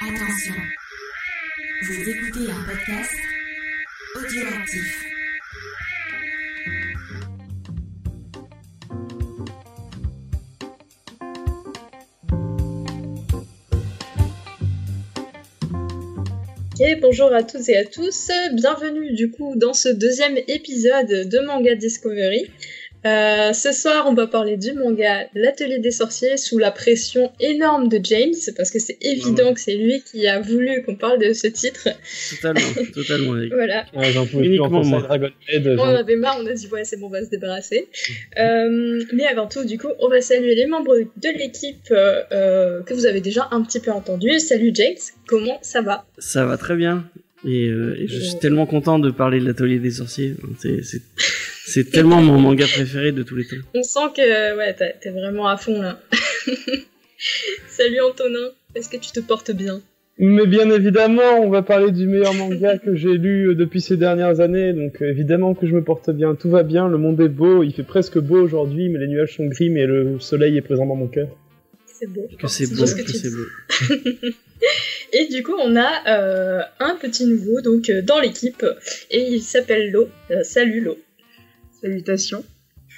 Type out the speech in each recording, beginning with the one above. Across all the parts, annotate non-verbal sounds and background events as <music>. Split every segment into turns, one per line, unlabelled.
Attention, vous écoutez un podcast audioactif.
Ok, bonjour à toutes et à tous, bienvenue du coup dans ce deuxième épisode de Manga Discovery. Euh, ce soir, on va parler du manga L'Atelier des sorciers sous la pression énorme de James, parce que c'est évident que c'est lui qui a voulu qu'on parle de ce titre.
Totalement, <laughs> totalement.
voilà.
Ouais, j'en pouvais plus
Uniquement moi.
et Dragon.
On avait marre, on a dit ouais c'est bon, on va se débarrasser. Euh, mais avant tout, du coup, on va saluer les membres de l'équipe euh, que vous avez déjà un petit peu entendu. Salut James, comment ça va?
Ça va très bien. Et, euh, et je suis tellement content de parler de l'atelier des sorciers. C'est- C'est tellement mon manga préféré de tous les temps.
On sent que ouais, t'as- t'es vraiment à fond là. <laughs> Salut Antonin, est-ce que tu te portes bien?
Mais bien évidemment, on va parler du meilleur manga que j'ai lu euh, depuis ces dernières années, donc euh, évidemment que je me porte bien, tout va bien, le monde est beau, il fait presque beau aujourd'hui, mais les nuages sont gris, mais le soleil est présent dans mon cœur.
C'est beau.
Que c'est beau,
que
que c'est beau. <laughs>
Et du coup, on a euh, un petit nouveau donc dans l'équipe et il s'appelle Lo. Euh, salut Lo.
Salutations.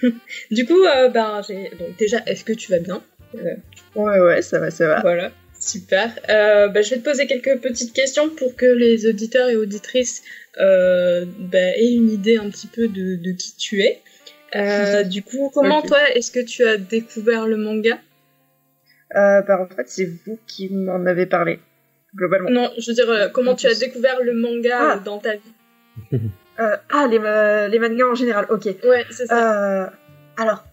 <laughs>
Du coup, euh, ben, j'ai donc déjà, est-ce que tu vas bien? Euh,
Ouais, ouais, ça va, ça va.
Voilà, super. Euh, bah, je vais te poser quelques petites questions pour que les auditeurs et auditrices euh, bah, aient une idée un petit peu de, de qui tu es. Euh, <laughs> du coup, comment toi, est-ce que tu as découvert le manga?
Euh, bah, en fait, c'est vous qui m'en avez parlé, globalement.
Non, je veux dire, comment tu as découvert le manga
Ah.
dans ta vie? <laughs>
Euh, ah, les, ma- les mangas en général, ok.
Ouais, c'est ça.
Euh, alors,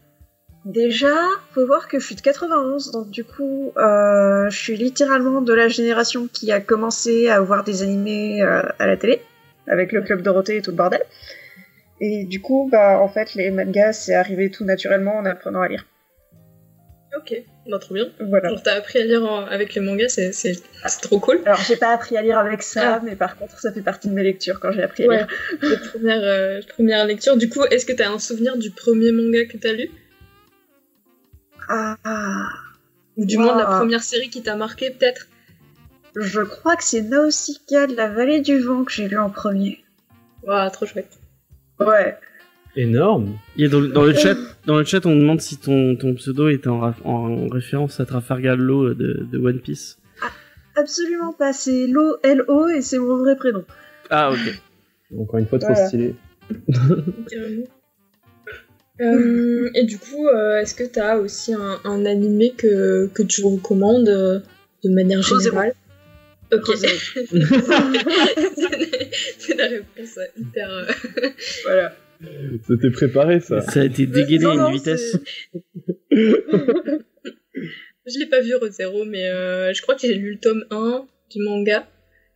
déjà, faut voir que je suis de 91, donc du coup, euh, je suis littéralement de la génération qui a commencé à voir des animés euh, à la télé, avec le Club Dorothée et tout le bordel. Et du coup, bah, en fait, les mangas, c'est arrivé tout naturellement en apprenant à lire.
Ok, bah, trop bien.
Voilà.
T'as appris à lire en- avec le manga, c'est c'est- c'est trop cool.
Alors, j'ai pas appris à lire avec ça,
Ah.
mais par contre, ça fait partie de mes lectures quand j'ai appris à
Ouais,
lire. <laughs>
les premières, euh, premières lectures. Du coup, est-ce que t'as un souvenir du premier manga que t'as lu?
Ah,
Ou du moins de la première série qui t'a marqué, peut-être?
Je crois que c'est Nausicaa de la vallée du vent que j'ai lu en premier.
Waouh, trop chouette.
Ouais.
Énorme
Et dans, dans le chat, dans le chat, on demande si ton, ton pseudo est en, référence à Trafalgar Law de, de One Piece.
Absolument pas, c'est Lo, L-O et c'est mon vrai prénom.
Ah ok.
Encore une fois, trop
Voilà.
stylé.
Carrément. <laughs> Euh, et du coup, euh, est-ce que t'as aussi un, un animé que, que tu recommandes euh, de manière générale? Ok. <laughs> C'est la réponse euh, hyper. euh, <laughs>
Voilà.
C'était préparé, ça.
Ça a été dégainé à une
non,
vitesse. <laughs>
Je l'ai pas vu Rosero, mais euh, je crois que j'ai lu le tome 1 du manga.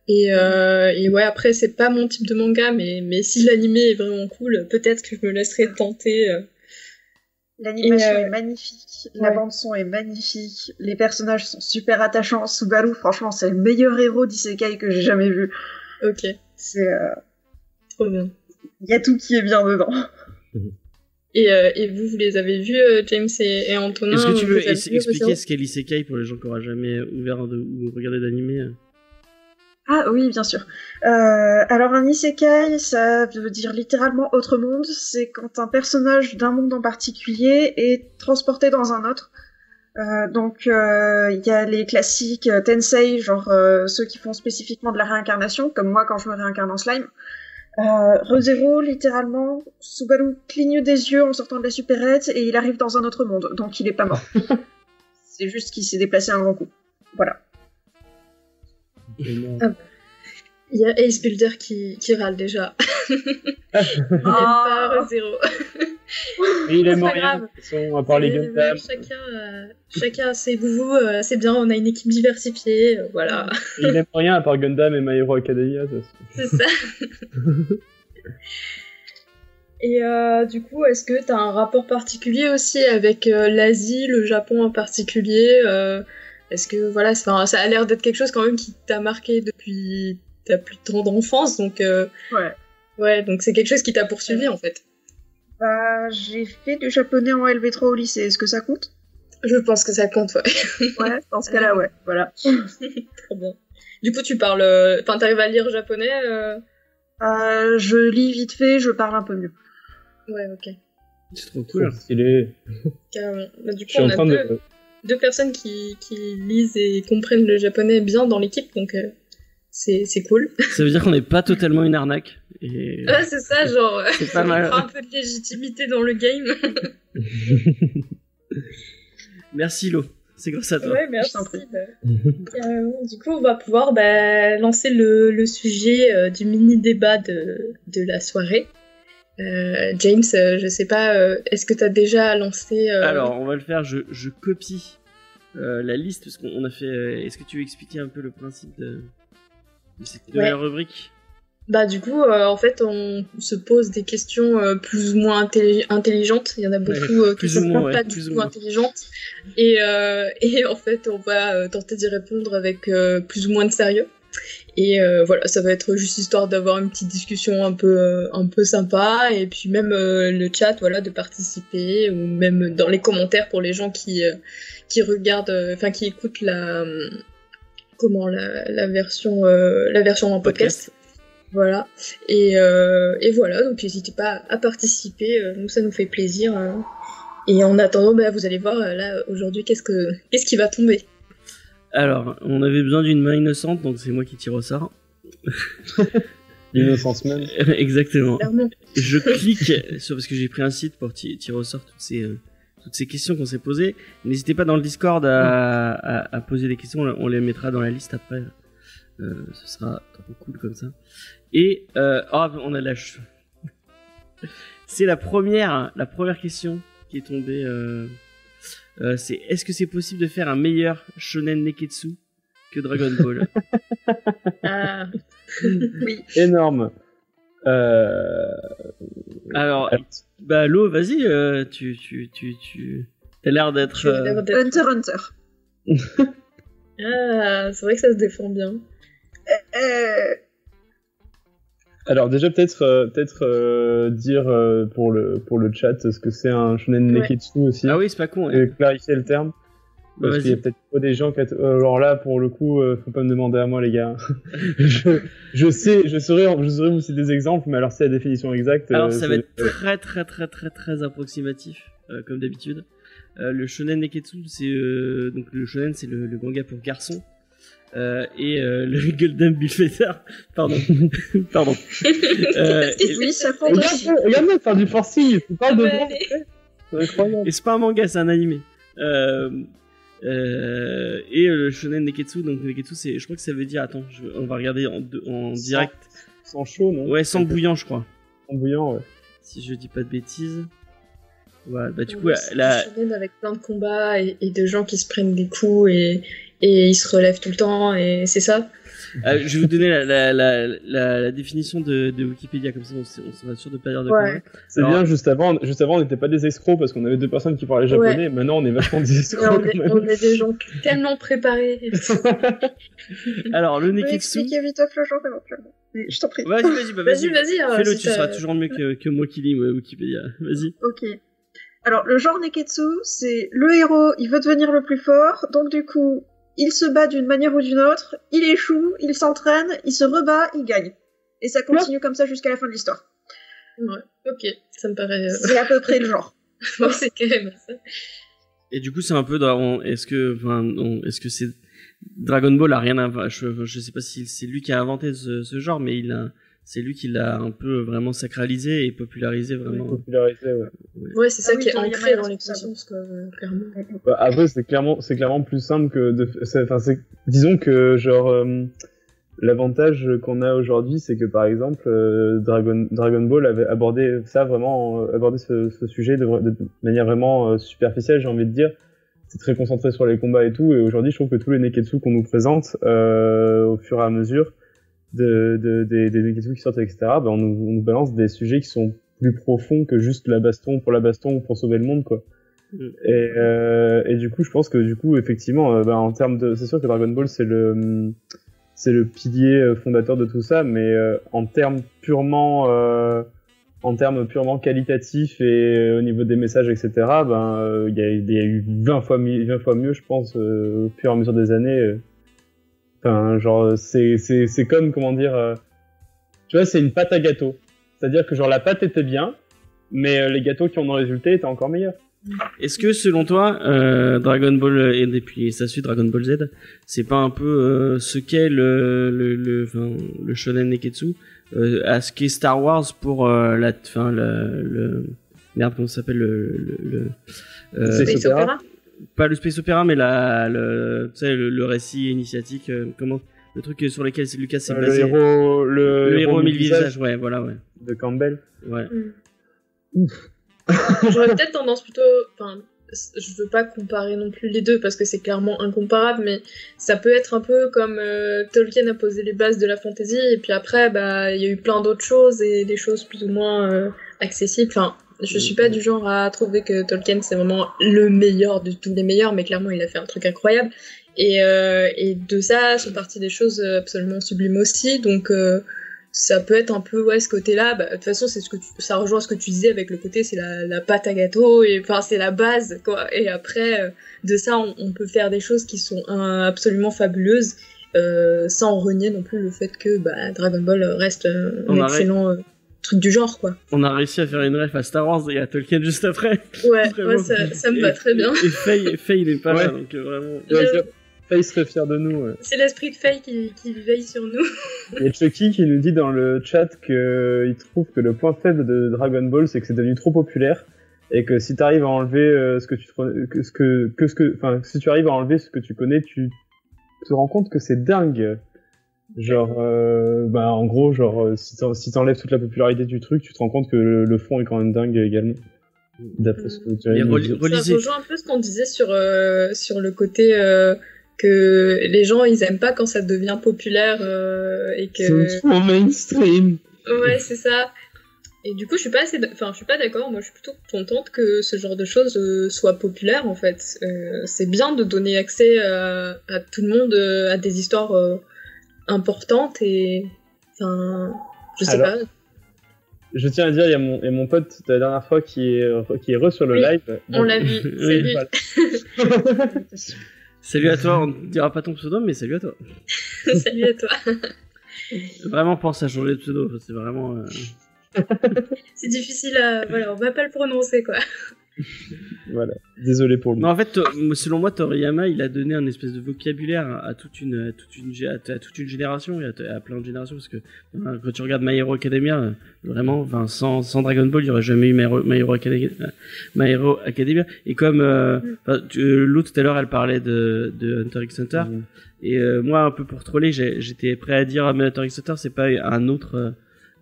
Et, euh, et ouais, après, c'est pas mon type de manga, mais, mais si l'animé est vraiment cool, peut-être que je me laisserai tenter. euh.
L'animation
euh,
est magnifique, la
ouais.
bande son est magnifique, les personnages sont super attachants. Subaru, franchement, c'est le meilleur héros d'Isekai que j'ai jamais vu.
Ok,
C'est, euh,
trop bien.
Il y a tout qui est bien dedans.
Et, euh, et vous, vous les avez vus, euh, James et, et Antonin
Est-ce que tu veux expliquer ce qu'est l'isekai pour les gens qui n'auraient jamais ouvert de, ou regardé d'animé euh
Ah oui, bien sûr. Euh, alors un isekai, ça veut dire littéralement autre monde. C'est quand un personnage d'un monde en particulier est transporté dans un autre. Euh, donc il y a les classiques Tensei, genre ceux qui font spécifiquement de la réincarnation, comme moi quand je me réincarne en slime. Euh, ReZero, littéralement, Subaru cligne des yeux en sortant de la supérette et il arrive dans un autre monde, donc il est pas mort. <laughs> C'est juste qu'il s'est déplacé un grand coup. Voilà.
Il y a Ace Builder qui, qui râle déjà. <laughs> <laughs> il aime
Ah.
pas Rosero.
Et il aime rien,
grave.
de toute façon, à part les Gundam.
Chacun, euh, chacun a ses goûts, euh, c'est bien, on a une équipe diversifiée, euh, voilà,
Et il aime rien à part Gundam et My Hero Academia. c'est-
c'est ça. <laughs> Et euh, du coup, est-ce que tu as un rapport particulier aussi avec euh, l'Asie, le Japon en particulier euh, Est-ce que voilà, ça a l'air d'être quelque chose quand même qui t'a marqué depuis ta plus tendre enfance, donc euh,
Ouais.
ouais, donc c'est quelque chose qui t'a poursuivi en fait.
Bah, j'ai fait du japonais en LV3 au lycée, est-ce que ça compte?
Je pense que ça compte, ouais.
Ouais, <laughs> dans ce cas-là, ouais. Voilà. <laughs>
Très bien. Du coup, tu parles. euh, Enfin, t'arrives à lire japonais euh...
Euh, je lis vite fait, je parle un peu mieux.
Ouais, ok.
C'est trop cool.
Stylé. <laughs>
Carrément. Bah, du coup, on a deux,
de.
deux personnes qui, qui lisent et comprennent le japonais bien dans l'équipe, donc euh, c'est cool. <laughs>
Ça veut dire qu'on n'est pas totalement une arnaque. Et...
Ouais, c'est ça, genre. euh,
C'est pas <laughs>
ça
mal.
prend un peu de légitimité dans le game. <laughs>
Merci Lo. C'est grâce à toi.
Ouais, merci.
Je t'en prie.
carrément. Du coup, on va pouvoir bah, lancer le, le sujet euh, du mini-débat de, de la soirée. Euh, James, euh, je sais pas, euh, est-ce que tu as déjà lancé... euh,
Alors, on va le faire. Je, je copie euh, la liste parce qu'on on a fait. euh, Est-ce que tu veux expliquer un peu le principe de, de cette nouvelle rubrique
Bah du coup, euh, en fait, on se pose des questions euh, plus ou moins intelli- intelligentes. Il y en a beaucoup euh, qui
ou
sont
ouais,
pas
plus
du
ou
tout
moins.
intelligentes. Et, <laughs> et en fait, on va tenter d'y répondre avec plus ou moins de sérieux. Et voilà, ça va être juste histoire d'avoir une petite discussion un peu, un peu sympa. Et puis même le chat, voilà, de participer. Ou même dans les commentaires pour les gens qui, qui regardent, enfin qui écoutent la... Comment la, la version euh, la version en podcast. Voilà. Et, euh, et voilà, donc n'hésitez pas à participer, euh, nous ça nous fait plaisir. Et en attendant, bah, vous allez voir là aujourd'hui qu'est-ce que qu'est-ce qui va tomber.
Alors, on avait besoin d'une main innocente, donc c'est moi qui tire au sort. <laughs>
L'innocence même. <laughs>
Exactement.
Clairement.
je clique sur parce que j'ai pris un site pour ti- tirer au sort toutes ces euh, toutes ces questions qu'on s'est posées. N'hésitez pas dans le Discord à, à, à poser des questions, on les mettra dans la liste après. Euh, ce sera trop cool comme ça. Et euh, oh, on a la ch- <laughs> C'est la première la première question qui est tombée. euh, euh, c'est est-ce que c'est possible de faire un meilleur shonen neketsu que Dragon Ball? <laughs>
Ah, <laughs>
Énorme. Euh...
Alors, bah Lo, vas-y, euh, tu tu tu tu t'as l'air d'être.
tu as
euh,
l'air d'être-
Hunter Hunter. <laughs>
Ah, c'est vrai que ça se défend bien.
Euh,
Alors déjà peut-être peut-être euh, dire euh, pour le pour le chat ce que c'est un shonen
Ouais.
neketsu aussi
Ah oui, c'est pas con. hein.
et clarifier le terme parce qu'il y a peut-être pas des gens qui att- euh, alors là pour le coup euh, faut pas me demander à moi les gars <laughs> je, je sais je saurais je saurais vous citer des exemples mais alors c'est la définition exacte
Alors
euh,
ça va
c'est-
être très très très très très approximatif euh, comme d'habitude. Euh, le shonen neketsu, c'est euh, donc le shonen, c'est le, le manga pour garçons. Euh, et euh, le <laughs> Golden Bullfighter, pardon, <laughs> pardon. Euh, et,
oui, ça
regarde-moi faire du forcing tu parles de
Ah bah,
moi
allez.
c'est incroyable
et c'est pas un manga, c'est un animé. Euh, euh, et euh, le shonen neketsu, donc neketsu, c'est, je crois que ça veut dire, attends, je- on va regarder en, deux- en
Sans-
direct.
sans chaud non
Ouais, sans bouillant, je crois.
sans bouillant ouais
Si je dis pas de bêtises. Voilà, bah du coup,
Ouais, c'est
la,
un shonen avec plein de combats et, et de gens qui se prennent des coups et, et ils se relèvent tout le temps et c'est ça?
Euh, <laughs> je vais vous donner la, la, la, la, la définition de, de Wikipédia, comme ça on, on sera sûr de pas dire de
Ouais.
conneries.
c'est bien juste avant juste avant on n'était pas des escrocs parce qu'on avait deux personnes qui parlaient japonais maintenant on est vachement des <laughs> escrocs
on,
quand
est,
même.
on est des gens tellement préparés. <laughs>
Alors, le Neketsu.
expliquer vite le genre éventuellement. Mais Je t'en prie.
Vas-y, vas-y, bah, vas-y.
Vas-y, euh,
Fais-le,
si
tu seras toujours mieux que, que moi qui lis ouais, Wikipédia. Vas-y.
Ok. Alors, le genre Neketsu, c'est le héros, il veut devenir le plus fort, donc du coup, il se bat d'une manière ou d'une autre, il échoue, il s'entraîne, il se rebat, il gagne. Et ça continue comme ça jusqu'à la fin de l'histoire.
Ouais, ok, ça me paraît. euh,
C'est à peu près le genre.
bon, c'est quand même ça.
Et du coup, c'est un peu dans. Est-ce que, enfin, on- est-ce que c'est Dragon Ball a rien à. Je, je sais pas si c'est lui qui a inventé ce, ce genre, mais il a. C'est lui qui l'a un peu vraiment sacralisé et popularisé vraiment.
popularisé ouais
Ouais, c'est ça
Ah oui,
qui est ancré dans les consciences, quoi, euh, clairement.
Bah, après, c'est clairement, c'est clairement plus simple que de, enfin, c'est, disons que, genre, euh, l'avantage qu'on a aujourd'hui, c'est que, par exemple, euh, Dragon, Dragon Ball avait abordé ça vraiment, euh, abordé ce, ce sujet de, de manière vraiment euh, superficielle, j'ai envie de dire. C'est très concentré sur les combats et tout, et aujourd'hui, je trouve que tous les Neketsu qu'on nous présente, euh, au fur et à mesure, de, de, des, des Neketsu qui sortent, etc., bah, on, nous, on nous balance des sujets qui sont plus profonds que juste la baston pour la baston ou pour sauver le monde, quoi.
Mm.
Et, euh, et du coup, je pense que du coup, effectivement, euh, bah, en termes de, c'est sûr que Dragon Ball c'est le, c'est le pilier euh, fondateur de tout ça, mais euh, en termes purement, euh, en termes purement qualitatifs et au niveau des messages, etc., ben, il y, a, y, a eu 20 fois, 20 fois mieux, je pense, au fur et à mesure des années. Enfin, genre, c'est, c'est, c'est comme, comment dire, tu vois, c'est une pâte à gâteau. C'est-à-dire que, genre, la pâte était bien, mais les gâteaux qui ont résulté étaient encore meilleurs.
Est-ce que selon toi, euh, Dragon Ball et depuis sa suite Dragon Ball Z, c'est pas un peu euh, ce qu'est le le le, enfin, le shonen neketsu euh, à ce qu'est Star Wars pour euh, la fin le, le merde comment ça s'appelle le le,
le Space Opera
pas le Space Opera mais la le tu sais le, le récit initiatique comment le truc sur lequel Lucas s'est basé
le héros le,
le héros mille visages ouais voilà ouais
de Campbell
ouais
mm. Ouf <laughs> J'aurais peut-être tendance plutôt. Enfin, je veux pas comparer non plus les deux parce que c'est clairement incomparable, mais ça peut être un peu comme euh, Tolkien a posé les bases de la fantasy et puis après, bah, il y a eu plein d'autres choses et des choses plus ou moins euh, accessibles. Enfin, je suis pas du genre à trouver que Tolkien c'est vraiment le meilleur de tous les meilleurs, mais clairement il a fait un truc incroyable. Et, euh, et de ça sont parties des choses absolument sublimes aussi. Donc ça peut être un peu ouais ce côté-là. Bah, de toute façon, c'est ce que tu, ça rejoint ce que tu disais avec le côté c'est la, la pâte à gâteau et enfin c'est la base quoi. Et après euh, de ça, on, on, peut faire des choses qui sont absolument fabuleuses euh, sans renier non plus le fait que bah, Dragon Ball reste un excellent euh, truc du genre quoi.
On a réussi à faire une ref à Star Wars et à Tolkien juste après.
Ouais, ouais ça, ça, me va très bien.
Et Faye, Faye il est pas ouais. là donc euh, vraiment.
Faye serait fier de nous. Ouais.
C'est l'esprit de Faye qui, qui, veille sur nous.
Il y a Chucky qui nous dit dans le chat qu'il trouve que le point faible de Dragon Ball, c'est que c'est devenu trop populaire et que si tu arrives à enlever euh, ce que tu que ce que que ce que enfin si tu arrives à enlever ce que tu connais, tu te rends compte que c'est dingue. Genre, euh, bah en gros, genre euh, si t'enlèves toute la popularité du truc, tu te rends compte que le, le fond est quand même dingue également. D'après ce que tu as
dit. Ça rejoint un peu ce qu'on disait sur euh, sur le côté euh, que les gens ils aiment pas quand ça devient populaire euh, et que
c'est trop mainstream
ouais c'est ça et du coup je suis pas assez enfin je suis pas d'accord moi je suis plutôt contente que ce genre de choses euh, soit populaire en fait euh, c'est bien de donner accès à, à tout le monde euh, à des histoires importantes et enfin je sais
Alors,
pas
je tiens à dire, il y a mon, et mon pote de la dernière fois qui est, qui est re sur le
Oui,
live.
on l'a vu <laughs> lui <laughs>
Salut à toi, on ne dira pas ton pseudo, mais salut à toi. <laughs>
salut à toi.
Vraiment pense à changer de pseudo, c'est vraiment. Euh...
c'est difficile à. Voilà, on va pas le prononcer quoi. <laughs>
voilà, désolé pour lui.
Mais en fait, selon moi, Toriyama, il a donné un espèce de vocabulaire à toute une, à toute une, à toute une génération et à, à, plein de générations parce que hein, quand tu regardes My Hero Academia, vraiment, enfin, sans, sans Dragon Ball, il y aurait jamais eu My Hero, My Hero, Academia, My Hero Academia. Et comme euh. Lou tout à l'heure, elle parlait de, de Hunter x Hunter, mm. et euh, moi, un peu pour troller, j'étais prêt à dire, ah, mais Hunter x Hunter, c'est pas un autre. Euh,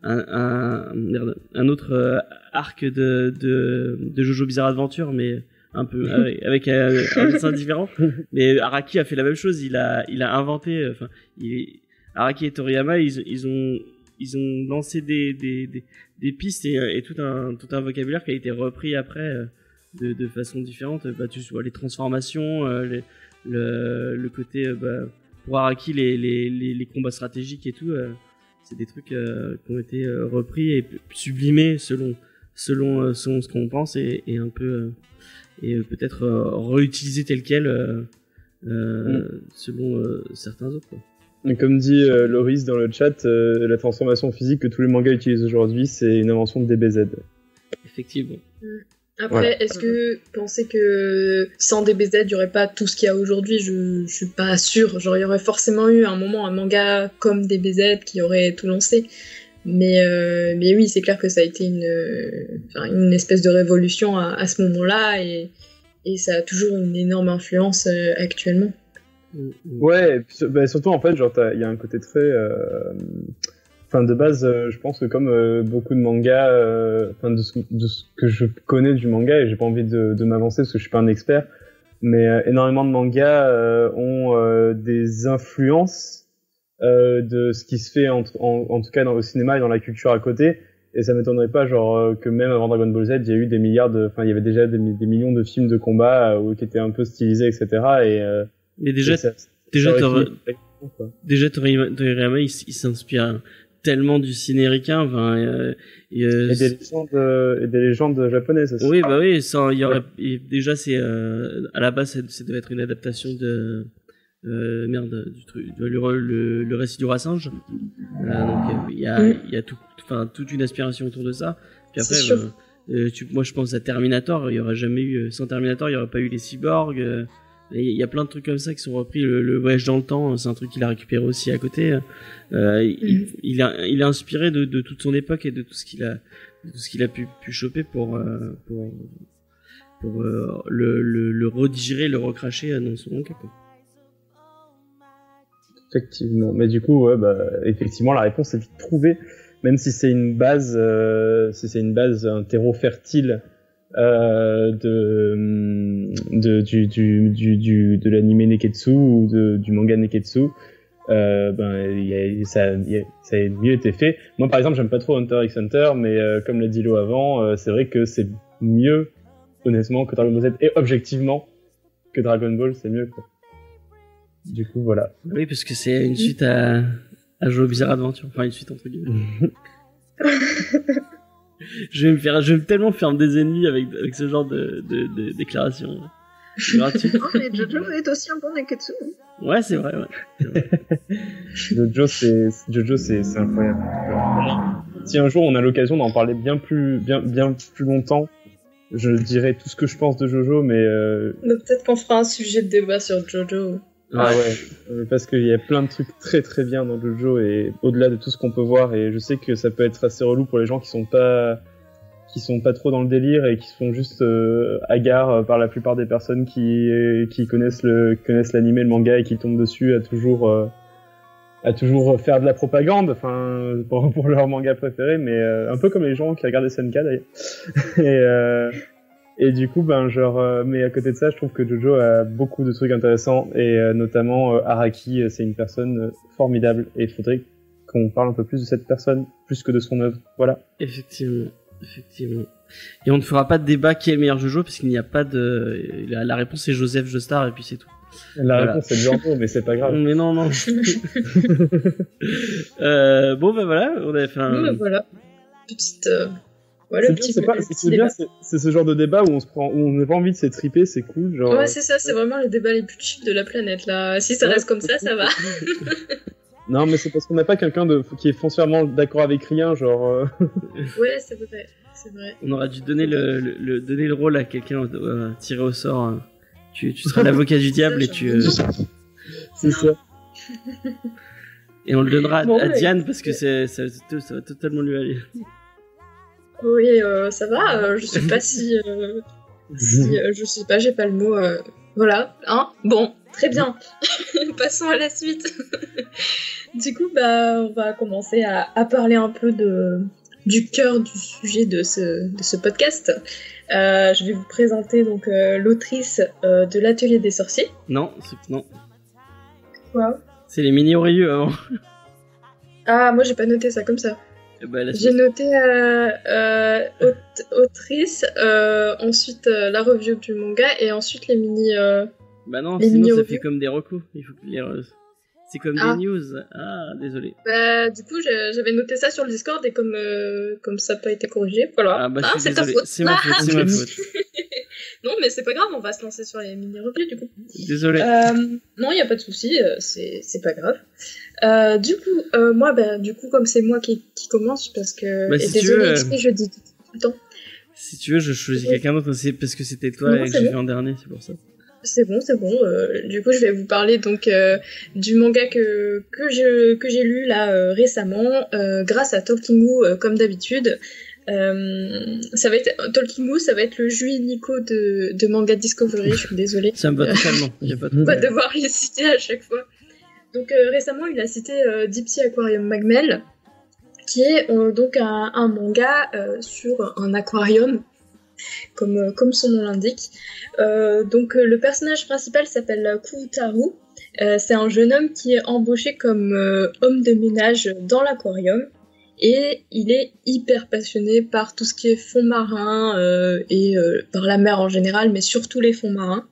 un, un, un, autre euh, arc de, de, de Jojo Bizarre Adventure, mais un peu <laughs> avec, avec un, un dessin différent. <laughs> Mais Araki a fait la même chose. Il a, il a inventé. Enfin, il, Araki et Toriyama, ils, ils ont, ils ont lancé des, des, des, des pistes et, et, tout un, tout un vocabulaire qui a été repris après euh, de, de façon différente. Bah, tu vois les transformations, euh, les, le, le côté bah, pour Araki les, les, les, les combats stratégiques et tout. C'est des trucs euh, qui ont été euh, repris et sublimés selon selon, euh, selon ce qu'on pense et, et, un peu et peut-être réutilisés tel quel mm. selon certains autres. Quoi.
Et comme dit Loris dans le chat, la transformation physique que tous les mangas utilisent aujourd'hui, c'est une invention de DBZ.
Effectivement.
Mm. Après, voilà. est-ce que vous pensez que sans DBZ, il n'y aurait pas tout ce qu'il y a aujourd'hui? Je, je suis pas sûre. Genre, il y aurait forcément eu à un moment un manga comme DBZ qui aurait tout lancé. Mais, euh, mais oui, c'est clair que ça a été une, une espèce de révolution à, à ce moment-là et, et ça a toujours une énorme influence euh, actuellement.
Ouais, bah, surtout en fait, genre, il y a un côté très. Enfin, de base, euh, je pense que comme euh, beaucoup de mangas, euh, enfin de, ce, de ce que je connais du manga, et j'ai pas envie de, de m'avancer parce que je suis pas un expert, mais énormément de mangas ont des influences de ce qui se fait en, en, en, tout cas dans le cinéma et dans la culture à côté. Et ça m'étonnerait pas, genre que même avant Dragon Ball Z, il y a eu des milliards de, enfin il y avait déjà des, des millions de films de combat qui étaient un peu stylisés, etc. Et,
mais déjà,
et ça,
déjà, déjà Toriyama, il, il s'inspire tellement du ciné ricain. Enfin, euh, et, euh,
Et des légendes, euh, et des légendes japonaises aussi.
oui, bah oui, ça, il y aurait et déjà c'est euh, à la base ça, devait être une adaptation de euh, merde du truc de- le, le, le récit du roi singe. Donc euh, il y a
Mm.
il y a tout, enfin toute une aspiration autour de ça. Puis
C'est
après,
sûr.
euh, euh, tu, moi je pense à Terminator. Il y aurait jamais eu sans Terminator, il y aurait pas eu les cyborgs. Euh, Il y a plein de trucs comme ça qui sont repris. Le, le voyage dans le temps, c'est un truc qu'il a récupéré aussi à côté. Euh, il,
Mhm.
il, a, il est inspiré de, de toute son époque et de tout ce qu'il a, de tout ce qu'il a pu, pu choper pour, euh, pour, pour euh, le, le, le redigérer, le recracher dans son. Quoi.
Effectivement. Mais du coup, ouais, bah, effectivement, la réponse est vite trouvée. Même si c'est une base, euh, si c'est une base, un terreau fertile euh, de, de du du du, du de l'anime Neketsu ou de, du manga Neketsu, euh, ben il y a, ça il y a- ça a mieux été fait. Moi, par exemple, j'aime pas trop Hunter x Hunter, mais euh, comme l'a dit Lo avant, euh, c'est vrai que c'est mieux, honnêtement, que Dragon Ball Z et objectivement que Dragon Ball, c'est mieux. Quoi. Du coup, voilà.
Oui, parce que c'est une suite à, à Joe Bizarre Adventure. Enfin, une suite entre guillemets. <laughs> <laughs> je vais me faire, je vais tellement faire des ennemis avec, avec ce genre de, de, de déclarations gratuites.
Non, mais Jojo est aussi un bon Neketsu.
Ouais, c'est vrai, ouais. <laughs>
Jojo, c'est Jojo, c'est c'est incroyable. Si un jour on a l'occasion d'en parler bien plus, bien, bien plus longtemps, je dirai tout ce que je pense de Jojo, mais euh,
Peut-être qu'on fera un sujet de débat sur Jojo.
Ah ouais, euh, parce qu'il y a plein de trucs très très bien dans Jojo et au-delà de tout ce qu'on peut voir, et je sais que ça peut être assez relou pour les gens qui sont pas qui sont pas trop dans le délire et qui se font juste euh, hagards euh, par la plupart des personnes qui qui connaissent le connaissent l'anime, le manga et qui tombent dessus à toujours euh, à toujours faire de la propagande, enfin pour, pour leur manga préféré, mais euh, un peu comme les gens qui regardent SNK d'ailleurs. <laughs> et euh, et du coup, ben genre, euh, mais à côté de ça, je trouve que Jojo a beaucoup de trucs intéressants et euh, notamment euh, Araki, c'est une personne formidable et il faudrait qu'on parle un peu plus de cette personne plus que de son œuvre. Voilà.
Effectivement, effectivement. Et on ne fera pas de débat qui est le meilleur Jojo parce qu'il n'y a pas de. La, la réponse est Joseph Joestar et puis c'est tout.
La
Voilà.
réponse est Giorgio, mais c'est pas grave.
Mais non, non. <laughs> euh, bon, ben voilà, on avait fait un.
Bon, bah, voilà. Petite. Voilà,
C'est
le
bien, c'est pas-
le
c'est-
petit
c'est bien,
débat.
c'est c'est ce genre de débat où on se prend, où on n'a pas envie de s'étriper, c'est cool, genre.
Ouais, c'est ça, c'est vraiment les débats les plus chill de la planète là. Si ça
Ouais,
reste comme ça, ça va. <laughs>
Non, mais c'est parce qu'on n'a pas quelqu'un de qui est foncièrement d'accord avec rien, genre. euh, <laughs>
Ouais, c'est vrai. C'est vrai.
On aurait dû donner le, le, le- donner le rôle à quelqu'un euh, tiré au sort. hein. Tu, tu seras l'avocat du <laughs> diable et tu euh,
c'est ça.
et on le donnera à,
Bon,
à
ouais.
Diane parce que c'est ça, ça va totalement lui aller.
Oui, euh, ça va. euh, je sais pas si. euh, si euh, je sais pas, j'ai pas le mot. euh, Voilà, hein Bon, très bien. <laughs> Passons à la suite. <laughs> du coup, bah, on va commencer à, à parler un peu de, du cœur du sujet de ce, de ce podcast. Euh, je vais vous présenter donc euh, l'autrice euh, de l'Atelier des sorciers.
Non, c'est- non,
Quoi?
C'est les mini Orieux avant.
Ah, moi j'ai pas noté ça comme ça.
Eh ben,
J'ai noté euh, euh, aut- autrice, euh, ensuite euh, la review du manga et ensuite les mini. euh,
Bah non,
Les
sinon
mini
ça
revues.
fait comme des recos. Il faut que les C'est comme
Ah.
des news. Ah, désolé.
Bah, du coup, j'avais noté ça sur le Discord et comme, comme ça n'a pas été corrigé, voilà.
Ah bah suis
c'est ta faute.
C'est ma faute, c'est ma
Ah,
faute. <laughs>
non, mais c'est pas grave, on va se lancer sur les mini-reviews du coup.
Désolé.
Euh, non, il n'y a pas de souci, euh, c'est pas grave. Euh, du coup, euh, moi, bah, du coup, comme c'est moi qui, qui commence, parce que.
Bah, si
désolé, je dis tout le temps.
Si tu veux, je choisis quelqu'un d'autre. Parce que c'était toi
Non,
et que j'ai
bon.
fait en dernier, c'est pour ça.
C'est bon, c'est bon. du coup, je vais vous parler donc du manga que que je que j'ai lu là récemment grâce à Tolkienmu euh, comme d'habitude. Euh, ça va être Tolkienmu, ça va être le Jui Nico de, de Manga Discovery. Je suis désolée.
Ça me va <laughs> totalement. A pas de
on va devoir les citer à chaque fois. Donc euh, récemment, il a cité euh, Deep Sea Aquarium Magmel, qui est euh, donc un, un manga euh, sur un aquarium, comme, comme son nom l'indique. Donc le personnage principal s'appelle Kutaru. Euh, c'est un jeune homme qui est embauché comme homme de ménage dans l'aquarium. Et il est hyper passionné par tout ce qui est fonds marins euh, et euh, par la mer en général, mais surtout les fonds marins.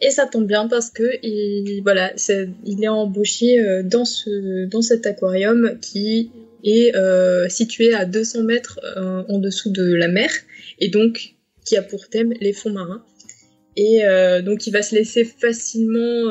Et ça tombe bien parce que il, voilà, c'est- il est embauché euh, dans, ce, dans cet aquarium qui est euh, situé à 200 mètres euh, en dessous de la mer et donc qui a pour thème les fonds marins. Et euh, donc il va se laisser facilement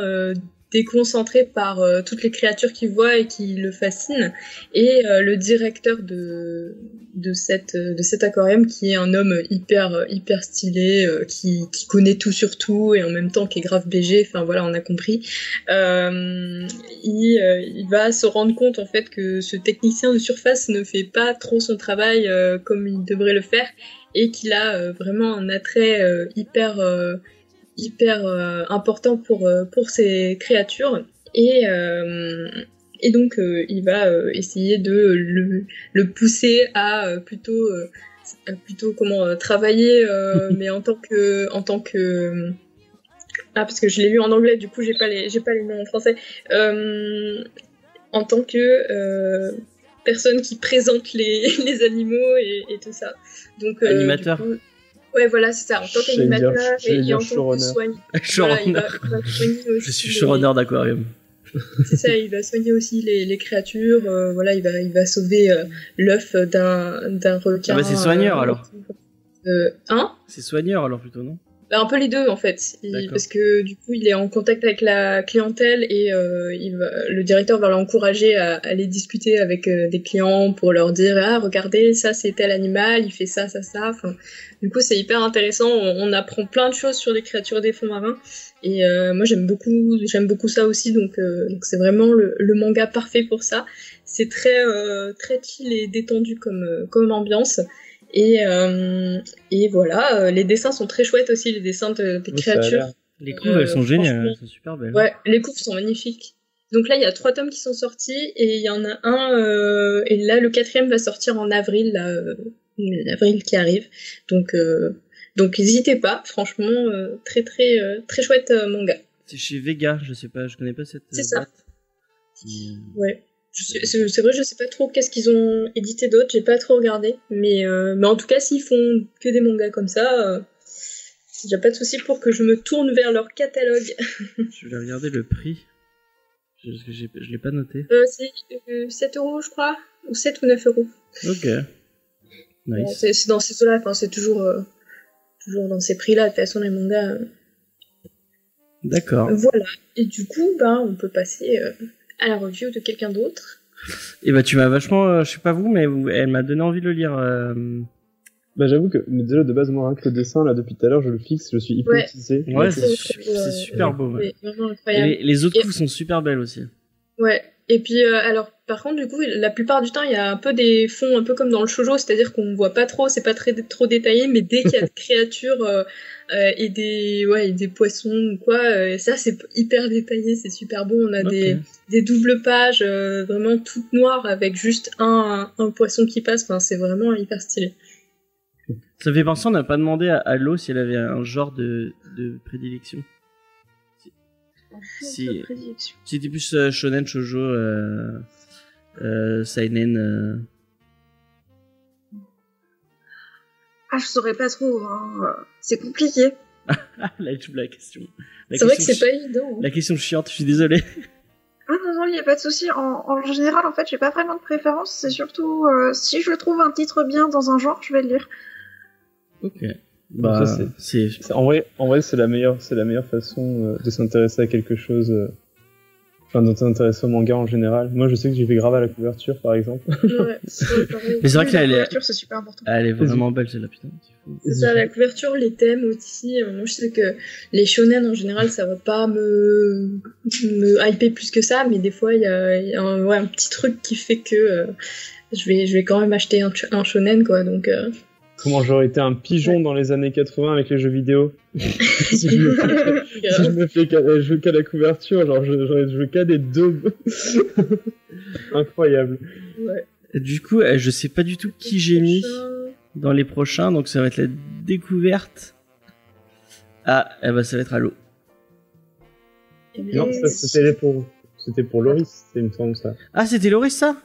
déconcentré par euh, toutes les créatures qu'il voit et qui le fascinent. Et euh, le directeur de, de, cet aquarium, qui est un homme hyper, hyper stylé, euh, qui, connaît tout sur tout et en même temps qui est grave BG, enfin voilà, on a compris, euh, il, euh, il va se rendre compte en fait que ce technicien de surface ne fait pas trop son travail euh, comme il devrait le faire et qu'il a euh, vraiment un attrait euh, hyper euh, hyper euh, important pour, euh, pour ces créatures. Et, euh, et donc, il va essayer de le, le pousser à plutôt, à plutôt comment travailler, <laughs> mais en tant que, en tant que ah parce que je l'ai lu en anglais, du coup j'ai pas les, j'ai pas les noms en français. Euh, en tant que euh, personne qui présente les, <laughs> les animaux et, et tout ça. Donc euh,
Animateur.
du coup- Ouais, voilà, c'est ça. En tant
J'allais dire-
qu'animateur
j'allais
et, et
dire
en tant que soigne. <laughs> Voilà, il va, il va soigner aussi
Je suis
les-
showrunner d'aquarium.
C'est ça, il va soigner aussi les, les créatures. euh, voilà, il va, il va sauver euh, l'œuf d'un d'un requin.
Ah bah, c'est soigneur, alors.
Euh, hein?
C'est soigneur alors plutôt, non?
Bah, Un peu les deux en fait, Il- parce que du coup il est en contact avec la clientèle et euh, il va, le directeur va l'encourager à aller discuter avec euh, des clients pour leur dire ah regardez ça c'est tel animal, il fait ça ça ça. Enfin, du coup c'est hyper intéressant, on, on apprend plein de choses sur les créatures des fonds marins et euh, moi j'aime beaucoup j'aime beaucoup ça aussi donc euh, donc c'est vraiment le, le manga parfait pour ça. C'est très euh, très chill et détendu comme comme ambiance. Et, euh, et voilà, euh, les dessins sont très chouettes aussi, les dessins de- des
Oui,
créatures.
Les couves,
Euh,
elles sont géniales,
franchement,
elles sont super belles.
Ouais, les couves sont magnifiques. Donc là, il y a trois tomes qui sont sortis et il y en a un, euh, et là, le quatrième va sortir en avril, là, euh, l'avril qui arrive. Donc, euh, donc n'hésitez pas, franchement, euh, très très euh, très chouette euh, manga.
C'est chez Vega, je sais pas, je connais pas cette.
C'est
euh,
ça. Ouais. C'est vrai, je sais pas trop qu'est-ce qu'ils ont édité d'autre, j'ai pas trop regardé, mais euh, mais en tout cas, s'ils font que des mangas comme ça, euh, j'ai pas de souci pour que je me tourne vers leur catalogue. <laughs>
Je vais regarder le prix. Je, je l'ai pas noté.
Euh, c'est euh, 7 euros, je crois, ou 7 ou 9 euros.
Ok. Nice.
c'est c'est dans ces eaux-là, enfin, c'est toujours, euh, toujours dans ces prix-là, de toute façon, les mangas. euh,
D'accord.
Voilà. Et du coup, ben, on peut passer euh, à la review de quelqu'un d'autre.
Et bah tu m'as vachement, euh, je sais pas vous, mais vous- elle m'a donné envie de le lire. euh,
Bah, j'avoue que, mais déjà, de base, moi, rien que le dessin, là, depuis tout à l'heure, je le fixe, je suis hypnotisé.
Ouais, c'est
euh,
super beau. ouais. Et les, les autres
Et-
couves sont super belles aussi.
Ouais. Et puis, euh, alors, par contre, du coup, la plupart du temps, il y a un peu des fonds, un peu comme dans le shoujo, c'est-à-dire qu'on voit pas trop, c'est pas très trop détaillé, mais dès qu'il y a des <laughs> créatures euh, euh, et des, ouais, et des poissons ou quoi, ça c'est hyper détaillé, c'est super beau. On a des, des doubles pages vraiment toutes noires avec juste un, un, poisson qui passe. Enfin, c'est vraiment hyper stylé.
Ça fait penser, on n'a pas demandé à, à Lo si elle avait un genre de, de prédilection. Si-. Si c'était plus euh, shonen, shoujo, euh, euh, seinen. euh,
Ah, je saurais pas trop. Hein. C'est compliqué.
Je <laughs> la question. La
C'est vrai que c'est pas évident. hein.
La question chiante, je suis désolé.
Ah non, non, il n'y a pas de souci. En, en général, en fait, j'ai pas vraiment de préférence. C'est surtout si je trouve un titre bien dans un genre, je vais le lire.
Ok.
Bah, En vrai, en vrai, c'est la meilleure, c'est la meilleure façon euh, de s'intéresser à quelque chose. euh, Enfin, de s'intéresser au manga en général. Moi, je sais que j'y vais grave à la couverture, par exemple.
Ouais, <laughs>
c'est vrai que
la
elle
couverture, c'est super important.
elle est vraiment belle, celle-là, putain. c'est
ça, la couverture, les thèmes aussi. Euh, Moi, je sais que les shonen, en général, ça va pas me, me hyper plus que ça, mais des fois, il y a, il y a un, ouais, un petit truc qui fait que euh, je, vais, je vais quand même acheter un, un shonen, quoi. Donc, euh,
Comment j'aurais été un pigeon dans les années 80 avec les jeux vidéo <laughs> si, je me fais, <laughs> si je me fais qu'à- jouer qu'à la couverture, genre je- j'aurais joué qu'à des deux. <laughs> Incroyable.
ouais.
Du coup, euh, je sais pas du tout qui j'ai mis dans les prochains, donc ça va être la découverte. Ah, eh ben, ça va être à l'eau.
Eh bien,
Non, ça, c'était pour, c'était pour Loris, c'est une forme ça.
Ah, c'était Loris, ça?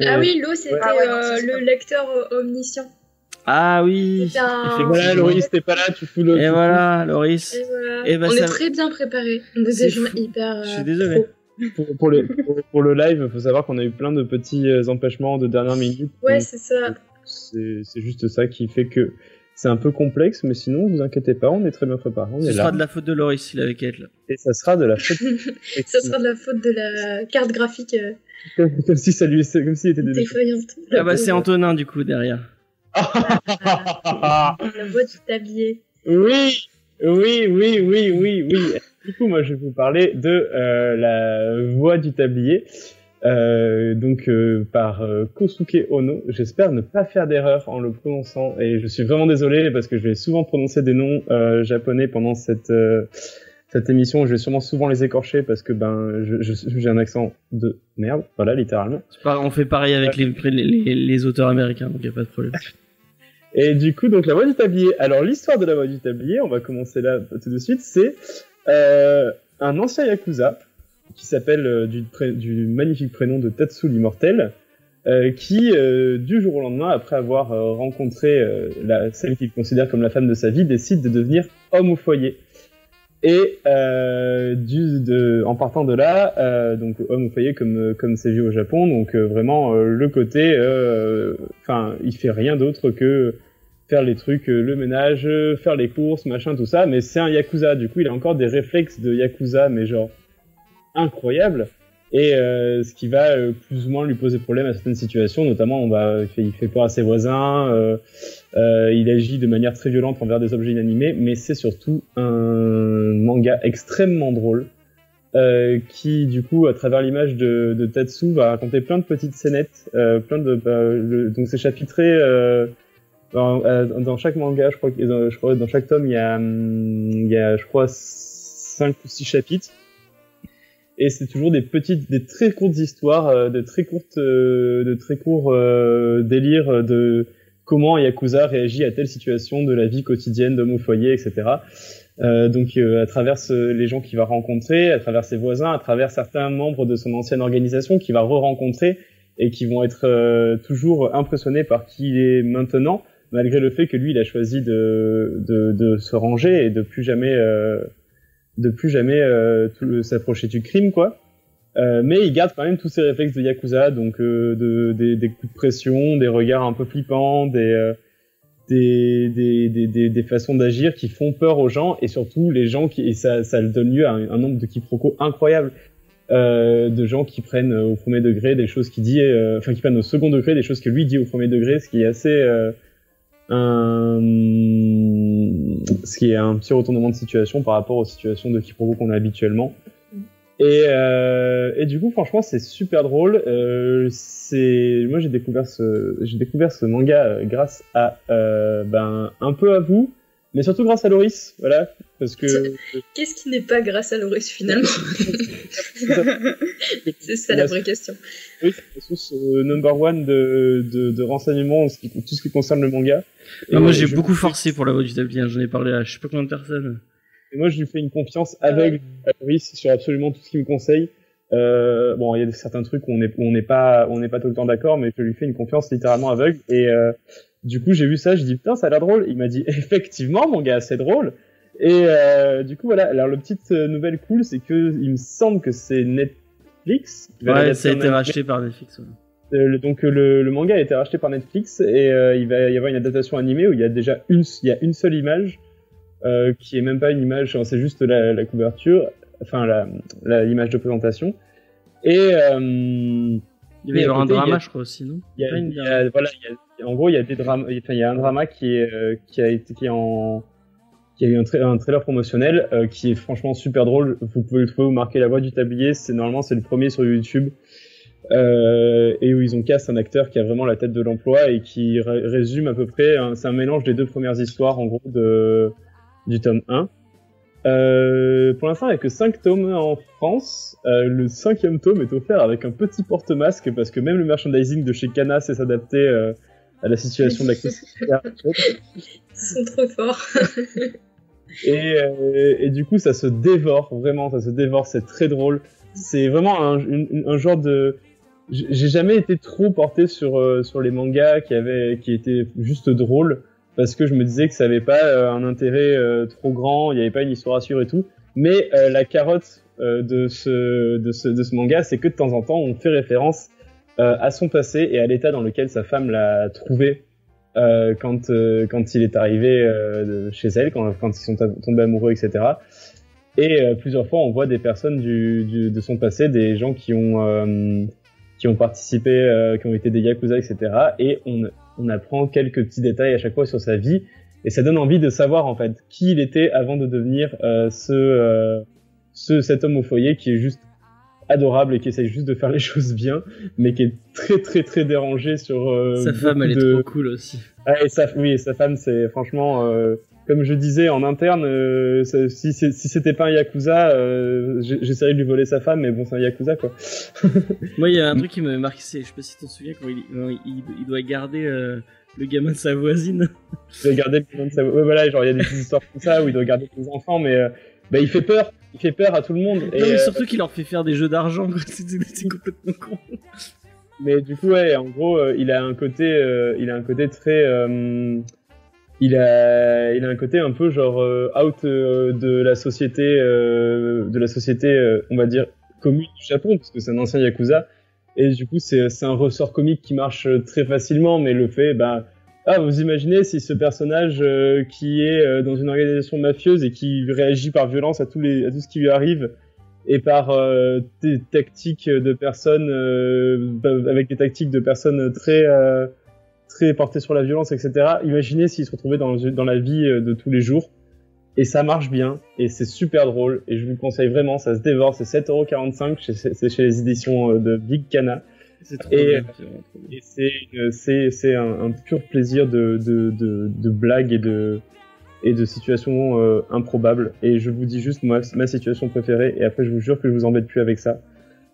Ah
Euh,
oui, l'eau, c'était
Ah ouais,
euh, le lecteur euh, omniscient.
Ah oui
un-.
Voilà, Loris, t'es pas là, tu fous le.
Et voilà, Loris.
Et voilà.
Eh ben,
on
ça-
est très bien préparés. On est des gens hyper.
Je suis
euh,
désolé.
pros.
pour, pour, les- pour- pour le live, il faut savoir qu'on a eu plein de petits euh, empêchements de dernière minute.
Ouais, c'est ça.
c'est juste ça qui fait que c'est un peu complexe, mais sinon, vous inquiétez pas, on est très bien préparé.
Ce sera
là.
de la faute de Loris, il avait qu'à être là.
Et ça sera de la faute. <laughs>
Ça sera de la faute de la carte graphique euh,
comme, si ça lui, comme s'il était
défaillante.
Ah bah c'est Antonin du coup derrière.
La voix du tablier.
Oui, oui, oui, oui, oui, oui. Du coup, moi, je vais vous parler de euh, la voix du tablier, euh, donc euh, par euh, Kosuke Ono. J'espère ne pas faire d'erreur en le prononçant, et je suis vraiment désolé parce que je vais souvent prononcer des noms euh, japonais pendant cette euh, cette émission. Je vais sûrement souvent les écorcher parce que ben je- je- j'ai un accent de merde, voilà, littéralement.
Pas- On fait pareil avec les, les, les- les auteurs américains, donc y a pas de problème.
Et du coup, donc la voix du tablier. Alors l'histoire de la voix du tablier, on va commencer là tout de suite. C'est euh, un ancien yakuza qui s'appelle euh, du, magnifique prénom de Tatsu l'immortel, euh, qui du jour au lendemain, après avoir rencontré la, celle qu'il considère comme la femme de sa vie, décide de devenir homme au foyer. Et euh, en partant de là, euh, donc homme au foyer comme comme c'est vu au Japon, donc euh, vraiment le côté, enfin, il fait rien d'autre que faire les trucs, le ménage, faire les courses, machin, tout ça. Mais c'est un yakuza, du coup, il a encore des réflexes de yakuza, mais genre incroyables. Et euh, ce qui va euh, plus ou moins lui poser problème à certaines situations, notamment on va, il, fait, peur à ses voisins, euh, euh, il agit de manière très violente envers des objets inanimés, mais c'est surtout un manga extrêmement drôle. euh, qui du coup à travers l'image de, de Tatsu va raconter plein de petites scénettes, euh, plein de le- donc c'est chapitré dans, dans chaque manga, je crois dans, je crois, dans chaque tome il y a hum, il y a je crois cinq ou six chapitres et c'est toujours des petites des très courtes histoires euh, de très courtes euh, de très courts euh, délires de comment Yakuza réagit à telle situation de la vie quotidienne d'homme au foyer, etc. Euh, donc euh, à travers ce- les gens qu'il va rencontrer, à travers ses voisins, à travers certains membres de son ancienne organisation qu'il va re-rencontrer et qui vont être euh, toujours impressionnés par qui il est maintenant, malgré le fait que lui il a choisi de, de, de se ranger et de plus jamais euh, de plus jamais euh, s'approcher du crime quoi. Euh, mais il garde quand même tous ses réflexes de yakuza, donc euh, de, des, des coups de pression, des regards un peu flippants, des euh, des, des, des, façons d'agir qui font peur aux gens et surtout les gens qui et ça, ça donne lieu à un, un nombre de quiproquos incroyables euh, de gens qui prennent au premier degré des choses qu'il dit, euh, enfin qui prennent au second degré des choses que lui dit au premier degré, ce qui est assez euh, ce qui est un petit retournement de situation par rapport aux situations de quiproquos qu'on a habituellement. Et, euh, et du coup, franchement, c'est super drôle. Euh, c'est moi j'ai découvert ce j'ai découvert ce manga euh, grâce à euh, ben un peu à vous, mais surtout grâce à Loris, voilà, parce que
Qu'est-ce qui n'est pas grâce à Loris finalement? <laughs> <laughs> C'est ça la vraie question.
oui, c'est la source euh, number one de, de, de renseignements en ce qui- tout ce qui concerne le manga.
Ah, moi
Et
j'ai beaucoup forcé pour la voix du tablier, j'en ai parlé à je sais pas combien de personnes.
Et moi, je lui fais une confiance aveugle à Loris sur absolument tout ce qu'il me conseille. Euh, bon, il y a certains trucs où on n'est on pas on n'est pas tout le temps d'accord, mais je lui fais une confiance littéralement aveugle. Et euh, du coup, j'ai vu ça, je dis putain, ça a l'air drôle. Il m'a dit <laughs> effectivement, mon gars, c'est drôle. Et euh, du coup, voilà. Alors, le petite euh, nouvelle cool, c'est que il me semble que c'est Netflix. qui va
Ouais, ça a été racheté par Netflix. ouais.
Euh, donc le, le manga a été racheté par Netflix et euh, il va y avoir une adaptation animée où il y a déjà une, il y a une seule image euh, qui est même pas une image, c'est juste la, la couverture, enfin la la- l'image de présentation. Et
Il va y avoir un drama, je crois aussi, non?
en gros il y a des enfin il y a un drama qui est qui a été qui est en qui a eu un, tra- un trailer promotionnel euh, qui est franchement super drôle. Vous pouvez le trouver, vous marquez la voix du tablier. C'est normalement c'est le premier sur YouTube euh, et où ils ont cast un acteur qui a vraiment la tête de l'emploi et qui ré- résume à peu près. un- C'est un mélange des deux premières histoires en gros de du tome 1. Euh, pour l'instant, il n'y a que 5 tomes en France. Euh, le cinquième tome est offert avec un petit porte-masque parce que même le merchandising de chez Kana sait s'adapter euh, à la situation de la crise. <laughs>
Ils sont trop forts. <laughs>
Et, euh, et du coup, ça se dévore, vraiment, ça se dévore, c'est très drôle. C'est vraiment un, genre de... J'ai jamais été trop porté sur, euh, sur les mangas qui, avaient, qui étaient juste drôles, parce que je me disais que ça avait pas euh, un intérêt trop grand, il n'y avait pas une histoire à et tout. Mais la carotte de, ce, de, ce, de ce manga, c'est que de temps en temps, on fait référence à son passé et à l'état dans lequel sa femme l'a trouvé euh, quand, euh, quand il est arrivé euh, chez elle, quand, quand ils sont tombés amoureux, etc. Et euh, plusieurs fois, on voit des personnes du, du, de son passé, des gens qui ont, euh, qui ont participé, qui ont été des yakuza, etc. Et on, on apprend quelques petits détails à chaque fois sur sa vie. Et ça donne envie de savoir en fait qui il était avant de devenir ce, ce cet homme au foyer qui est juste adorable et qui essaye juste de faire les <laughs> choses bien, mais qui est très très très dérangé sur euh,
Sa femme, elle
beaucoup
est
de-
trop cool aussi.
ah, et sa, oui, et sa femme, c'est franchement, euh, comme je disais en interne, euh, ça- si, c'était pas un yakuza, j'essaierais de lui voler sa femme, mais bon, c'est un yakuza quoi. <laughs>
Moi, il y a un truc qui m'avait marqué, c'est, je sais pas si t'en souviens, quand il, quand il, il doit garder le gamin de sa voisine.
Il doit garder le nom de sa... ouais, voilà, genre il y a des petites histoires comme ça où il doit garder ses enfants, mais bah, il fait peur, il fait peur à tout le monde. Et,
non, mais
euh,
surtout qu'il leur fait faire des jeux d'argent. <laughs> C'est, complètement con.
Mais du coup, ouais, en gros, euh, il a un côté, euh, il a un côté très, il a, il a un côté un peu genre out de la société, de la société, on va dire commune du Japon, parce que c'est un ancien yakuza. Et du coup, c'est, un ressort comique qui marche très facilement, mais le fait, bah, ah, vous imaginez si ce personnage euh, qui est euh, dans une organisation mafieuse et qui réagit par violence à tout ce qui lui arrive, et par euh, des tactiques de personnes bah, avec des tactiques de personnes très très portées sur la violence etc imaginez s'ils se retrouvaient dans, la vie de tous les jours et ça marche bien et c'est super drôle et je vous le conseille vraiment ça se dévore c'est 7,45€ chez- les éditions de Big Cana Et-
c'est vraiment trop bien.
et c'est une- c'est c'est un, un pur plaisir de de de, de blagues et de et de situations euh, improbables et je vous dis juste moi ma situation préférée et après je vous jure que je vous embête plus avec ça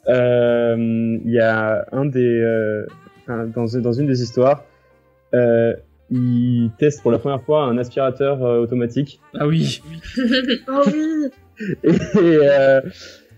Euh, il y a un des euh, dans dans une des histoires euh, il teste pour la première fois un aspirateur euh, automatique
Ah oui.
Oh <laughs> oui
et, euh,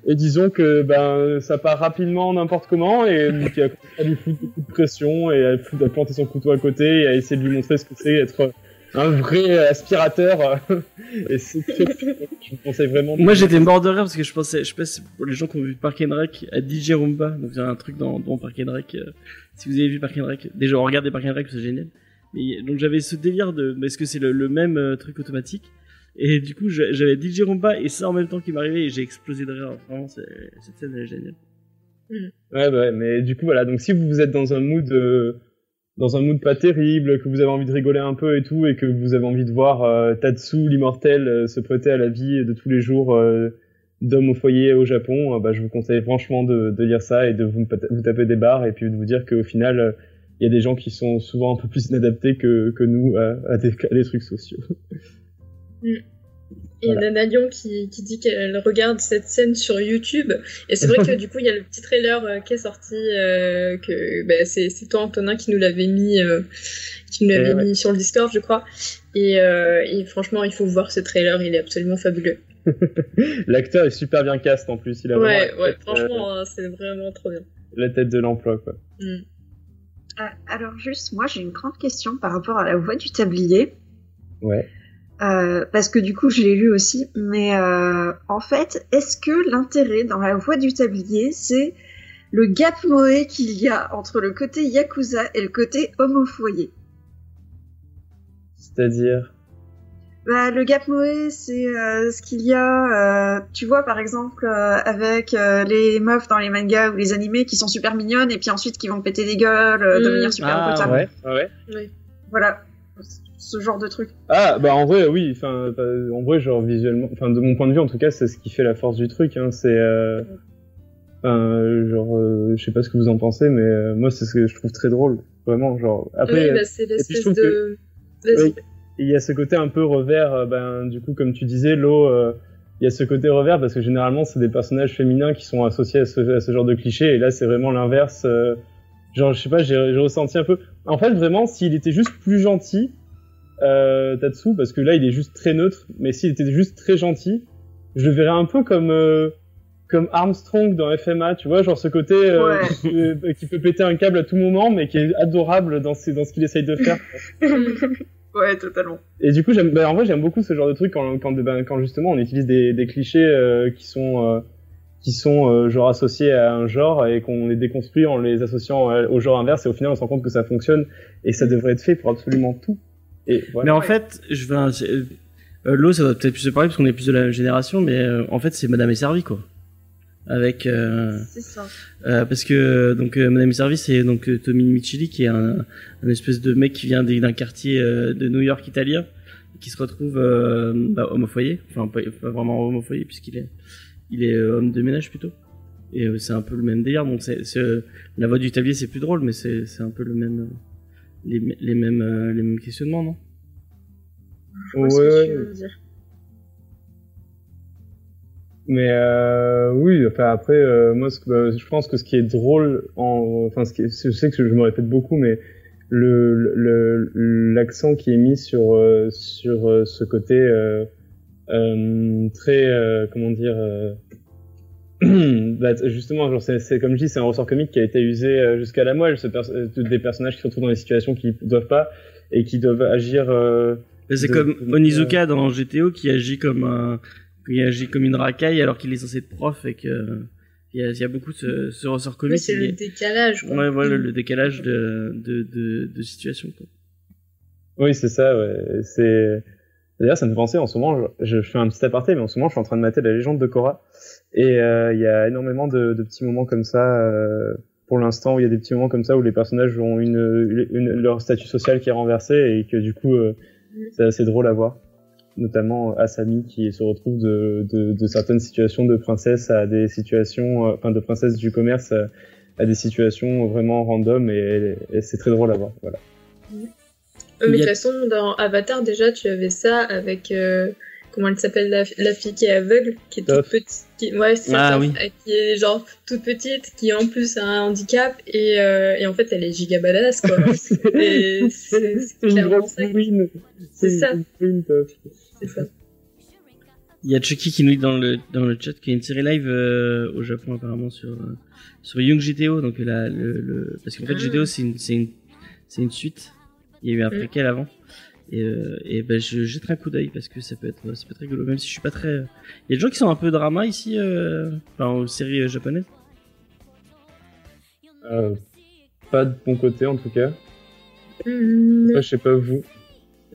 et disons que ben ça part rapidement n'importe comment et <laughs> donc il a commencé à lui foutre beaucoup de pression et à, foutre- à planter son couteau à côté et à essayer de lui montrer ce que c'est être un vrai aspirateur. <laughs> Et c'est très, <laughs> je vous conseille vraiment
Moi, j'étais mort de rire parce que je pensais, je sais pas si pour les gens qui ont vu Park and Rec, à DJ Roomba, donc il y a un truc dans, dans Park and Rec, euh, si vous avez vu Park and Rec, déjà regardez Park and Rec, c'est génial. Mais, donc j'avais ce délire de, est-ce que c'est le, le même euh, truc automatique? Et du coup, j'avais DJ Roomba et ça en même temps qui m'arrivait et j'ai explosé de rire. Vraiment, cette scène elle est géniale.
Ouais, bah ouais, mais du coup, voilà. Donc, si vous êtes dans un mood, euh, dans un mood pas terrible, que vous avez envie de rigoler un peu et tout, et que vous avez envie de voir euh, Tatsu, l'immortel, euh, se prêter à la vie de tous les jours euh, d'homme au foyer au Japon, bah, je vous conseille franchement de, lire ça et de vous, taper des barres et puis de vous dire qu'au final, il y a des gens qui sont souvent un peu plus inadaptés que, nous à des trucs sociaux. <laughs>
Et
Voilà.
Nana Lyon qui, qui dit qu'elle regarde cette scène sur YouTube. Et c'est vrai que <laughs> du coup, il y a le petit trailer euh, qui est sorti, euh, que bah, c'est c'est toi, Antonin, qui nous l'avait mis, euh, qui nous l'avait
ouais.
mis sur le Discord, je crois. Et, euh, et franchement, il faut voir ce trailer, il est absolument fabuleux. <laughs>
L'acteur est super bien cast en plus. Il a
Ouais,
vraiment
ouais, franchement, euh, c'est vraiment trop bien.
la tête de l'emploi, quoi.
Mm.
Alors juste, moi j'ai une grande question par rapport à la voix du tablier.
Ouais.
Euh, parce que du coup je l'ai lu aussi, mais euh, en fait, est-ce que l'intérêt dans la voix du tablier, c'est le gap moé qu'il y a entre le côté yakuza et le côté homme au foyer?
C'est-à-dire?
bah, Le gap moé, c'est euh, ce qu'il y a, euh, tu vois par exemple euh, avec euh, les meufs dans les mangas ou les animés qui sont super mignonnes et puis ensuite qui vont péter des gueules, euh,
Mm.
devenir super
Ah.
Ouais, ouais.
Ouais.
Voilà, ce genre de truc.
Ah bah en vrai oui, enfin bah, en vrai genre visuellement, enfin de mon point de vue en tout cas c'est ce qui fait la force du truc, hein, c'est euh, enfin euh, genre euh, je sais pas ce que vous en pensez mais euh, moi c'est ce que je trouve très drôle vraiment genre après
oui, bah, c'est l'espèce de.
Oui. il y a ce côté un peu revers euh, ben du coup comme tu disais l'eau euh, il y a ce côté revers parce que généralement c'est des personnages féminins qui sont associés à ce, à ce genre de cliché et là c'est vraiment l'inverse euh, genre je sais pas j'ai ressenti un peu en fait vraiment s'il était juste plus gentil euh, Tatsu parce que là il est juste très neutre mais s'il était juste très gentil je le verrais un peu comme euh, comme Armstrong dans FMA tu vois genre ce côté euh,
Ouais.
qui, peut, péter un câble à tout moment mais qui est adorable dans, ses, dans ce qu'il essaye de faire <laughs>
ouais, totalement.
et du coup, j'aime, bah, en vrai, j'aime beaucoup ce genre de truc quand, quand, ben, quand justement on utilise des, des clichés euh, qui sont euh, qui sont euh, genre associés à un genre et qu'on les déconstruit en les associant euh, au genre inverse et au final on se rend compte que ça fonctionne et ça devrait être fait pour absolument tout. Et voilà.
Mais en fait, je vais. euh, L'eau, ça doit peut-être plus se parler parce qu'on est plus de la même génération, mais euh, en fait, c'est Madame est servie, quoi. Avec. Euh,
C'est ça.
euh, parce que donc euh, Madame est servie, c'est donc euh, Tommy Micheli qui est un, un espèce de mec qui vient d'un quartier euh, de New York italien qui se retrouve euh, bah, homme au foyer, enfin pas, pas vraiment homme au foyer puisqu'il est il est euh, homme de ménage plutôt. Et euh, c'est un peu le même délire. Donc c'est euh, la voix du tablier, c'est plus drôle, mais c'est c'est un peu le même euh, les, les mêmes euh, les mêmes questionnements, non?
Je vois ce que
Ouais.
tu veux dire.
Mais euh, oui, enfin après, euh, moi, ce que, euh, je pense que ce qui est drôle, en, enfin, ce qui est- je sais que je me répète beaucoup, mais le le- l'accent qui est mis sur euh, sur euh, ce côté euh, euh, très euh, comment dire euh, <clears throat> bah, justement genre c'est c'est- comme je dis c'est un ressort comique qui a été usé euh, jusqu'à la moelle ce pers- euh, des personnages qui se retrouvent dans des situations qu'ils doivent pas et qui doivent agir euh,
Bah, C'est
de-
comme Onizuka dans GTO qui agit comme un qui agit comme une racaille alors qu'il est censé être prof et que il y a, il y a beaucoup ce, ce ressort comique.
c'est
qui
le décalage. quoi.
Ouais, voilà, le décalage de, de, de, de situation. Quoi.
Oui, c'est ça, ouais. C'est... D'ailleurs, ça me fait penser, en ce moment, je, je fais un petit aparté, mais en ce moment, je suis en train de mater la légende de Korra. Et euh, il y a énormément de, de petits moments comme ça, euh, pour l'instant, où il y a des petits moments comme ça où les personnages ont une, une, leur statut social qui est renversé et que du coup, euh, c'est assez drôle à voir. Notamment Asami qui se retrouve de, de, de certaines situations de princesse à des situations, euh, enfin de princesse du commerce à, à des situations vraiment random et, et c'est très drôle à voir. Voilà.
Euh, mais de toute façon, dans Avatar, déjà, tu avais ça avec. euh, comment elle s'appelle la, la fille qui est aveugle, qui est toute petite. Qui, ouais, c'est
Ah
ça,
oui.
euh, Qui est genre toute petite, qui en plus a un handicap, et, euh, et en fait, elle est giga badass, quoi. C'est clairement ça. C'est. C'est.
Il y a Chucky qui nous dit dans le, dans le chat qu'il y a une série live euh, au Japon apparemment sur, euh, sur Young GTO. Donc la, le, le... Parce qu'en fait
Ah.
GTO c'est une, c'est une, c'est une suite. Il y a eu un
Mm.
préquel avant. Et, euh, et ben je jetterai un coup d'œil parce que ça peut être ça peut être rigolo même si je suis pas très il y a des gens qui sont un peu drama ici euh... enfin aux séries euh, japonaises
Euh, pas de bon côté en tout cas.
Mhm.
Après, je sais pas vous.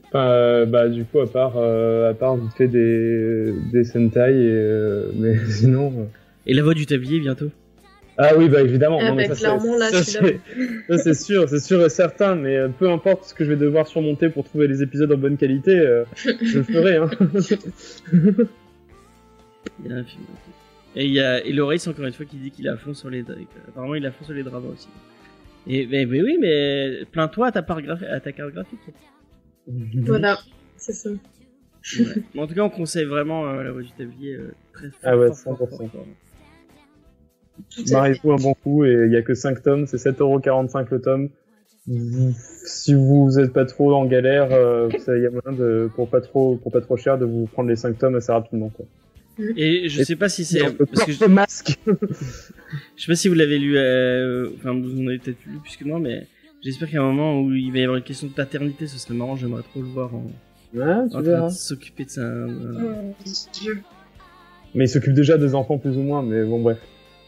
Enfin, euh, bah du coup à part euh, à part vite fait des des sentai et euh, <laughs> mais sinon. euh,
et la voix du tablier bientôt
Ah oui bah évidemment.
Ah
non, mais
bah,
ça, c'est-
là,
ça,
celui-là,
c'est- <laughs> ça, c'est sûr, c'est sûr et certain. Mais euh, peu importe ce que je vais devoir surmonter pour trouver les épisodes en bonne qualité, euh, <laughs> je le ferai. Hein.
il y a un film et il y a et Loris encore une fois qui dit qu'il à fond sur les apparemment il à fond sur les dramas aussi et mais, mais oui mais plains-toi à ta part graphi- à ta carte graphique
Voilà, c'est ça.
Ouais. En tout cas, on conseille vraiment euh, la voix du tablier euh, très fort.
Ah ouais,
fort, fort,
100%.
fort, fort.
Mariez-vous un bon coup et il y a que 5 tomes, c'est 7,45€ le tome. Si vous êtes pas trop en galère, euh, il y a moyen de, pour pas trop, pour pas trop cher, de vous prendre les 5 tomes assez rapidement, quoi.
Et je
Et
sais pas si c'est
Un peu
parce que je,
masque. <laughs>
je sais pas si vous l'avez lu, euh, enfin vous en avez peut-être lu plus que moi, mais j'espère qu'à un moment où il va y avoir une question de paternité, ce serait marrant. J'aimerais trop le voir en,
Ouais,
en
tu
train
verras.
de s'occuper de ça. euh,
Oh.
Mais il s'occupe déjà des enfants plus ou moins, mais bon, bref.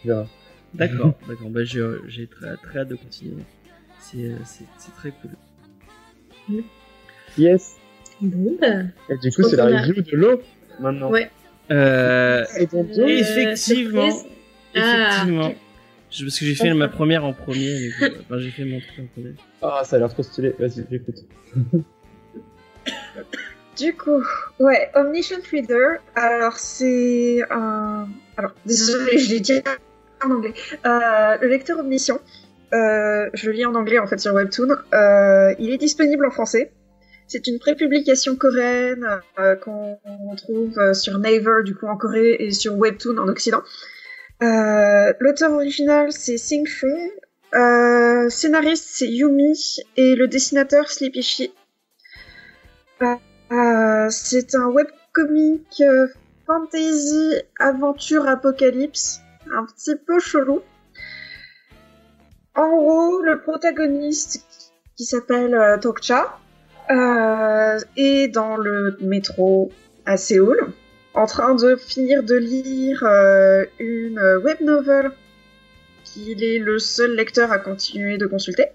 Tu verras.
D'accord, <laughs> d'accord. Bah j'ai j'ai très très hâte de continuer. C'est euh, très cool.
Yes.
Bon, bah.
Et du coup, c'est la
a-
review de l'eau, maintenant.
Ouais.
Euh.
Euh,
effectivement.
Ah.
effectivement. Je- Parce que j'ai fait ma première en premier. mais Enfin, j'ai fait mon truc en premier.
Ah, ça a l'air trop stylé. Vas-y, j'écoute. <coughs>
Du coup, ouais, Omniscient Reader, alors c'est un... Alors, désolé, je l'ai dit en anglais. Euh, le lecteur omniscient, euh, je lis en anglais en fait sur Webtoon, euh, il est disponible en français. C'est une prépublication coréenne qu'on trouve sur Naver du coup en Corée et sur Webtoon en Occident. L'auteur original c'est Sing Fung, euh, scénariste c'est Yumi et le dessinateur Sleepy. Euh, euh, c'est un webcomic fantasy aventure apocalypse, un petit peu chelou. En gros, le protagoniste qui s'appelle euh, Tokcha euh, est dans le métro à Séoul en train de finir de lire euh, une web novel qu'il est le seul lecteur à continuer de consulter.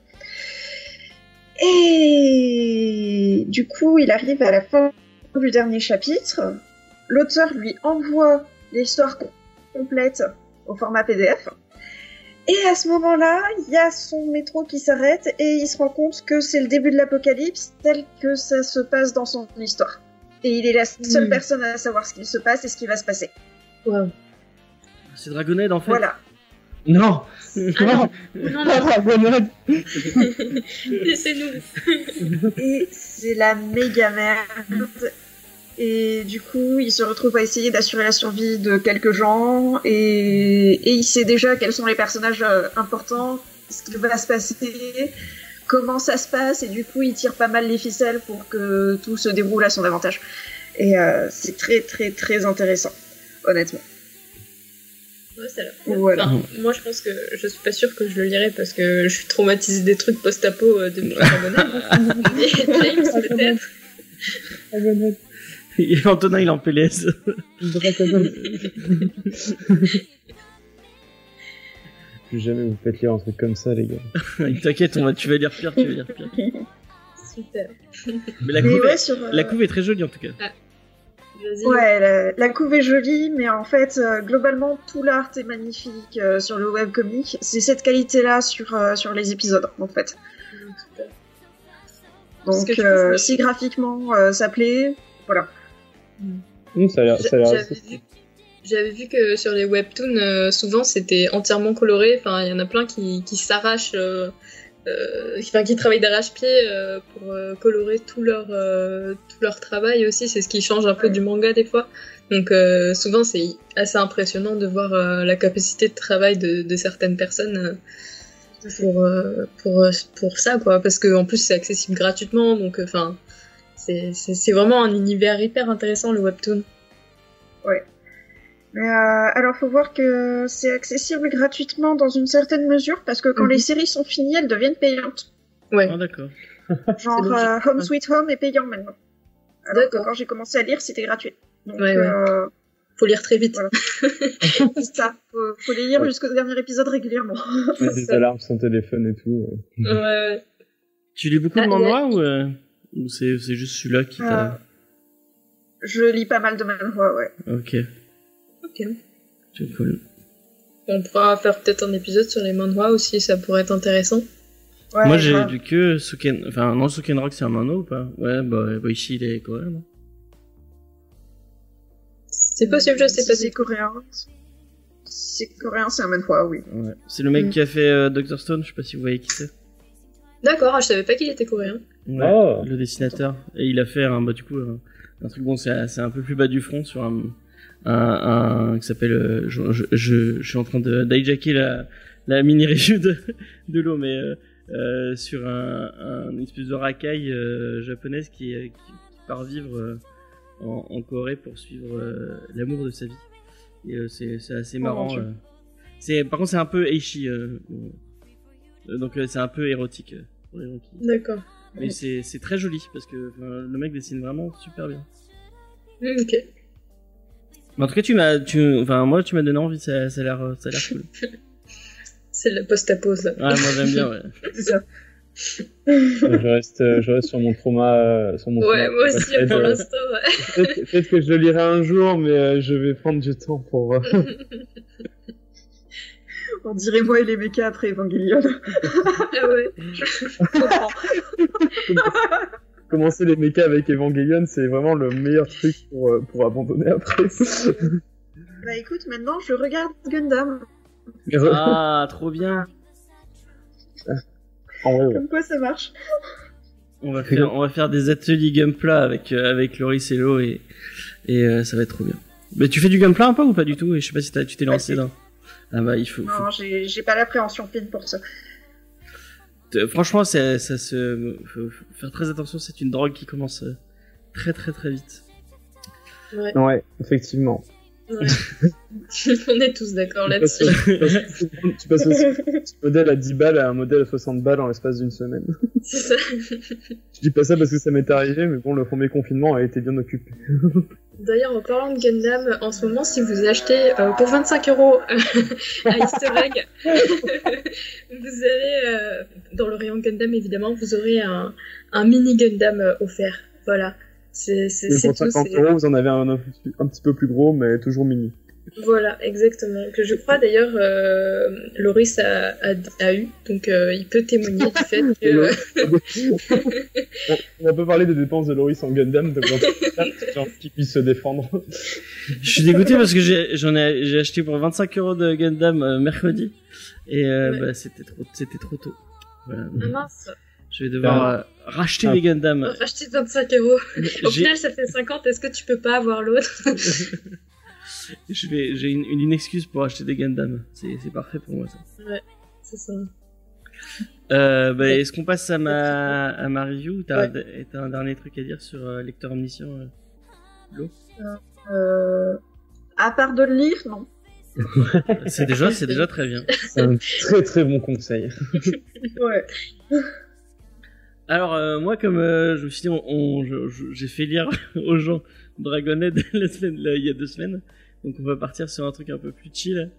Et du coup, il arrive à la fin du dernier chapitre. L'auteur lui envoie l'histoire complète au format PDF. Et à ce moment-là, il y a son métro qui s'arrête et il se rend compte que c'est le début de l'apocalypse tel que ça se passe dans son histoire. Et il est la seule
Mm.
personne à savoir ce qu'il se passe et ce qui va se passer.
Wow.
C'est Dragonhead en fait.
Voilà.
Non
Ah non, non, non,
Dragonhead <laughs>
laissez-nous.
Et c'est la méga merde. Et du coup, il se retrouve à essayer d'assurer la survie de quelques gens. Et, et il sait déjà quels sont les personnages euh, importants, ce qui va se passer, comment ça se passe. Et du coup, il tire pas mal les ficelles pour que tout se déroule à son avantage. Et euh, c'est très, très, très intéressant, honnêtement.
Ouais, ça a l'air cool.
Voilà.
Enfin, moi, je pense que je suis pas sûre que je le lirai parce que je suis traumatisée des trucs post-apo euh, depuis <laughs> Dragonhead. <laughs> Mais James, peut-être.
Et Antonin il est en PLS.
Plus jamais vous faites lire un truc comme ça, les gars. <laughs>
T'inquiète, on va, tu vas lire pire, tu vas lire pire.
Super.
Mais la
Mais
couve,
ouais, sur, euh,
la couve est très jolie en tout cas.
Vas-y.
Ouais, la, la couve est jolie, mais en fait, euh, globalement, tout l'art est magnifique euh, sur le webcomic. C'est cette qualité-là sur, euh, sur les épisodes, en fait.
Parce
Donc, euh, si graphiquement euh, ça plaît, voilà.
Hum, ça a l'air, ça a l'air
J'avais
assez
vu, j'avais vu que sur les webtoons, euh, souvent c'était entièrement coloré. Enfin, il y en a plein qui, qui s'arrachent, euh, euh, enfin, qui travaillent d'arrache-pied euh, pour euh, colorer tout leur, euh, tout leur travail aussi. C'est ce qui change un peu du manga des fois. Donc euh, souvent c'est assez impressionnant de voir euh, la capacité de travail de, de certaines personnes euh, pour, pour, pour ça, quoi. Parce qu'en plus c'est accessible gratuitement, donc enfin. C'est vraiment un univers hyper intéressant le webtoon.
Mais euh, alors, faut voir que c'est accessible gratuitement dans une certaine mesure, parce que quand
Mhm.
les séries sont finies, elles deviennent payantes.
Ouais.
Ah d'accord. <laughs>
Genre, euh, Home Sweet Home est payant maintenant.
D'accord.
quand j'ai commencé à lire, c'était gratuit. Donc,
Ouais, ouais.
euh,
Faut lire très vite.
Voilà. <laughs> c'est ça. Faut, faut les lire
Ouais.
jusqu'au dernier épisode régulièrement.
Des <laughs> alarmes sur son téléphone et tout.
Ouais, ouais.
Tu lis beaucoup de
Ah,
manhwa ou, euh, ou c'est c'est juste celui-là qui t'a.
Je lis pas mal de manhwa, ouais.
Ok.
Ok.
C'est cool.
On pourra faire peut-être un épisode sur les manhwa aussi, ça pourrait être intéressant.
Ouais,
Moi j'ai lu que Suken. Enfin, non, Suken Rock c'est un manhwa ou pas? Ouais, bah, Boichi il est coréen, non?
C'est possible, je sais
Si
pas.
c'est coréen. Si c'est coréen, c'est un manhwa, oui.
Ouais. C'est le mec
Mm.
qui a fait euh, Dr. Stone, je sais pas si vous voyez qui c'est.
D'accord, ah, je savais pas qu'il était coréen.
Ouais,
Oh.
le dessinateur. Et il a fait un, bah, du coup, un, un truc, bon, c'est un peu plus bas du front sur un, un, un qui s'appelle, euh, je, je, je, je suis en train de d'hijacker la, la mini review de, de l'eau, mais, euh, euh, sur un, espèce de racaille euh, japonaise qui, qui, qui part vivre euh, en, en Corée pour suivre euh, l'amour de sa vie. Et euh, c'est assez marrant. euh. C'est par contre c'est un peu eishi, euh, euh, donc euh, c'est un peu érotique euh, pour les gens qui.
D'accord.
Mais c'est c'est très joli parce que le mec dessine vraiment super bien.
Ok.
Mais en tout cas, tu m'as, tu, enfin moi, tu m'as donné envie. Ça, ça a l'air, ça a l'air cool. <laughs>
C'est la post-apo, ça.
Ouais, moi j'aime bien. Ouais. <laughs>
C'est ça.
je, reste, je reste sur mon trauma. euh, Sur mon
Ouais,
trauma.
moi aussi, pour
euh,
l'instant, ouais.
Peut-être peut-être que je le lirai un jour, mais euh, je vais prendre du temps pour. <laughs> euh,
On dirait moi et les mechas après Evangelion. <laughs>
Ah ouais. Je comprends.
Commencer les mechas avec Evangelion, c'est vraiment le meilleur truc pour, euh, pour abandonner après.
bah écoute, maintenant je regarde Gundam.
Ah, trop bien.
Ouais.
Comme quoi ça marche.
On va faire, on va faire des ateliers Gunpla avec euh, avec Loris et Lo et et euh, ça va être trop bien. Mais tu fais du Gunpla un peu ou pas du tout? Et je sais pas si tu t'es lancé là. Ah bah il faut. faut-
Non, j'ai j'ai pas l'appréhension fine pour ça.
Franchement, ça, ça se, faut faire très attention. C'est une drogue qui commence euh, très très très vite.
Ouais.
Ouais, effectivement.
ouais. <laughs> On est tous d'accord
Tu passes,
là-dessus.
tu passes aussi du modèle à 10 balles à un modèle à 60 balles en l'espace d'une semaine.
C'est ça.
Je dis pas ça parce que ça m'est arrivé, mais bon, le premier confinement a été bien occupé. <laughs>
D'ailleurs, en parlant de Gundam, en ce moment, si vous achetez euh, pour 25 euros <laughs> un Easter egg, <laughs> vous avez, euh, dans le rayon Gundam évidemment, vous aurez un, un mini Gundam euh, offert. Voilà. C'est c'est-
pour
tout.
50
c'est-
euros, vous en avez un, un, un petit peu plus gros, mais toujours mini.
Voilà, exactement. Que je crois d'ailleurs, euh, Loris a, a, a eu, donc euh, il peut témoigner du fait <laughs> que. <laughs>
on, pas parler des dépenses de Loris en Gundam, donc <laughs> genre qu'il puisse se défendre.
Je suis dégoûté parce que j'ai j'en ai j'ai acheté pour 25 euros de Gundam euh, mercredi et euh,
Ouais.
bah, c'était trop c'était trop tôt. Voilà.
Ah mince,
Je vais devoir euh, racheter
Ah.
des Gundam.
racheter 25 euros. Au final, ça fait 50. Est-ce que tu peux pas avoir l'autre?
Je vais j'ai une, une excuse pour acheter des Gundam. C'est c'est parfait pour moi ça.
C'est ça.
Euh, bah,
Ouais.
est-ce qu'on passe à ma à ma review ou T'as
Ouais.
t'as un dernier truc à dire sur euh, lecteur omniscient euh, Lo
Euh, à part de le lire, non. <laughs>
C'est déjà c'est déjà très bien.
C'est un très très bon conseil. <laughs>
Ouais.
Alors euh, moi comme euh, je me suis dit on, on- je- je- j'ai fait lire <laughs> aux gens Dragonhead la semaine là, il y a deux semaines donc on va partir sur un truc un peu plus chill.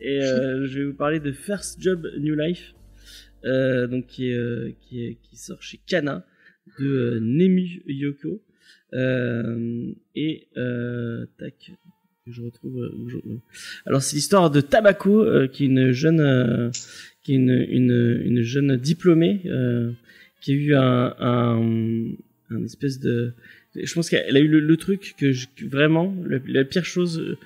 Et euh, <laughs> je vais vous parler de First Job New Life euh, donc qui est, euh, qui est qui sort chez Kana de Nemu Yoko. Et tac je retrouve alors c'est l'histoire de Tabako qui est une jeune qui est une, une, une jeune diplômée qui a eu un, un, un espèce de je pense qu'elle a eu le, le truc que, je, vraiment le- la pire chose euh,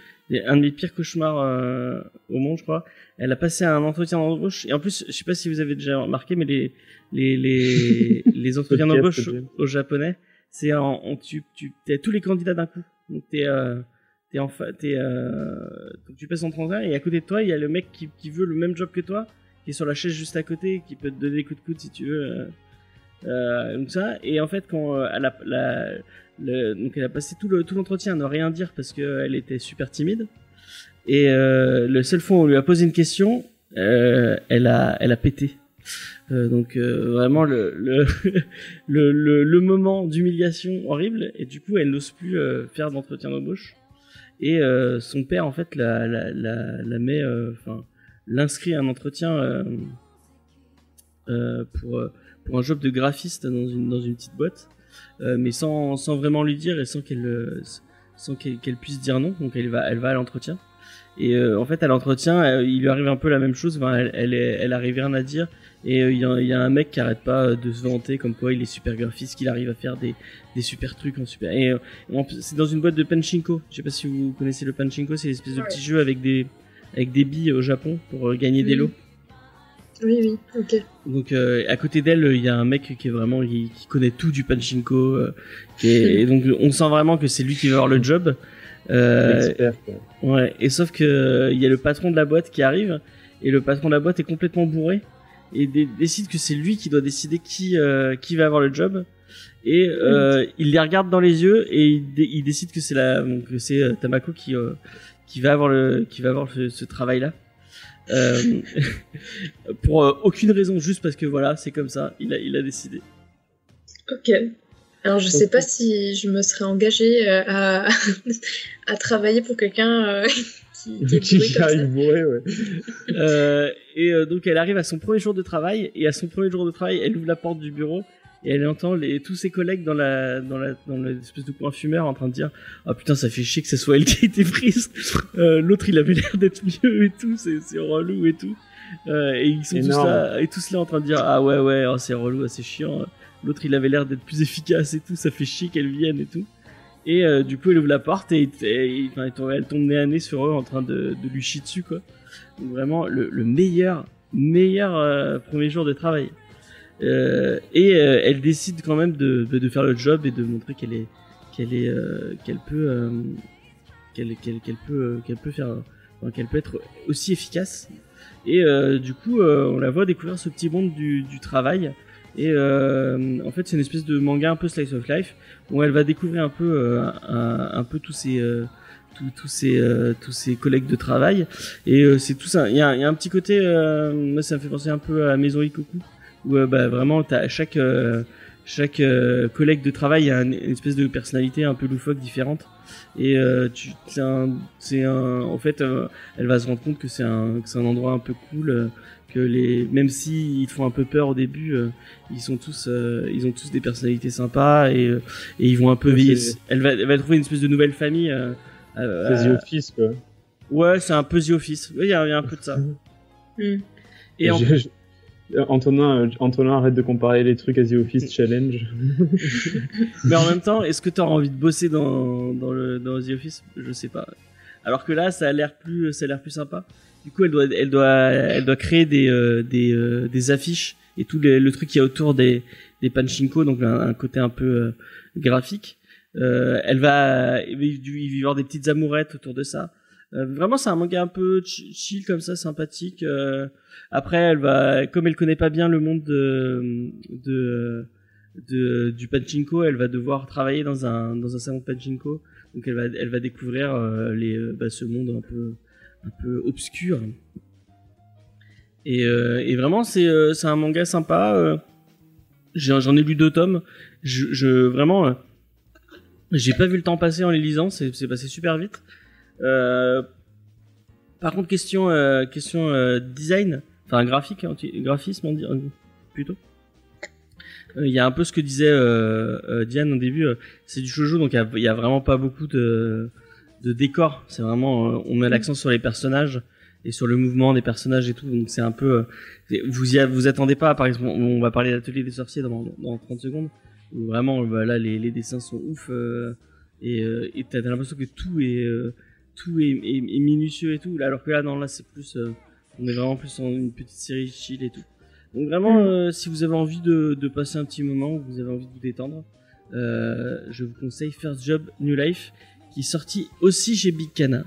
un des pires cauchemars euh, au monde je crois. Elle a passé un entretien d'embauche. Et en plus je sais pas si vous avez déjà remarqué mais les les les, <laughs> les entretiens d'embauche au japonais c'est en, tu tu t'as tous les candidats d'un coup. Donc t'es euh, t'es en t'es euh, donc tu passes en entretien et à côté de toi il y a le mec qui, qui veut le même job que toi qui est sur la chaise juste à côté qui peut te donner des coups de coude si tu veux euh, donc ça. Et en fait quand euh, la, donc elle a passé tout le tout l'entretien à ne rien dire parce qu'elle était super timide. Et euh, le seul fois où on lui a posé une question euh, elle a pété. Euh, donc vraiment <laughs> le moment d'humiliation horrible. Et du coup elle n'ose plus faire d'entretien d'embauche. Et son père en fait l'inscrit à un entretien pour un job de graphiste dans une petite boîte mais sans sans vraiment lui dire et sans qu'elle euh, sans qu'elle puisse dire non. Donc elle va elle va à l'entretien. Et euh, en fait à l'entretien euh, il lui arrive un peu la même chose. Enfin, elle elle, est- elle arrive rien à dire. Et euh, il y, a, il y a un mec qui arrête pas euh, de se vanter comme quoi il est super graphiste qu'il arrive à faire des des super trucs en super. Et euh, c'est dans une boîte de panchinko. Je sais pas si vous connaissez le panchinko c'est l'espèce de petit jeu avec des avec des billes au Japon pour euh, gagner des lots
Oui, oui, ok.
donc euh, à côté d'elle, il y a un mec qui est vraiment qui, qui connaît tout du pachinko, euh, qui est, <laughs> et donc on sent vraiment que c'est lui qui va avoir le job. Euh, ouais. Et sauf que euh, il y a le patron de la boîte qui arrive et le patron de la boîte est complètement bourré et dé- décide que c'est lui qui doit décider qui euh, qui va avoir le job. Et euh, il les regarde dans les yeux et il, dé- il décide que c'est la donc que c'est euh, Tamako qui euh, qui va avoir le qui va avoir ce, ce travail là. Euh, pour euh, aucune raison, juste parce que voilà, c'est comme ça, il a, il a décidé.
Ok. Alors, je sais pas si je me serais engagée euh, à, <laughs> à travailler pour quelqu'un euh, <laughs> qui, qui
Qui arrive bourré, ouais.
Euh, et euh, donc elle arrive à son premier jour de travail, et à son premier jour de travail, elle ouvre la porte du bureau, et elle entend les, tous ses collègues dans la dans la dans l'espèce de coin fumeur en train de dire ah putain ça fait chier que ce soit elle qui a été prise. Euh, l'autre il avait l'air d'être mieux et tout c'est c'est relou et tout. Euh, et ils sont tous là et tous là en train de dire ah ouais ouais oh, c'est relou ah, c'est chiant. L'autre il avait l'air d'être plus efficace et tout ça fait chier qu'elle vienne et tout et euh, du coup elle ouvre la porte et, et- enfin, elle tombe- elle tombe nez à nez sur eux en train de, de lui chier dessus quoi. Donc vraiment le, le meilleur meilleur euh, premier jour de travail euh, et euh, elle décide quand même de, faire le job et de montrer qu'elle est qu'elle est euh, qu'elle peut qu'elle qu'elle peut qu'elle peut faire qu'elle peut être aussi efficace. Et du coup on la voit découvrir ce petit monde du, travail. Et en fait c'est une espèce de manga un peu slice of life où elle va découvrir un peu un, peu tous ces tous, euh, tous ces collègues de travail. Et c'est tout ça. Il y a, un petit côté ça me fait penser un peu à la maison Ikoku où euh, bah, vraiment t'as chaque euh, chaque euh, collègue de travail a une, une espèce de personnalité un peu loufoque différente et euh, tu c'est un c'est un en fait euh, elle va se rendre compte que c'est un que c'est un endroit un peu cool euh, que les même si ils te font un peu peur au début euh, ils sont tous euh, ils ont tous des personnalités sympas et euh, et ils vont un peu
Ouais,
veiller elle va elle va trouver une espèce de nouvelle famille euh, euh,
C'est The Office, quoi.
ouais c'est un peu The Office oui il y, y a un peu de ça
Hmm. <laughs>
et en
j'ai- Antonin, euh, Antonin, arrête de comparer les trucs à The Office Challenge. <laughs>
Mais en même temps, est-ce que tu envie de bosser dans, dans, The Office? Je sais pas. Alors que là, ça a l'air plus, ça a l'air plus sympa. Du coup, elle doit, elle doit, elle doit créer des, euh, des, euh, des affiches et tout le truc qui est autour des, des pachinko, donc un, côté un peu euh, graphique. Euh, elle va, il va y des petites amourettes autour de ça. Euh, vraiment, c'est un manga un peu ch- chill comme ça, sympathique. Euh, après, elle va, comme elle connaît pas bien le monde de, de, de du pachinko, elle va devoir travailler dans un dans un salon de pachinko. Donc elle va elle va découvrir euh, les euh, bah, ce monde un peu un peu obscur. Et, et vraiment c'est c'est un manga sympa. J'en ai lu deux tomes. Je, je vraiment j'ai pas vu le temps passer en les lisant. C'est passé super vite. Euh, par contre question euh, question euh, design, enfin graphique, graphisme on dit euh, plutôt. Euh, Il y a un peu ce que disait euh, euh, Diane au début, c'est du shoujo donc il y a, vraiment pas beaucoup de, de décors. C'est vraiment, euh, on met l'accent sur les personnages et sur le mouvement des personnages et tout. Donc c'est un peu, euh, vous y a- vous attendez pas. Par exemple, on va parler d'atelier des sorciers dans, dans 30 secondes. Où vraiment, bah, là les, les dessins sont ouf euh, et euh, t'as l'impression que tout est euh, tout est, est- est minutieux et tout. Là, alors que là non là c'est plus, euh, on est vraiment plus en une petite série chill et tout. Donc vraiment, euh, si vous avez envie de, de passer un petit moment, ou vous avez envie de vous détendre, euh, je vous conseille First Job New Life, qui est sorti aussi chez Big Cana.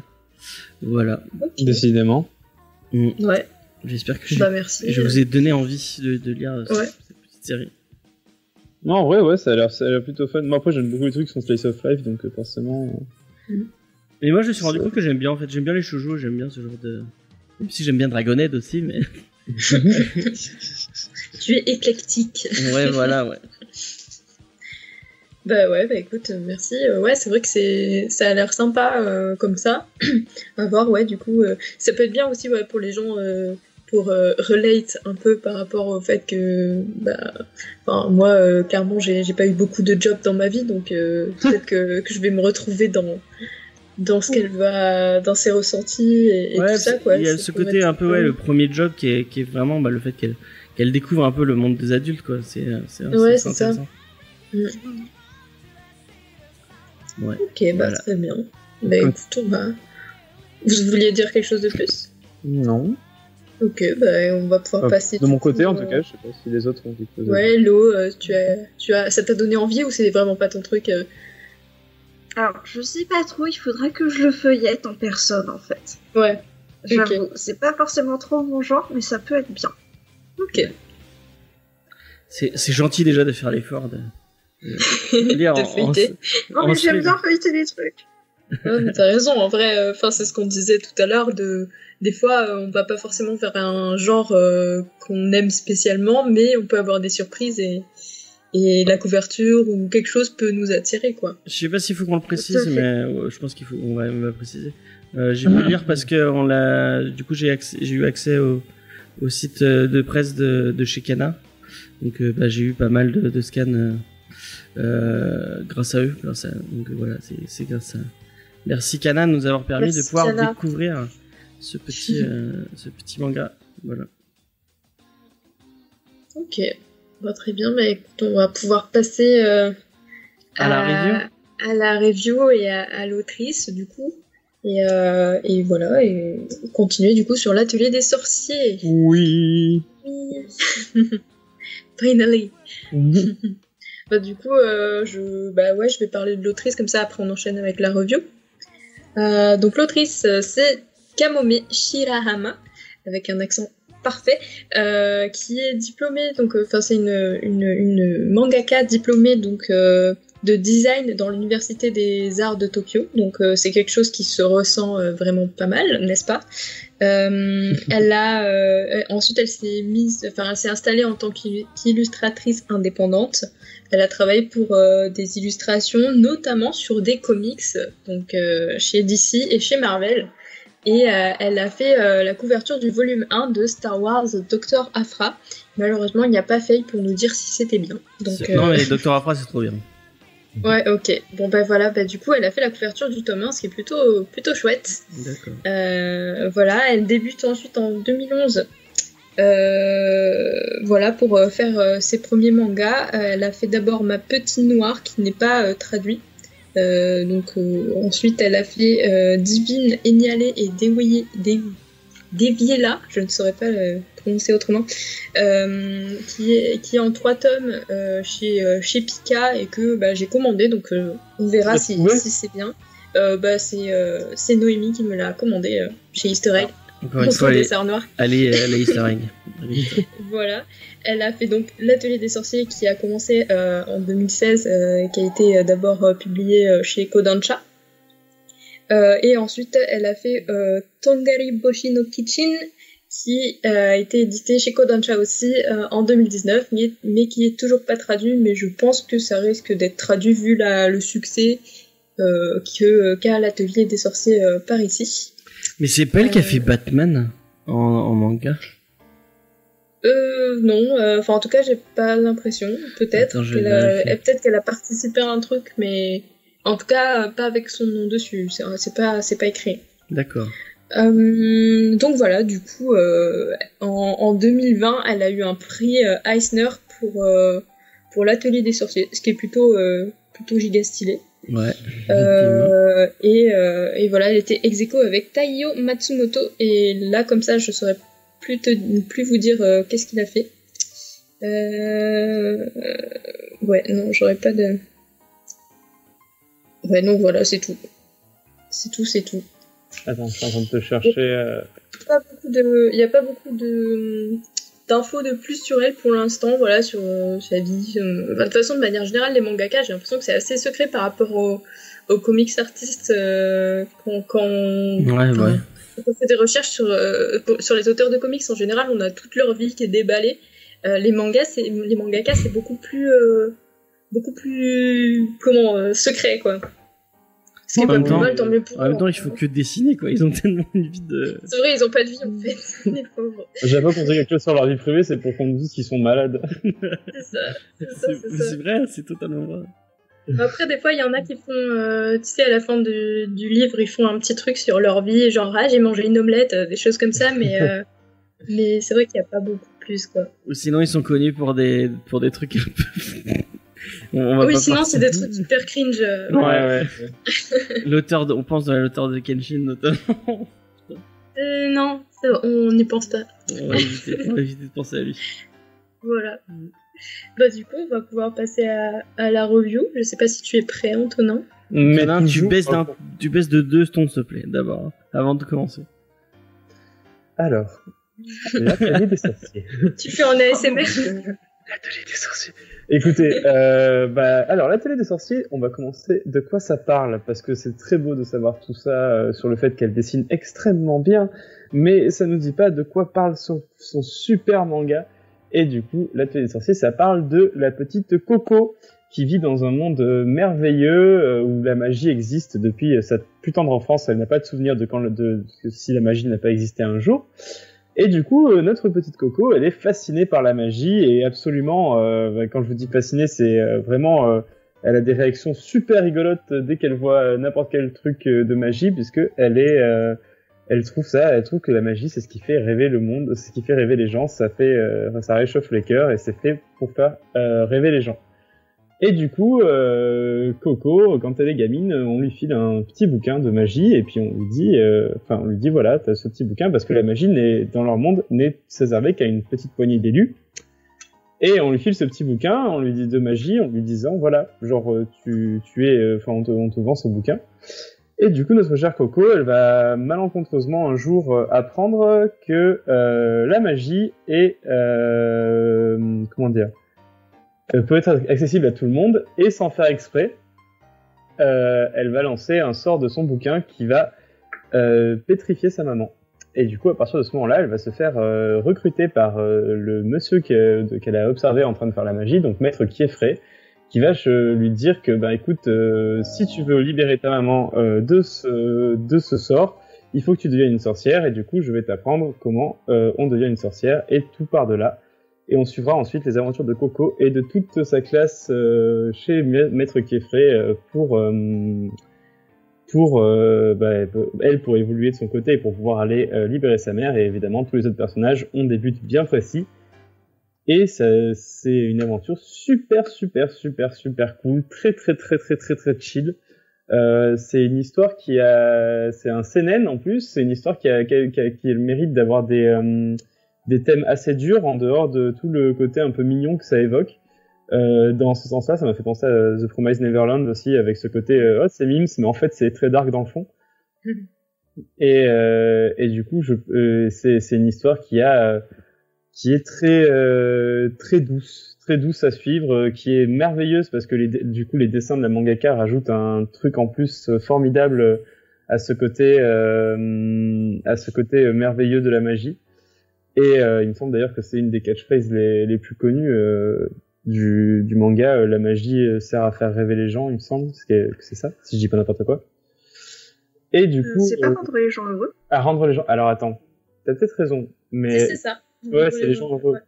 Voilà.
Décidément.
Mm.
Ouais,
J'espère que je,
bah merci.
je vous ai donné envie de, de lire euh,
Ouais.
cette, cette petite série.
Non, en vrai, ouais, ça a l'air, ça a l'air plutôt fun. Moi, après, j'aime beaucoup les trucs qui sont slice of life, donc euh, forcément. euh,
Mais moi, je me suis rendu compte que j'aime bien, en fait. J'aime bien les shoujo, j'aime bien ce genre de... Même si j'aime bien Dragonhead aussi, mais... <laughs>
Tu es éclectique.
ouais, voilà, ouais.
Bah ouais, bah écoute, merci. Euh, ouais, c'est vrai que c'est, ça a l'air sympa euh, comme ça. <clears throat> à voir, ouais, du coup, euh, ça peut être bien aussi ouais, pour les gens euh, pour euh, relate un peu par rapport au fait que, bah, enfin, moi, euh, clairement, j'ai, j'ai pas eu beaucoup de jobs dans ma vie, donc euh, peut-être que, que je vais me retrouver dans dans ce qu'elle va, dans ses ressentis et, et
ouais,
tout ça, quoi.
il y a ce côté un peu, ouais, le premier job qui est, qui est vraiment bah, le fait qu'elle qu'elle découvre un peu le monde des adultes, quoi. C'est c'est
Ouais, c'est ça.
intéressant. Ouais.
Ok, bah
Voilà.
très bien. Bah écoute, on va... Vous vouliez dire quelque chose de plus?
Non.
Ok, bah on va pouvoir
Enfin,
passer.
de mon côté,
coup,
en tout
euh,
cas, je sais pas si les autres ont quelque chose. à
Ouais, Lo, euh, tu as, tu as, ça t'a donné envie ou c'est vraiment pas ton truc euh
Alors, je sais pas trop, il faudrait que je le feuillette en personne en fait.
Ouais.
J'avoue, c'est pas forcément trop mon genre, mais ça peut être bien.
Ok.
C'est c'est gentil déjà de faire l'effort de, de <laughs> lire
De
en, en-
feuilleter.
Non,
en
mais j'aime bien feuilleter les trucs.
Ouais, t'as raison. En vrai, euh, enfin c'est ce qu'on disait tout à l'heure. De, des fois, euh, on va pas forcément faire un genre euh, qu'on aime spécialement, mais on peut avoir des surprises et et la couverture ou quelque chose peut nous attirer, quoi.
Je sais pas s'il faut qu'on le précise, mais je pense qu'il faut, on va, on va préciser. Euh, j'ai pu le lire parce que on l'a, du coup j'ai accès- j'ai eu accès au, au site euh, de presse de, de chez Cana, donc euh, bah, j'ai eu pas mal de, de scans euh, grâce à eux, grâce à, donc voilà, c'est, c'est grâce à. Merci Cana de nous avoir permis
Merci,
de pouvoir découvrir ce petit, <laughs> euh, ce petit manga. Voilà.
Ok. Très bien. Mais écoute, on va pouvoir passer euh,
À la review
à la review et à, à l'autrice du coup. Et, euh, et voilà, et continuer du coup sur l'atelier des sorciers.
Oui. <laughs>
Finally.
Oui. <laughs>
Bah, du coup, euh, je, bah ouais, je vais parler de l'autrice, comme ça après on enchaîne avec la review. Euh, donc l'autrice, c'est Kamome Shirahama, avec un accent parfait, euh, qui est diplômée, donc enfin c'est une, mangaka diplômée donc euh, de design dans l'université des arts de Tokyo. Donc euh, c'est quelque chose qui se ressent euh, vraiment pas mal, n'est-ce pas? Euh, elle a euh, ensuite elle s'est mise, enfin elle s'est installée en tant qu'illustratrice indépendante. Elle a travaillé pour euh, des illustrations, notamment sur des comics, donc euh, chez DC et chez Marvel. Et euh, elle a fait euh, la couverture du volume 1 de Star Wars Doctor Afra. Malheureusement, il n'y a pas Faye pour nous dire si c'était bien. Donc,
C'est- Non, mais Docteur Afra, c'est trop bien. <laughs>
Ouais, ok. Bon, bah voilà, bah, du coup, elle a fait la couverture du tome 1, ce qui est plutôt, plutôt chouette.
D'accord.
Euh, voilà, elle débute ensuite en 2011. Euh, voilà, pour euh, faire euh, ses premiers mangas. Euh, elle a fait d'abord Ma Petite Noire, qui n'est pas euh, traduit. Euh, donc euh, ensuite, elle a fait euh, Divine, Eniale et Dévoyé- Déviela, je ne saurais pas le prononcer autrement, euh, qui, est, qui est en trois tomes euh, chez, euh, chez Pika et que bah, j'ai commandé, donc on verra
l'as
si, c'est bien. Bah, c'est Noémie qui me l'a commandé chez Easter Egg,
Encore une
au
fois,
des
allez, allez, Easter egg.
Voilà, elle a fait donc l'atelier des sorciers qui a commencé euh, en 2016, euh, qui a été euh, d'abord euh, publié chez Kodansha. Et ensuite, elle a fait Tongari Boshi no Kitchen, qui a été édité chez Kodansha aussi en 2019, mais, mais qui est toujours pas traduit. Mais je pense que ça risque d'être traduit vu la, le succès qu'a l'atelier des sorciers par ici.
Mais c'est pas elle qui a
Euh.
fait Batman en, en manga
Euh, non, euh, enfin en tout cas j'ai pas l'impression, peut-être qu'elle a, euh, peut-être qu'elle a participé à un truc, mais en tout cas pas avec son nom dessus, c'est pas c'est pas écrit.
D'accord.
Euh, donc voilà, du coup euh, en, en 2020 elle a eu un prix euh, Eisner pour euh, pour l'atelier des sorciers, ce qui est plutôt euh, plutôt giga stylé.
Ouais.
Euh, et, euh, et voilà, elle était ex aequo avec Taiyo Matsumoto. Et là, comme ça, je saurais plus, te, plus vous dire euh, qu'est-ce qu'il a fait. Euh, ouais, non, j'aurais pas de. Ouais, non, voilà, c'est tout. C'est tout, c'est tout.
Attends, je suis en train de te chercher.
Pas beaucoup de, il y a pas beaucoup de d'infos de plus sur elle pour l'instant, voilà, sur euh, sa vie. euh, enfin, de toute façon, de manière générale, les mangakas, j'ai l'impression que c'est assez secret par rapport aux, aux comics artistes euh, quand, quand,
Ouais, ouais.
quand on fait des recherches sur, euh, pour- sur les auteurs de comics en général, on a toute leur vie qui est déballée. Les mangas, c'est les mangakas, c'est beaucoup plus beaucoup plus comment secret quoi. Ce qui est pas
même
plus
temps-
mal, tant mieux pour
En même
eux.
temps, il faut que dessiner, quoi. Ils ont <laughs> tellement une vie de.
C'est vrai, ils ont pas de vie en fait, <laughs> les pauvres.
J'avais pas compté quelque chose sur leur vie privée, c'est pour qu'on nous dise qu'ils sont malades. <laughs>
C'est ça. C'est
vrai, c'est totalement vrai.
Après, des fois, il y en a qui font, euh, tu sais, à la fin de- du livre, ils font un petit truc sur leur vie, genre, ah, j'ai mangé une omelette, euh, des choses comme ça, mais, euh, mais c'est vrai qu'il n'y a pas beaucoup plus, quoi.
Ou sinon, ils sont connus pour des, pour des trucs un peu. On, on va
oui,
pas
sinon, c'est des trucs super cringe. euh.
Ouais, ouais. <laughs> L'auteur de, on pense dans l'auteur de Kenshin, notamment.
Euh, non, on n'y pense pas.
on, va éviter, on va éviter de penser à lui.
Voilà. Bah, du coup, on va pouvoir passer à, à la review. Je sais pas si tu es prêt, Antonin.
Mais
tu baisses d'un, tu baisses de deux tons, s'il te plaît, d'abord, avant de commencer.
Alors, <laughs> l'atelier des sorciers.
Tu fais en ASMR
L'atelier des sorciers. Écoutez, euh, bah, alors l'atelier des sorciers, on va commencer. De quoi ça parle Parce que c'est très beau de savoir tout ça euh, sur le fait qu'elle dessine extrêmement bien, mais ça nous dit pas de quoi parle son, super manga. Et du coup, l'atelier des sorciers, ça parle de la petite Coco qui vit dans un monde euh, merveilleux où la magie existe depuis sa plus tendre enfance. Elle n'a pas de souvenir de quand de- si la magie n'a pas existé un jour. Et du coup, euh, notre petite Coco, elle est fascinée par la magie et absolument, euh, quand je vous dis fascinée, c'est euh, vraiment, euh, elle a des réactions super rigolotes dès qu'elle voit euh, n'importe quel truc de magie, puisque elle est, elle trouve ça, elle trouve que la magie, c'est ce qui fait rêver le monde, c'est ce qui fait rêver les gens, ça fait, ça réchauffe les cœurs et c'est fait pour faire rêver les gens. Et du coup, euh, Coco, quand elle est gamine, on lui file un petit bouquin de magie et puis on lui dit, euh, enfin, on lui dit voilà, t'as ce petit bouquin parce que la magie dans leur monde n'est réservée qu'à une petite poignée d'élus. Et on lui file ce petit bouquin, on lui dit de magie, en lui disant voilà, genre euh, tu, es, enfin on, te, vend ce bouquin. Et du coup notre chère Coco, elle va malencontreusement un jour apprendre que la magie est comment dire peut être accessible à tout le monde et sans faire exprès, euh, elle va lancer un sort de son bouquin qui va euh, pétrifier sa maman. Et du coup, à partir de ce moment-là, elle va se faire euh, recruter par le monsieur qu'elle a observé en train de faire la magie, donc Maître Kieffrey, qui va lui dire que, bah écoute, si tu veux libérer ta maman de, ce, sort, il faut que tu deviennes une sorcière, et du coup, je vais t'apprendre comment on devient une sorcière, et tout part de là. Et on suivra ensuite les aventures de Coco et de toute sa classe euh, chez Ma- Maître Kieffrey euh, pour... euh, pour bah, elle pour évoluer de son côté et pour pouvoir aller libérer sa mère. Et évidemment tous les autres personnages ont des buts bien précis. Et c'est une aventure super super super super cool. Très très très très très très chill. C'est une histoire qui a c'est un CNN en plus. C'est une histoire qui a, qui qui a- le mérite d'avoir des des thèmes assez durs en dehors de tout le côté un peu mignon que ça évoque euh, dans ce sens-là, ça m'a fait penser à The Promised Neverland aussi, avec ce côté, euh, oh, c'est mimes, mais en fait, c'est très dark dans le fond. Et, euh, et du coup, euh, c'est, une histoire qui a, qui est très, euh, très douce, très douce à suivre, qui est merveilleuse parce que les, du coup, les dessins de la mangaka rajoutent un truc en plus formidable à ce côté, euh, à ce côté merveilleux de la magie. Et euh, il me semble d'ailleurs que c'est une des catchphrases les, les plus connues euh, du, du manga. euh, la magie euh, sert à faire rêver les gens, il me semble, c'est que c'est ça, si je dis pas n'importe quoi. Et du
Euh,
coup,
c'est pas
euh,
rendre les gens heureux.
à rendre les gens. Alors attends, t'as peut-être raison, mais
C'est ça.
ouais, c'est les gens heureux.
Ouais.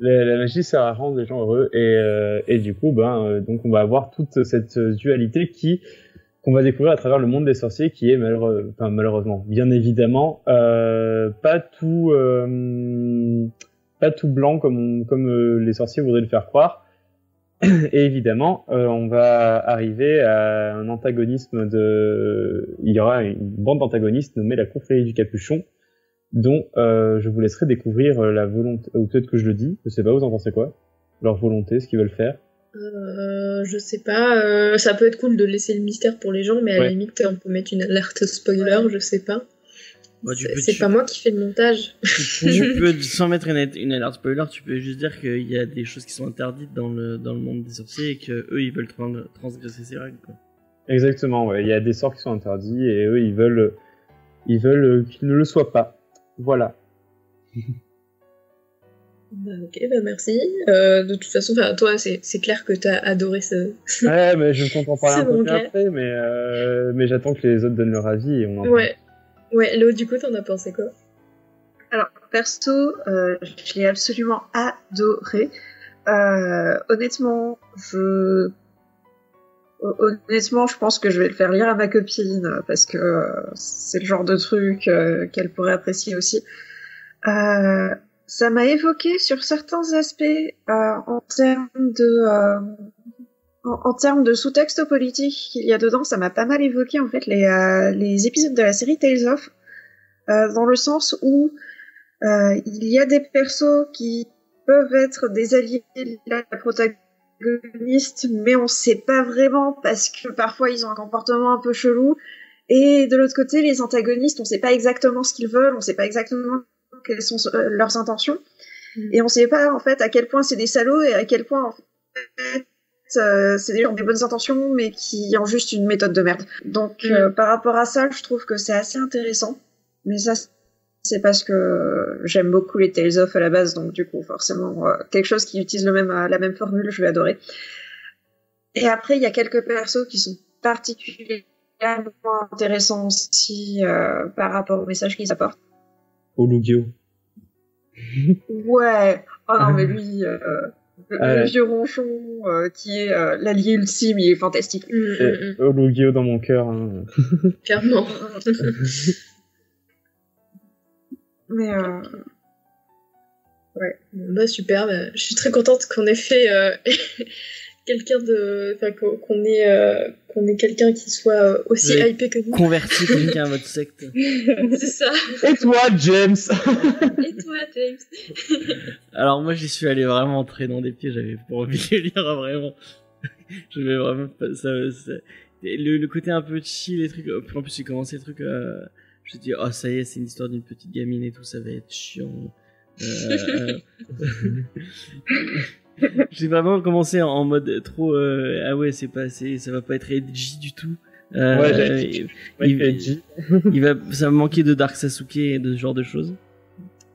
La, la magie sert à rendre les gens heureux et, euh, et du coup, ben, euh, donc on va avoir toute cette dualité qui qu'on va découvrir à travers le monde des sorciers, qui est malheureux, enfin, malheureusement, bien évidemment, euh, pas tout, euh, pas tout blanc comme on- comme euh, les sorciers voudraient le faire croire. Et évidemment, euh, on va arriver à un antagonisme de, il y aura une bande d'antagonistes nommée la confrérie du capuchon, dont euh, je vous laisserai découvrir la volonté, ou peut-être que je le dis, je sais pas, vous en pensez quoi? Leur volonté, ce qu'ils veulent faire.
Euh, je sais pas, euh, ça peut être cool de laisser le mystère pour les gens, mais à
Ouais.
la limite, on peut mettre une alerte spoiler, je sais pas.
Bah,
C'est
tu-
pas moi qui fais le montage.
tu, tu <laughs> peux, sans mettre une, une alerte spoiler, tu peux juste dire qu'il y a des choses qui sont interdites dans le, dans le monde des sorciers et que eux ils veulent tran- transgresser ces règles. Quoi.
Exactement, ouais. Il y a des sorts qui sont interdits et eux, ils veulent, ils veulent qu'ils ne le soient pas. Voilà. <laughs>
Bah, ok, bah merci. Euh, de toute façon, enfin, toi, c'est clair que t'as adoré ce.
ouais, mais je compte en parler un peu plus après, mais, euh, mais j'attends que les autres donnent leur avis et on en
Ouais. Ouais, Léo, du coup, t'en as pensé quoi?
Alors, perso, euh, je l'ai absolument adoré. Euh, honnêtement, je... Honnêtement, je pense que je vais le faire lire à ma copine parce que euh, c'est le genre de truc euh, qu'elle pourrait apprécier aussi. Euh, ça m'a évoqué sur certains aspects euh, en termes de euh, en, termes de sous-texte politique qu'il y a dedans. Ça m'a pas mal évoqué en fait les euh, les épisodes de la série Tales of euh, dans le sens où euh, il y a des persos qui peuvent être des alliés de la protagoniste, mais on sait pas vraiment parce que parfois ils ont un comportement un peu chelou. Et de l'autre côté, les antagonistes, on sait pas exactement ce qu'ils veulent, on sait pas exactement quelles sont euh, leurs intentions, et on sait pas en fait à quel point c'est des salauds et à quel point en fait euh, c'est des gens qui ont des bonnes intentions mais qui ont juste une méthode de merde. Donc euh, par rapport à ça, je trouve que c'est assez intéressant. Mais ça, c'est parce que j'aime beaucoup les Tales of à la base, donc du coup, forcément, euh, quelque chose qui utilise le même, la même formule, je vais adorer. Et après, il y a quelques persos qui sont particulièrement intéressants aussi par rapport au message qu'ils apportent.
Au Lugio.
Ouais. Oh non, mais <laughs> lui, euh, le,
Ah
le
ouais.
vieux ronchon euh, qui est euh, l'allié ultime, il est fantastique.
Mm, mm,
Au Lugio dans mon cœur. hein. <laughs>
Clairement. <laughs>
Mais euh,
Bon, bah super, bah, je suis très contente qu'on ait fait euh, quelqu'un de. Enfin, qu'on qu'on ait, euh, qu'on ait quelqu'un qui soit euh, aussi
Oui.
hypé que nous.
Convertir <laughs> quelqu'un à votre secte.
C'est ça.
Et toi, James <laughs>
Et toi, James <laughs>
Alors moi j'y suis allé vraiment très dans des pieds, j'avais pas envie de lire vraiment. Je vais vraiment pas ça, ça- Le, le côté un peu chill les trucs. En plus j'ai commencé les trucs. Euh, je me suis dit oh ça y est c'est une histoire d'une petite gamine et tout ça va être chiant. Euh, euh, <laughs> j'ai vraiment commencé en, mode trop euh, ah ouais c'est pas c'est ça va pas être edgy du tout. Euh,
Ouais, dit. Ouais,
il- va, ça va manquer de Dark Sasuke et de ce genre de choses.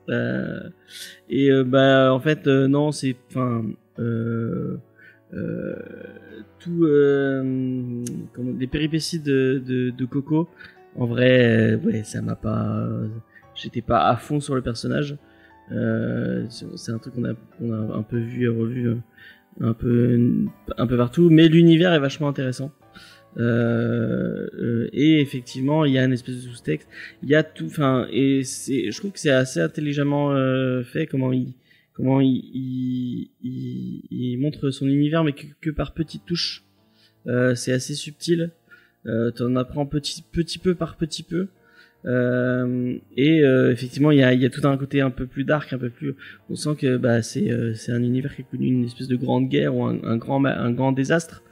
Euh, et euh, bah en fait euh, non c'est enfin euh, euh, tout euh, comment, les péripéties de, de, de Coco en vrai euh, ouais ça m'a pas j'étais pas à fond sur le personnage euh, c'est c'est un truc qu'on a qu'on a un peu vu et revu euh, un peu un peu partout mais l'univers est vachement intéressant. Euh, euh, et effectivement il y a une espèce de sous-texte. Il y a tout enfin et c'est je trouve que c'est assez intelligemment euh, fait comment il comment il, il, il, montre son univers mais que, que par petites touches. Euh, c'est assez subtil. Euh, t'en apprends petit petit peu par petit peu euh, et euh, effectivement il y a, y a tout un côté un peu plus dark un peu plus on sent que bah c'est euh, un univers qui a connu une espèce de grande guerre ou un, un grand un grand désastre.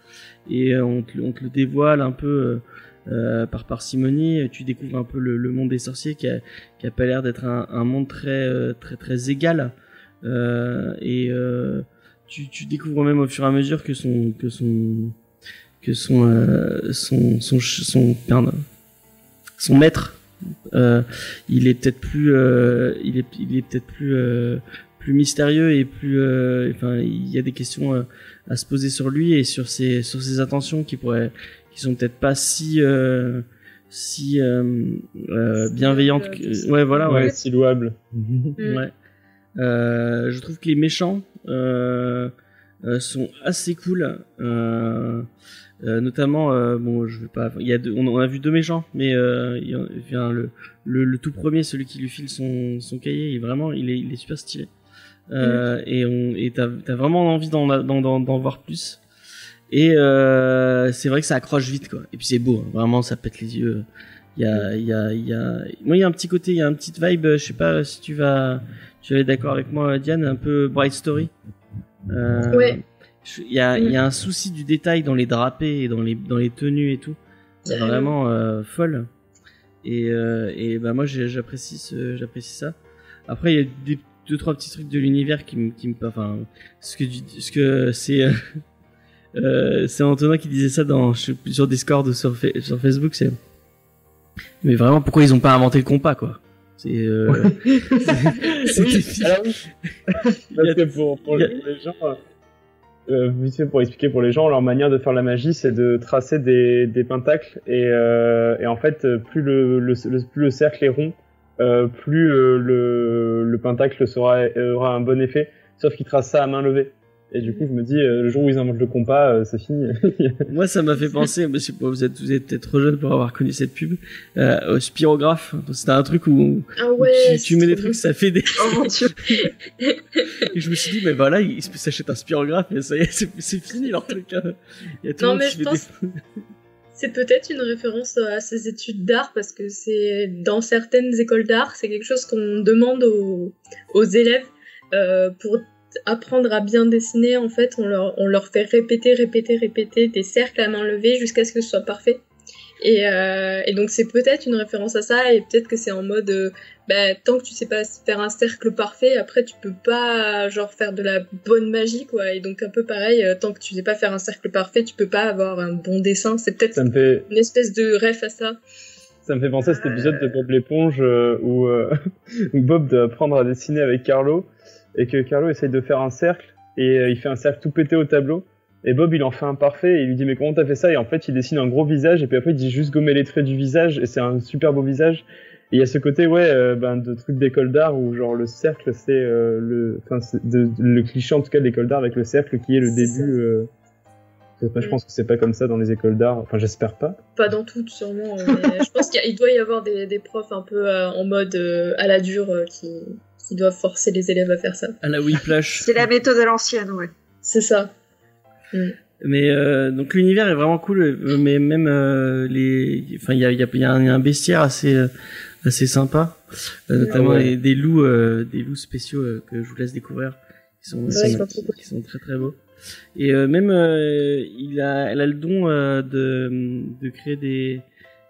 Et euh, on, te, on te le dévoile un peu euh, euh, par parcimonie. Tu découvres un peu le, le monde des sorciers qui a, qui a pas l'air d'être un, un monde très très très égal. Et tu, tu découvres même au fur et à mesure que son que son que son son son ch- son, pardon, son maître il est peut-être plus euh, il est il est peut-être plus euh, plus mystérieux et plus euh, enfin il y a des questions euh, à se poser sur lui et sur ses sur ses intentions qui pourraient qui sont peut-être pas si euh, si euh, euh, bienveillantes que- ouais voilà ouais,
Ouais, si louable.
Mm.
Ouais. Euh, je trouve que les méchants euh, euh, sont assez cool. Euh, euh, notamment, euh, bon, je vais pas. Il y a deux, on, on a vu deux méchants, mais euh, il enfin, le, le, le tout premier, celui qui lui file son, son cahier, il est vraiment, il est, il est super stylé. Euh, Et on, et t'as, t'as vraiment envie d'en, voir plus. Et euh, c'est vrai que ça accroche vite, quoi. Et puis c'est beau, hein. vraiment, ça pète les yeux. Il y a, il y a, il y a, moi, il y a un petit côté, il y a une petite vibe. Je sais pas si tu vas, tu vas être d'accord avec moi, Diane, un peu Bright Story. Euh,
Ouais.
Il y a, il y a un souci du détail dans les drapés et dans les, dans les tenues et tout. C'est
Carrément.
vraiment euh, folle. Et, euh, et bah moi j'apprécie ça. Après il y a des deux trois petits trucs de l'univers qui me, qui me, enfin ce que tu- ce que c'est. euh, <laughs> c'est Antonin qui disait ça dans sur Discord ou sur, Fa- sur Facebook c'est mais vraiment pourquoi ils ont pas inventé le compas quoi? C'est euh, <laughs> c'est-
Alors oui. Parce que pour, pour
il y a-
les, pour les gens, euh, vite pour expliquer pour les gens, leur manière de faire la magie, c'est de tracer des, pentacles et, euh, et en fait, plus le, plus le cercle est rond, euh, plus euh, le, le pentacle aura un bon effet. Sauf qu'ils tracent ça à main levée. Et du coup, je me dis, euh, le jour où ils inventent le compas, euh, c'est fini. <laughs>
Moi, ça m'a fait penser, vous êtes, vous êtes peut-être trop jeune pour avoir connu cette pub, euh, au spirographe. C'était un truc où,
Ah
où
ouais.
tu, tu mets des trucs, ça fait des.
Oh mon dieu. <laughs>
Et je me suis dit, mais voilà, ils s'achètent un spirographe, et ça y est, c'est fini leur truc. hein. Il y a tout
Non, mais
qui
je
fait
pense-
des-
C'est peut-être une référence à ces études d'art parce que c'est dans certaines écoles d'art, c'est quelque chose qu'on demande aux, aux élèves euh, pour apprendre à bien dessiner. En fait, on leur, on leur fait répéter, répéter, répéter des cercles à main levée jusqu'à ce que ce soit parfait. Et, euh, et donc c'est peut-être une référence à ça et peut-être que c'est en mode euh, bah, tant que tu sais pas faire un cercle parfait après tu peux pas genre faire de la bonne magie quoi et donc un peu pareil euh, tant que tu sais pas faire un cercle parfait tu peux pas avoir un bon dessin c'est peut-être
fait,
une espèce de ref à ça
Ça me fait penser à cet épisode de Bob l'éponge euh, où, euh, <laughs> où Bob doit apprendre à dessiner avec Carlo et que Carlo essaye de faire un cercle et euh, il fait un cercle tout pété au tableau et Bob il en fait un parfait et il lui dit mais comment t'as fait ça? Et en fait il dessine un gros visage et puis après il dit juste gommer les traits du visage et c'est un super beau visage. Et il y a ce côté ouais euh, ben, de trucs d'école d'art où genre le cercle c'est euh, le enfin cliché en tout cas de l'école d'art avec le cercle qui est le début après, je pense que c'est pas comme ça dans les écoles d'art enfin j'espère pas.
Pas dans toutes sûrement mais je pense qu'il doit y avoir des, des profs un peu euh, en mode euh, à la dure euh, qui, qui doivent forcer les élèves à faire ça
à la Whiplash.
C'est la méthode à l'ancienne, ouais.
c'est ça
Mais euh, donc l'univers est vraiment cool, euh, mais même euh, les, enfin il y a, il y, a, il y a un il y a un bestiaire assez euh, assez sympa, euh, notamment
ouais.
des loups, euh, des loups spéciaux euh, que je vous laisse découvrir, qui sont,
Ouais,
sont,
cool.
qui sont très très beaux. Et euh, même euh, il a, elle a le don euh, de de créer des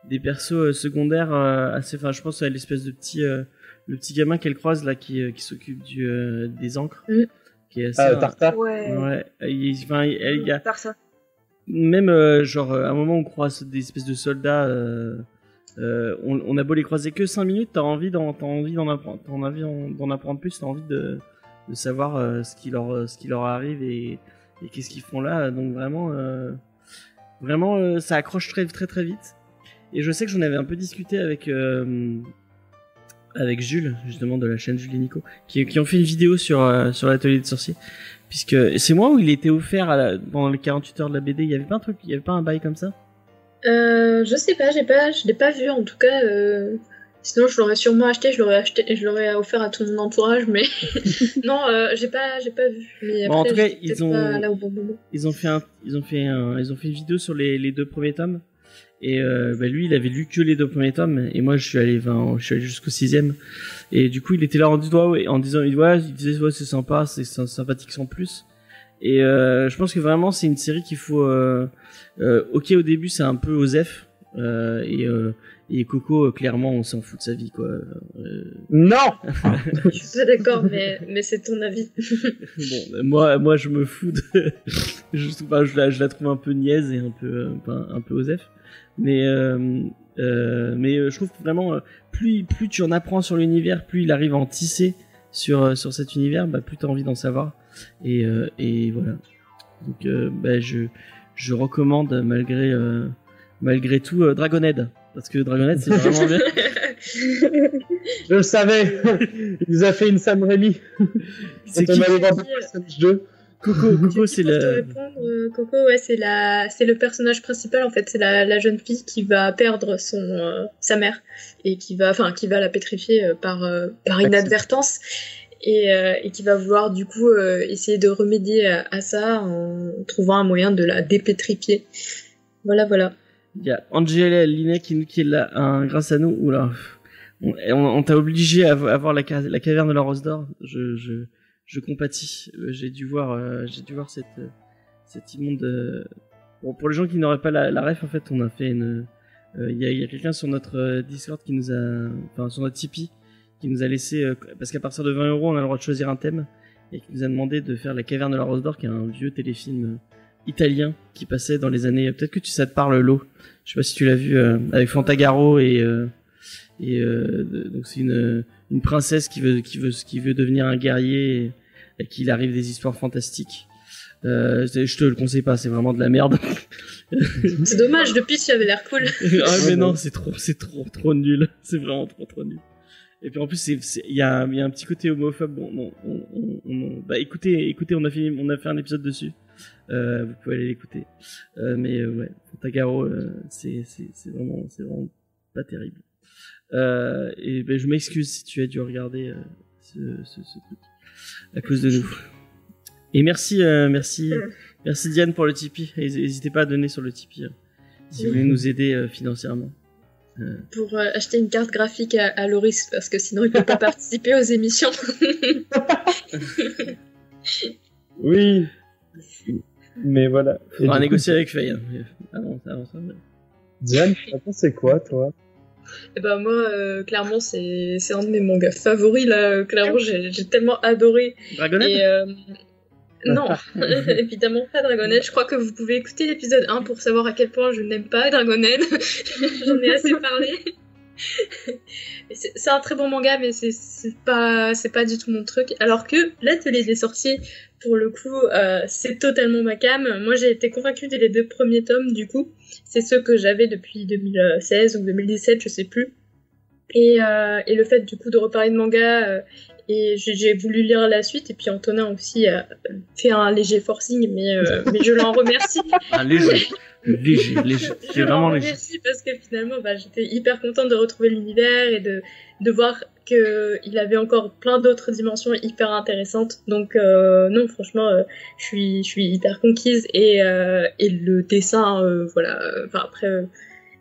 des persos secondaires euh, assez, enfin je pense à l'espèce de petit euh, le petit gamin qu'elle croise là qui euh, qui s'occupe du euh, des encres,
Mm.
qui est assez
ah Tartare?
Ouais.
Ouais, il, enfin, il- il y a,
Par ça.
même euh, genre à un moment on croise des espèces de soldats. euh, euh, on, on a beau les croiser que 5 minutes, t'as envie d'en t'as envie d'en apprendre, t'as envie d'en d'en apprendre plus, t'as envie de, de savoir euh, ce qui leur ce qui leur arrive et, et qu'est-ce qu'ils font là. Donc vraiment, euh, vraiment, euh, ça accroche très très très vite. Et je sais que j'en avais un peu discuté avec euh, avec Jules justement de la chaîne Jules et Nico, qui, qui ont fait une vidéo sur euh, sur l'atelier de sorcier, puisque c'est moi où il était offert à la, pendant les 48 heures de la BD. Il y avait pas un truc, il y avait pas un bail comme ça?
Euh, je sais pas, j'ai pas, je l'ai pas vu en tout cas. euh, Sinon, je l'aurais sûrement acheté, je l'aurais acheté, je l'aurais offert à tout mon entourage, mais <laughs> <laughs> non, euh, j'ai pas, j'ai pas vu. Mais
Bon, en tout cas, ils ont-
pas là au bon moment.
Ils ont fait un, ils ont fait un, ils ont fait une vidéo sur les, les deux premiers tomes. Et euh, bah, lui, il avait lu que les deux premiers tomes, et moi, je suis allé, enfin, je suis allé jusqu'au sixième. Et du coup, il était là en disant, ouais, en disant, ouais, il disait, ouais, c'est sympa, c'est sy- sympathique sans plus. Et euh, je pense que vraiment, c'est une série qu'il faut. Euh, euh, ok, au début, c'est un peu osef. Euh, et, euh, et Coco, clairement, on s'en fout de sa vie, quoi. Euh,
Non <laughs>
Je suis pas d'accord, mais, mais c'est ton avis.
bon, bah, moi, moi, je me fous de. <laughs> je, enfin, je, la, je la trouve un peu niaise et un peu, enfin, un peu osef. Mais, euh, euh, mais euh, je trouve que vraiment, plus, plus tu en apprends sur l'univers, plus il arrive à en tisser sur, sur cet univers, bah, plus tu as envie d'en savoir. Et, et voilà. Donc, bah, je, je recommande malgré, malgré tout Dragonhead. Parce que Dragonhead, c'est vraiment bien. <laughs>
Je le savais Il nous a fait une Sam Raimi
C'est qui
qui,
Doctor Strange 2.
Coco, Coco, c'est
répondre, euh, Coco, ouais, c'est la, c'est le personnage principal en fait. C'est la, la jeune fille qui va perdre son euh, sa mère et qui va, enfin, qui va la pétrifier euh, par par inadvertance et, et qui va vouloir du coup essayer de remédier à, à ça en trouvant un moyen de la dépétrifier. Voilà, voilà.
Il y a Angela Linet qui, qui est là, hein, grâce à nous. Oula. On, on, on t'a obligé à à voir la, la caverne de la Rose d'Or. Je, je, je compatis. Euh, J'ai dû voir, euh, j'ai dû voir cette, euh, cette immonde. Bon, pour les gens qui n'auraient pas la, la ref, en fait, on a fait une. Il y a, a quelqu'un sur notre Discord qui nous a, enfin sur notre Tipeee, qui nous a laissé, parce qu'à partir de 20 euros, on a le droit de choisir un thème, et qui nous a demandé de faire la caverne de la Rose d'Or, qui est un vieux téléfilm italien qui passait dans les années. Peut-être que tu ça te parle l'eau. Je sais pas si tu l'as vu euh, avec Fantagaro et euh, et euh, donc c'est une une princesse qui veut qui veut qui veut devenir un guerrier et, et qu'il arrive des histoires fantastiques. Euh, je te le conseille pas, c'est vraiment de la merde. <laughs>
C'est dommage, depuis il avait l'air cool. <laughs>
ah mais non, c'est trop c'est trop trop nul. <laughs> C'est vraiment trop trop nul. Et puis en plus c'est c'est- il y a y a un petit côté homophobe. Bon, non, on, on- on- bah écoutez écoutez on a fait on a fait un épisode dessus. Euh, vous pouvez aller l'écouter. Euh, mais euh, ouais, Fantagaro, euh, c'est c'est c'est vraiment c'est vraiment pas terrible. Euh, et ben, je m'excuse si tu as dû regarder euh, ce, ce, ce truc à cause de nous. Et merci euh, merci merci Diane pour le Tipeee. N'hésitez pas à donner sur le Tipeee euh, si vous voulez nous aider euh, financièrement.
Pour euh, acheter une carte graphique à, à Loris, parce que sinon il peut pas <laughs> participer aux émissions. <laughs>
Oui Mais voilà.
On va négocier avec Faye. hein. Ça.
Diane, attends, c'est quoi, toi?
Et bah moi, euh, clairement, c'est c'est un de mes mangas favoris là. Clairement, j'ai j'ai tellement adoré.
Dragonhead
Et euh, <laughs> non, <laughs> évidemment pas Dragonhead. Je crois que vous pouvez écouter l'épisode 1 pour savoir à quel point je n'aime pas Dragonhead. <laughs> J'en ai assez parlé. C'est c'est un très bon manga, mais c'est c'est pas c'est pas du tout mon truc. Alors que l'atelier des sorciers, pour le coup, euh, c'est totalement ma cam. Moi, j'ai été convaincue dès les deux premiers tomes. Du coup, c'est ceux que j'avais depuis 2016 ou 2017, je sais plus. Et, euh, et le fait du coup de reparler de manga, euh, et j'ai voulu lire la suite, et puis Antonin aussi a fait un léger forcing, mais, <laughs> mais je l'en remercie.
Un léger. Léger, <laughs> léger. C'est vraiment léger.
remercie parce que finalement, bah, j'étais hyper contente de retrouver l'univers et de, de voir qu'il avait encore plein d'autres dimensions hyper intéressantes. Donc euh, non, franchement, euh, je suis je suis hyper conquise et euh, et le dessin, euh, voilà. euh, Enfin après.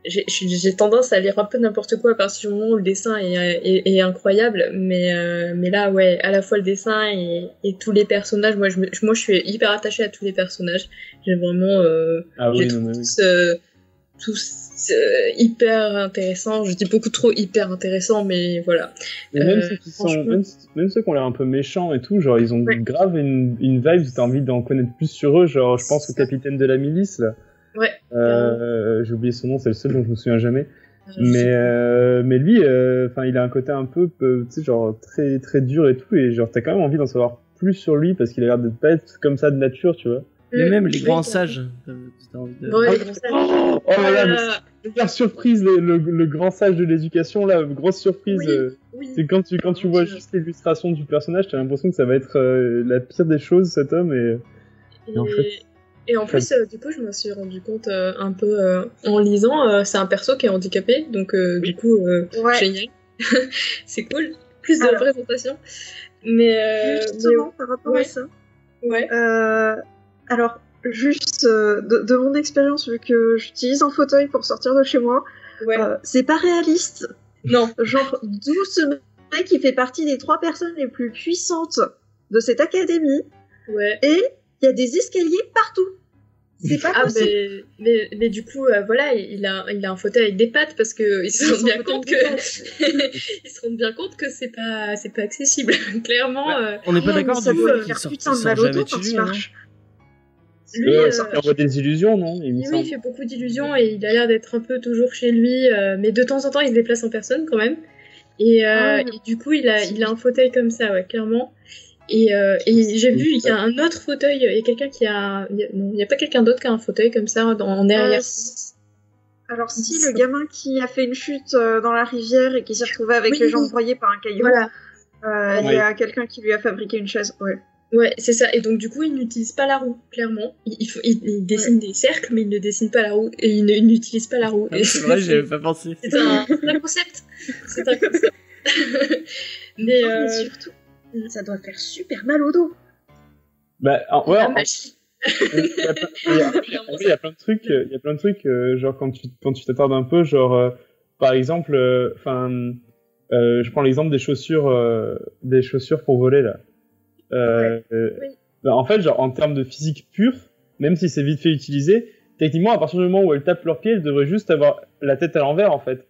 Euh, j'ai- tendance à lire un peu n'importe quoi à partir du moment où le dessin est, est, est incroyable, mais, euh, mais là, ouais, à la fois le dessin et, et tous les personnages, moi je, me- moi je suis hyper attachée à tous les personnages. J'ai vraiment, euh,
Ah oui, non, oui.
tous, euh, tous euh, hyper intéressants. Je dis beaucoup trop hyper intéressants, mais voilà.
Même,
Euh,
ceux qui sont,
franchement.
même, même ceux qui ont l'air un peu méchants et tout, genre, ils ont
Ouais.
grave une, une vibe t'as envie d'en connaître plus sur eux. Genre, je pense au capitaine de la milice, là.
Ouais.
Euh, J'ai oublié son nom, c'est le seul dont je me souviens jamais.
Euh,
Mais euh, mais lui, enfin, il a un côté un peu, peu, tu sais, genre très très dur et tout, et genre t'as quand même envie d'en savoir plus sur lui parce qu'il a l'air de pas être comme ça de nature, tu vois.
Mais même les grands sages. envie de-.
Oh, oh là là, super surprise, le, le, le grand sage de l'éducation là, grosse surprise.
Oui.
euh,
oui.
c'est quand tu quand tu vois juste l'illustration du personnage, t'as l'impression que ça va être euh, la pire des choses cet homme et.
Et,
en fait-
et en plus, euh, du coup, je me suis rendu compte euh, un peu euh, en lisant, euh, c'est un perso qui est handicapé, donc euh, du coup, euh,
Ouais.
génial. <laughs> c'est cool. Plus de représentation. Mais, euh,
Justement, par rapport
ouais.
à ça.
ouais.
Euh, alors, juste euh, de, de mon expérience, vu que j'utilise un fauteuil pour sortir de chez moi,
ouais.
euh, c'est pas réaliste.
Non.
Genre, d'où ce mec qui fait partie des trois personnes les plus puissantes de cette académie,
Ouais.
et il y a des escaliers partout. C'est pas
Ah,
possible.
mais, mais, mais du coup, euh, voilà, il a, il a un fauteuil avec des pattes parce qu'ils se rendent bien compte que. <laughs> ils se rendent bien compte que c'est pas, c'est pas accessible. <laughs> Clairement, euh,
On n'est pas d'accord
ça
du qu'il
faire
sort,
putain
il
de mal au quand il
hein.
marche.
lui, euh,
ça fait envoie des illusions, non Il me
Oui, il fait beaucoup d'illusions et il a l'air d'être un peu toujours chez lui, euh, mais de temps en temps il se déplace en personne quand même. Et, euh,
Ah
et du coup, il a, il a un fauteuil comme ça, ouais, clairement. Et, euh, et j'ai vu qu'il y a un autre fauteuil, il y a quelqu'un qui a. il y a- non, il n'y a pas quelqu'un d'autre qui a un fauteuil comme ça dans, en arrière.
Euh, Alors si, le gamin qui a fait une chute euh, dans la rivière et qui s'est retrouvé avec
Oui.
les jambes broyées par un caillou,
Voilà,
euh, il y a quelqu'un qui lui a fabriqué une chaise. Ouais.
ouais, c'est ça. Et donc, du coup, il n'utilise pas la roue, clairement. Il, il, il- il dessine des cercles, mais il ne dessine pas la roue. Et il il n'utilise pas la roue.
Ah, C'est vrai, j'avais pas pensé.
C'est un, concept. C'est un concept. <laughs> mais,
Non,
euh,
mais surtout, ça doit faire super mal au dos.
Bah, en- ouais,
la
en-
magie.
il y a plein- il y a- après, <laughs> il y a plein de trucs, euh, il y a plein de trucs, euh, genre quand tu quand tu t'attardes un peu, genre euh, par exemple, enfin, je prends l'exemple des chaussures, euh, des chaussures pour voler là. Euh, euh,
Oui.
bah, en fait, genre en termes de physique pure, même si c'est vite fait utilisé, techniquement, à partir du moment où elles tapent leurs pieds, elles devraient juste avoir la tête à l'envers en fait.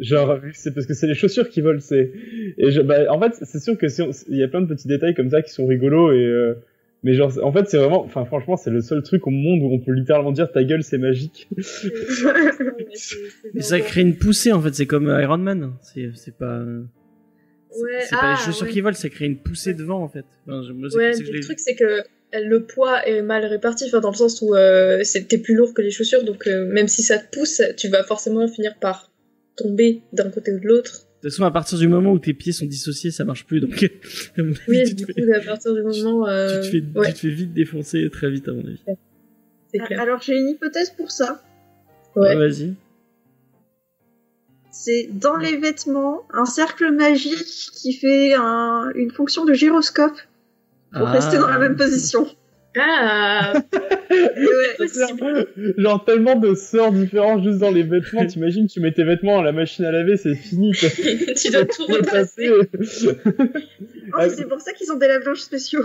Genre, c'est parce que c'est les chaussures qui volent, c'est. Et je, bah, en fait, c'est sûr que si on- il y a plein de petits détails comme ça qui sont rigolos et. euh, Mais genre, en fait, c'est vraiment, enfin, franchement, c'est le seul truc au monde où on peut littéralement dire ta gueule, c'est magique. <laughs>
Mais ça crée une poussée en fait, c'est comme Iron Man. C'est c'est pas. c'est-
Ouais,
pas
ah,
les chaussures
ouais.
qui volent, ça crée une poussée de vent en fait. Enfin, moi,
Ouais,
que
le truc c'est que le poids est mal réparti, enfin dans le sens où euh, t'es plus lourd que les chaussures, donc euh, même si ça te pousse, tu vas forcément finir par tomber d'un côté ou de l'autre.
De toute façon, à partir du moment où tes pieds sont dissociés, ça marche plus. Donc, <laughs> à mon avis,
Oui,
tu,
du
te
coup,
fais,
à partir du moment, euh,
tu, te fais,
ouais,
tu te fais vite défoncer très vite, à mon avis.
c'est clair.
Alors j'ai une hypothèse pour ça.
Ouais.
Vas-y.
C'est dans les vêtements un cercle magique qui fait un- une fonction de gyroscope pour
Ah.
rester dans la même position.
Ah, <laughs>
Ouais.
possible.
Genre, tellement de sorts différents juste dans les vêtements. <laughs> T'imagines, tu mets tes vêtements à la machine à laver, c'est fini. <laughs>
tu dois tout repasser.
Oh, mais c'est pour ça qu'ils ont des lave-linges spéciaux.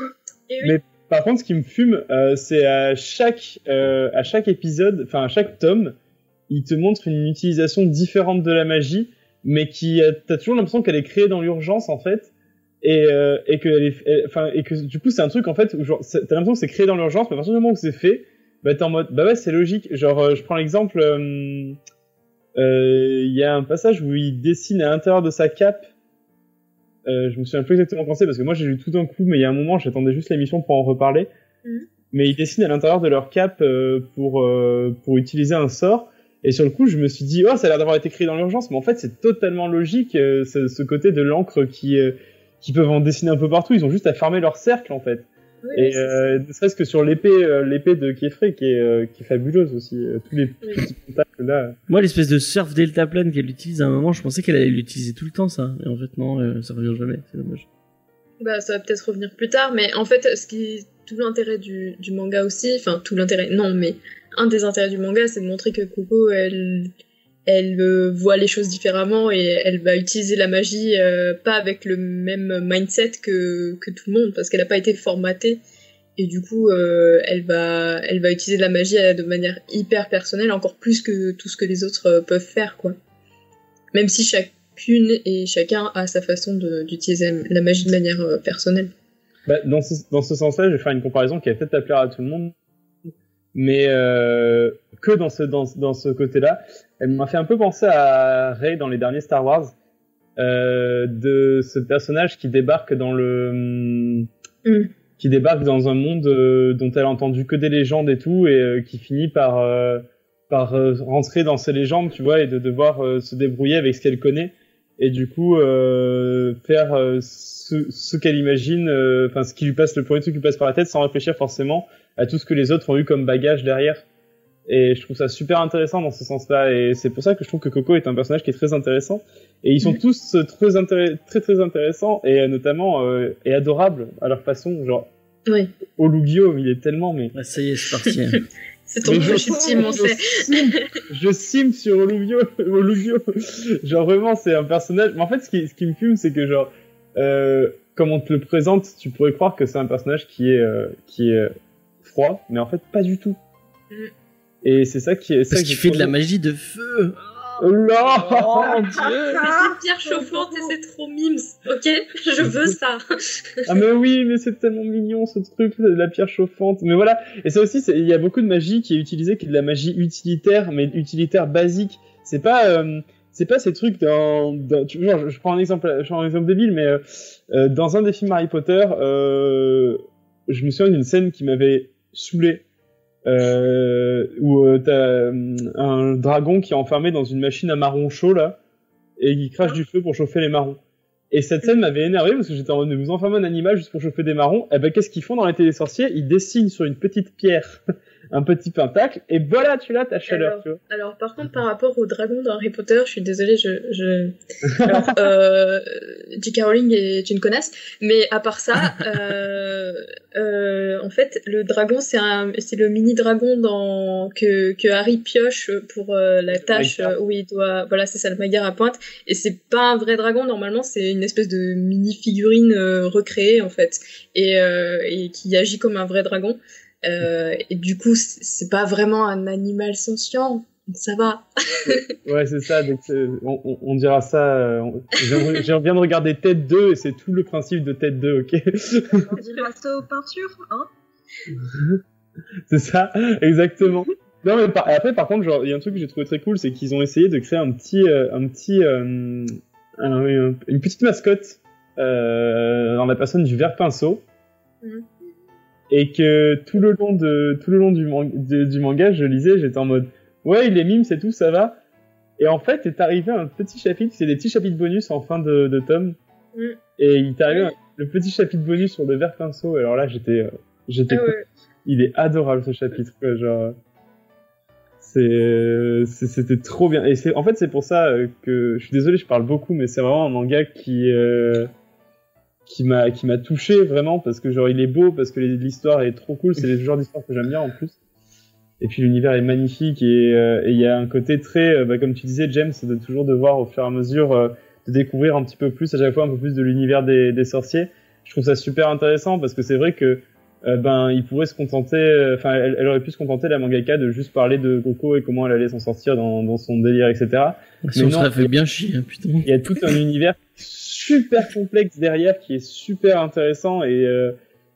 Et oui.
Mais par contre, ce qui me fume, euh, c'est à chaque, euh, à chaque épisode, enfin à chaque tome, il te montre une utilisation différente de la magie, mais qui, euh, t'as toujours l'impression qu'elle est créée dans l'urgence en fait, et euh, et que, elle est, elle- enfin et que du coup c'est un truc en fait où genre t'as l'impression que c'est créé dans l'urgence, mais à partir du moment où c'est fait, bah t'es en mode bah ouais c'est logique. Genre euh, je prends l'exemple, euh, euh, il y a un passage où il dessine à l'intérieur de sa cape. Euh, je me souviens plus exactement quand c'est parce que moi j'ai lu tout d'un coup, mais il y a un moment j'attendais juste l'émission pour en reparler.
Mhm.
Mais ils dessinent à l'intérieur de leur cape pour pour utiliser un sort. Et sur le coup, je me suis dit, oh, ça a l'air d'avoir été créé dans l'urgence, mais en fait, c'est totalement logique, euh, ce, ce côté de l'encre qui, euh, qui peuvent en dessiner un peu partout. Ils ont juste à fermer leur cercle, en fait.
Oui,
Et euh, ne serait-ce que sur l'épée, euh, l'épée de qui est, euh, qui est fabuleuse aussi. tous les
Oui.
petits contacts là.
Moi, l'espèce de surf deltaplane qu'elle utilise à un moment, je pensais qu'elle allait l'utiliser tout le temps, ça. Et en fait, non, euh, ça revient jamais. C'est dommage.
Bah, ça va peut-être revenir plus tard, mais en fait, ce qui est tout l'intérêt du, du manga aussi, enfin, tout l'intérêt, non, mais un des intérêts du manga, c'est de montrer que Coco, elle, elle euh, voit les choses différemment et elle va utiliser la magie euh, pas avec le même mindset que, que tout le monde, parce qu'elle n'a pas été formatée. Et du coup, euh, elle, va, elle va utiliser la magie de manière hyper personnelle, encore plus que tout ce que les autres peuvent faire, quoi. Même si chacune et chacun a sa façon d'utiliser la magie de manière personnelle.
Bah, dans ce, dans ce sens-là, je vais faire une comparaison qui va peut-être plaire à tout le monde. mais que dans ce dans, dans ce côté-là. Elle m'a fait un peu penser à Rey dans les derniers Star Wars, euh, de ce personnage qui débarque dans le
Mm.
qui débarque dans un monde euh, dont elle a entendu que des légendes et tout, et euh, qui finit par euh, par rentrer dans ces légendes, tu vois, et de devoir se débrouiller avec ce qu'elle connaît, et du coup euh, faire ce, ce qu'elle imagine, enfin ce qui lui passe le premier truc qui lui passe par la tête, sans réfléchir forcément à tout ce que les autres ont eu comme bagage derrière. Et je trouve ça super intéressant dans ce sens-là, et c'est pour ça que je trouve que Coco est un personnage qui est très intéressant. Et ils sont tous euh, très, très très intéressants et euh, notamment euh, et adorables à leur façon. Genre
Oui,
Olugio, il est tellement mais
Ouais, ça y est, c'est parti. hein. <laughs>
c'est ton
je-
team, on
je
sait.
sim- je sim sur Olugio, <laughs> Olugio. Genre vraiment, c'est un personnage. Mais en fait, ce qui, ce qui me fume, c'est que genre, euh, comme on te le présente, tu pourrais croire que c'est un personnage qui est, euh, qui est froid, mais en fait, pas du tout.
Mm.
Et c'est ça qui est. ça
Parce qu'il fait de la magie de feu.
Oh là
Oh <laughs> mon dieu.
Mais c'est une pierre chauffante et c'est trop mimes, ok Je veux ça.
Ah mais oui, mais c'est tellement mignon ce truc, la pierre chauffante. Mais voilà, et ça aussi, il y a beaucoup de magie qui est utilisée, qui est de la magie utilitaire, mais utilitaire basique. C'est pas, euh, c'est pas ces trucs dans, dans tu, genre, je, je prends un exemple, je prends un exemple débile, mais euh, euh, dans un des films Harry Potter, euh, je me souviens d'une scène qui m'avait saoulé. Euh, où euh, t'as euh, un dragon qui est enfermé dans une machine à marron chaud là et qui crache du feu pour chauffer les marrons. Et cette scène m'avait énervé parce que j'étais en mode mais vous enfermez un animal juste pour chauffer des marrons. Et ben qu'est-ce qu'ils font dans les télésorciers? Ils dessinent sur une petite pierre <laughs> un petit pentacle et voilà tu l'as ta chaleur.
Alors,
tu vois.
Alors, par contre, par rapport au dragon dans Harry Potter, je suis désolée, je. je... <laughs> Alors, euh, J.K. Rowling est une connasse, mais à part ça, euh, <laughs> euh, en fait, le dragon, c'est un, c'est le mini dragon dans que que Harry pioche pour euh, la tâche euh, où il doit. Voilà, c'est ça, le à pointe. Et c'est pas un vrai dragon. Normalement, c'est une espèce de mini figurine euh, recréée en fait, et et, et qui agit comme un vrai dragon. Euh, et du coup, c'est pas vraiment un animal sentient. Ça va.
Ouais, c'est ça. Donc, c'est- on, on, on dira ça. euh, on- Je viens de- regarder Tête 2 et c'est tout le principe de Tête 2, ok?
On dira ça aux peintures, hein? <laughs>
C'est ça, exactement. Non, mais par- après, par contre, genre, il y a un truc que j'ai trouvé très cool, c'est qu'ils ont essayé de créer un petit, euh, un petit, euh, un- un- une petite mascotte euh, dans la personne du vert pinceau,
Mhm.
Et que tout le long de, tout le long du, man- de- du manga, je lisais, j'étais en mode, ouais, il est mime, c'est tout, ça va. Et en fait, est arrivé un petit chapitre, c'est des petits chapitres bonus en fin de, de tome,
Mhm.
et il est arrivé un- le petit chapitre bonus sur le vert pinceau. Et alors là, j'étais, euh, j'étais
Ah ouais.
il est adorable ce chapitre quoi, genre c'est euh, c'est- c'était trop bien et c'est en fait c'est pour ça euh, que je suis désolé je parle beaucoup mais c'est vraiment un manga qui euh, qui m'a qui m'a touché vraiment parce que genre il est beau parce que l'histoire est trop cool c'est le genre d'histoire que j'aime bien en plus et puis l'univers est magnifique et euh, il y a un côté très euh, bah, comme tu disais James c'est de toujours de voir au fur et à mesure euh, de découvrir un petit peu plus à chaque fois un peu plus de l'univers des, des sorciers je trouve ça super intéressant parce que c'est vrai que ben il pourrait se contenter enfin elle, elle aurait pu se contenter la mangaka de juste parler de Coco et comment elle allait s'en sortir dans, dans son délire etc
Si
Mais
on
non.
serait fait bien chier, hein, putain.
il y a tout un <laughs> univers super complexe derrière qui est super intéressant et euh,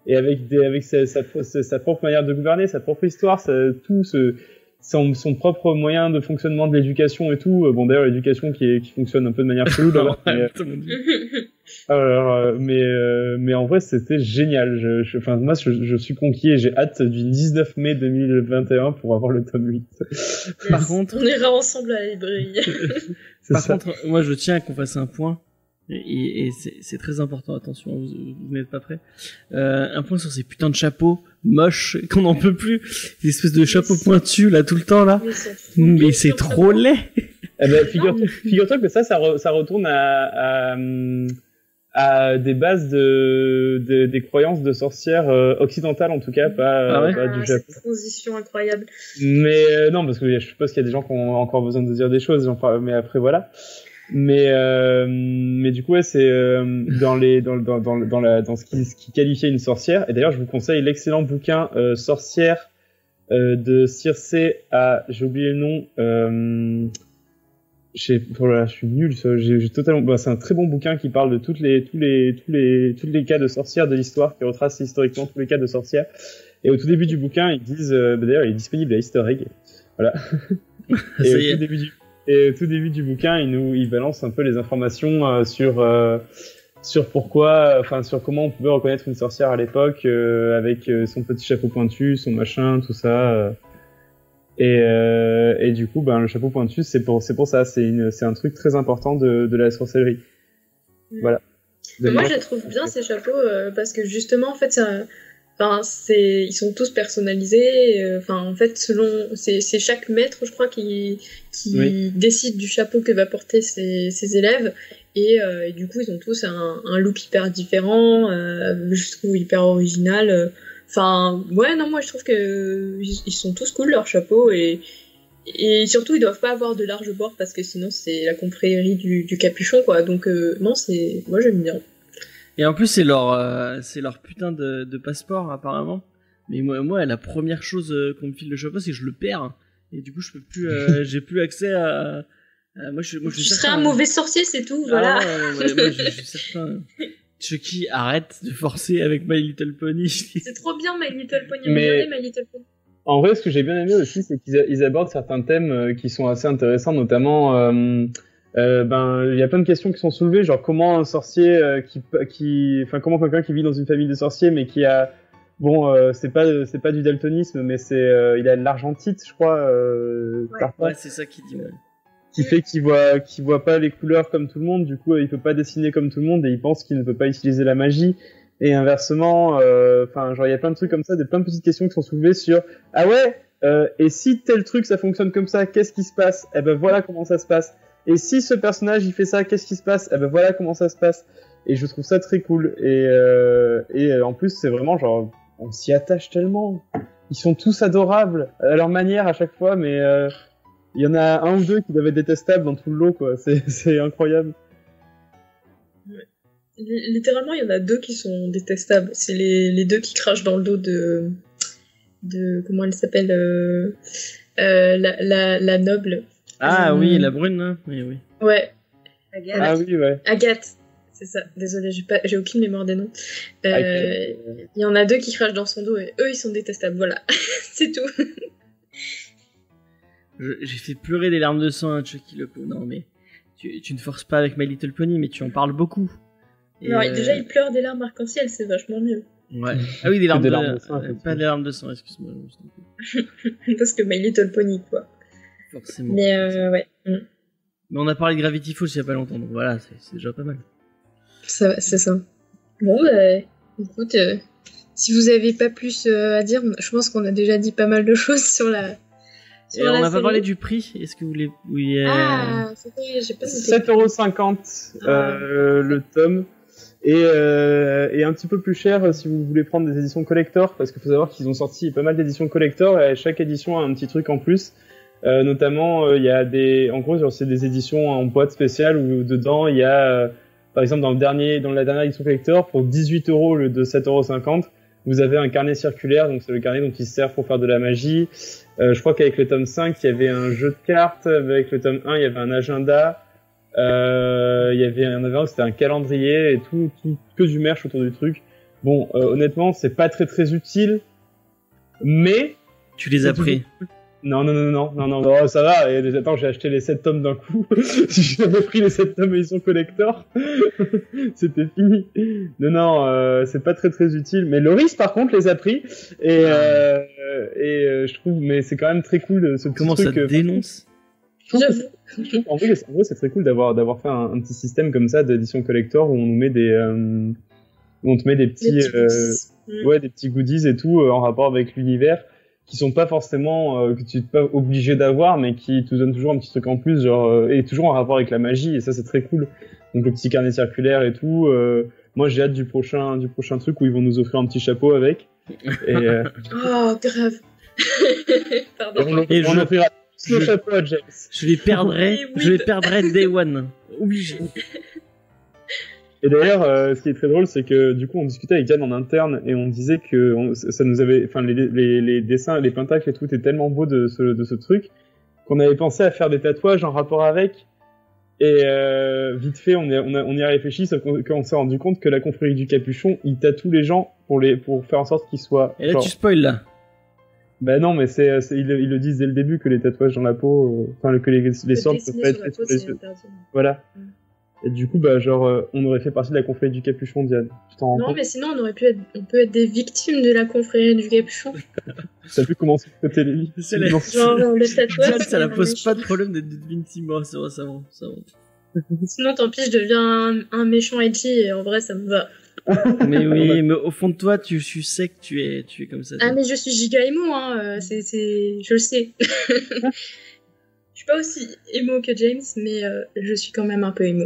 et avec des avec sa, sa, sa, sa propre manière de gouverner sa propre histoire tout ce son, son propre moyen de fonctionnement de l'éducation et tout Euh, bon d'ailleurs l'éducation qui est qui fonctionne un peu de manière chelou là <laughs> mais, euh, alors, euh, mais, euh, mais en vrai, c'était génial. Je, je, enfin, moi, je, je suis conquis et j'ai hâte du 19 mai 2021 pour avoir le tome 8.
Par contre,
On ira ensemble à la librairie. <laughs>
Par
ça.
contre, moi je tiens à qu'on fasse un point, et, et- c'est c'est très important, attention, vous, vous n'êtes pas prêts. Euh, un point sur ces putains de chapeaux moches qu'on n'en peut plus, ces espèces de chapeaux pointus là tout le temps là.
Mais
c'est trop laid.
Eh ben, figure, figure-toi que ça, ça, re- ça retourne à, à, à des bases de, de- des croyances de sorcières euh, occidentales en tout cas, pas,
Ah ouais?
pas
Ah,
du Japon.
cette transition incroyable.
Mais euh, non, parce que je suppose qu'il y a des gens qui ont encore besoin de dire des choses, mais après voilà. Mais euh, mais du coup ouais, c'est euh, dans les dans dans dans dans, la, dans ce qui ce qui qualifiait une sorcière. Et d'ailleurs, je vous conseille l'excellent bouquin euh, Sorcière de Circé à j'ai oublié le nom. Euh, j'ai voilà, je suis nul. J'ai totalement. bah, c'est un très bon bouquin qui parle de toutes les tous les tous les tous les cas de sorcières de l'histoire, qui retrace historiquement tous les cas de sorcières. Et au tout début du bouquin, ils disent, bah, d'ailleurs, il est disponible à Easter Egg. Voilà. <laughs> et,
Ça
au
y est.
tout début du, et au tout début du bouquin, il nous, il balance un peu les informations euh, sur euh, sur pourquoi, enfin sur comment on pouvait reconnaître une sorcière à l'époque euh, avec son petit chapeau pointu, son machin, tout ça. euh. Et, euh, et du coup, ben le chapeau pointu, c'est pour c'est pour ça, c'est une c'est un truc très important de de la sorcellerie.
Mm.
Voilà.
Moi, je les trouve bien ces chapeaux parce que justement, en fait, ça, enfin, c'est, ils sont tous personnalisés. euh, Enfin, en fait, selon, c'est, chaque maître, je crois, qui, qui
Oui.
décide du chapeau que va porter ses, ses élèves. Et, euh, et du coup, ils ont tous un, un look hyper différent, euh, je trouve hyper original. euh. Enfin, ouais, non, moi, je trouve que ils, ils sont tous cool leurs chapeaux et et surtout, ils doivent pas avoir de large bord parce que sinon, c'est la confrérie du, du capuchon, quoi. Donc, non, c'est, moi, j'aime bien.
Et en plus, c'est leur, euh, c'est leur putain de, de passeport, apparemment. Mais moi, moi, la première chose euh, qu'on me file le chapeau, c'est que je le perds. Et du coup, je peux plus, euh, <laughs> j'ai plus accès à. à- moi, je, moi, je
Tu serais
certain-
un mauvais sorcier, c'est tout,
Ah,
voilà.
ouais, ouais, moi, je, je suis <laughs> certain. Chucky, arrête de forcer avec My Little Pony. <laughs>
C'est trop bien, My Little Pony.
Mais-
Regardez My Little Pony.
En vrai, ce que j'ai bien aimé aussi, c'est qu'ils abordent certains thèmes qui sont assez intéressants, notamment, euh, euh, ben, il y a plein de questions qui sont soulevées, genre comment un sorcier euh, qui, qui, enfin, comment quelqu'un qui vit dans une famille de sorciers, mais qui a, bon, euh, c'est pas, c'est pas du daltonisme, mais c'est, euh, il a de l'argentite, je crois, euh,
Ouais.
c'est ça qui dit, ouais.
qui fait qu'il voit, qu'il voit pas les couleurs comme tout le monde, du coup, il peut pas dessiner comme tout le monde et il pense qu'il ne peut pas utiliser la magie. Et inversement, euh, enfin, genre, il y a plein de trucs comme ça, des plein de petites questions qui sont soulevées sur, ah ouais, euh, et si tel truc ça fonctionne comme ça, qu'est-ce qui se passe? Eh ben voilà comment ça se passe. Et si ce personnage il fait ça, qu'est-ce qui se passe? Eh ben voilà comment ça se passe. Et je trouve ça très cool. Et, euh, euh, en plus, c'est vraiment genre, on s'y attache tellement. Ils sont tous adorables à leur manière à chaque fois, mais euh, il y en a un ou deux qui doivent être détestables dans tout le lot, quoi. C'est, <laughs> incroyable.
Li- Littéralement, il y en a deux qui sont détestables. C'est les, deux qui crachent dans le dos de. de comment elle s'appelle la noble.
Ah
Euh,
oui, la brune, là. Oui, oui.
Ouais,
Agathe.
Ah oui, ouais.
Agathe. C'est ça. Désolée, j'ai pas, j'ai aucune mémoire des noms. Euh,
Agathe.
Il y en a deux qui crachent dans son dos et eux, ils sont détestables. Voilà, <laughs> c'est tout.
Je- J'ai fait pleurer des larmes de sang à Chucky le pauvre. Non, mais tu, tu ne forces pas avec My Little Pony, mais tu en parles beaucoup. Et,
Alors,
euh,
déjà, il pleure des larmes arc-en-ciel, c'est vachement mieux.
Ouais. Ah oui, des larmes,
des
de,
larmes de sang,
euh. Pas des larmes de sang, excuse-moi. <laughs>
Parce que My Little Pony, quoi.
Forcément.
Mais euh, ouais, mm.
Mais on a parlé de Gravity Falls il y a pas longtemps, donc voilà, c'est déjà pas mal.
Ça- c'est ça. Bon, bah, écoute, euh, si vous avez pas plus euh, à dire, je pense qu'on a déjà dit pas mal de <laughs> choses sur la.
Et on n'a pas parlé du prix. Est-ce que vous voulez. Oui, euh,
Ah, c'est vrai, j'ai pas noté.
7,50€
Ah.
le tome. Et, euh, et un petit peu plus cher si vous voulez prendre des éditions collector, parce qu'il faut savoir qu'ils ont sorti pas mal d'éditions collector et chaque édition a un petit truc en plus. Euh, notamment, euh, il y a des, en gros, c'est des éditions en boîte spéciale où dedans il y a, euh, par exemple, dans le dernier, dans la dernière édition collector, pour 18 euros le de 7,50€, vous avez un carnet circulaire, donc c'est le carnet dont il se sert pour faire de la magie. Euh, je crois qu'avec le tome 5, il y avait un jeu de cartes. Avec le tome 1, il y avait un agenda. Euh, il y avait un avant, c'était un calendrier et tout, tout, que du merch autour du truc. Bon, euh, honnêtement, c'est pas très très utile, mais
Tu les as pris.
Non, non, non, non, non, non, non, ça va. Et, attends, j'ai acheté les 7 tomes d'un coup. <laughs> si j'avais pris les 7 tomes édition collector, <laughs> c'était fini. Non, non, euh, c'est pas très très utile. Mais Loris, par contre, les a pris. Et, euh, et euh, je trouve, mais c'est quand même très cool ce petit
Comment ça
truc.
te dénonce
je trouve que
J'avoue.
je trouve- en vrai, c'est très cool d'avoir d'avoir fait un, un petit système comme ça d'édition collector où on nous met des euh, où on te met des petits ouais des petits goodies et tout euh, en rapport avec l'univers qui sont pas forcément euh, que tu n'es pas obligé d'avoir mais qui te donnent toujours un petit truc en plus genre euh, et toujours en rapport avec la magie et ça c'est très cool donc le petit carnet circulaire et tout euh, moi j'ai hâte du prochain du prochain truc où ils vont nous offrir un petit chapeau avec et, euh, <laughs>
Oh, grave. <laughs> Pardon.
on,
Et
on
je-
offrira tous le
je-
chapeau à James
Je les perdrai.
Oui, oui,
je les perdrai day one. Obligé.
Et d'ailleurs, euh, ce qui est très drôle, c'est que du coup, on discutait avec Yann en interne et on disait que on- ça nous avait, enfin, les, les, les dessins, les pentacles et tout étaient tellement beaux de ce, de ce truc qu'on avait pensé à faire des tatouages en rapport avec. Et euh, vite fait, on, est, on, a, on y a réfléchi, sauf qu'on s'est rendu compte que la confrérie du capuchon, il tatoue les gens pour, les, pour faire en sorte qu'ils soient...
Et là,
genre-
tu spoil là.
Bah non, mais c'est, c'est- ils, le- ils le disent dès le début que les tatouages dans la peau, euh, enfin que les, les
Le
sortes peuvent pas
sur
être
la peau,
les. Voilà.
Mm.
Et du coup, bah genre, euh, on aurait fait partie de la confrérie du capuchon, Diane. Tu t'en rends
Non,
compte
mais sinon, on aurait pu être, on peut être des victimes de la confrérie du capuchon. <laughs>
T'as vu comment c'est côté les vies
C'est la-.
Genre, le <laughs> tatouage.
Diane, ça la
c'est
pose pas de problème d'être victime, moi, ça va, ça va, ça va.
Sinon, tant pis, je deviens un, un méchant edgy et en vrai, ça me va.
Mais oui, <laughs> mais au fond de toi, tu, tu sais que tu es, tu es comme ça.
Ah, mais je suis giga émo, hein, euh, c'est, c'est, je le sais. je suis pas aussi émo que James, mais euh, je suis quand même un peu émo.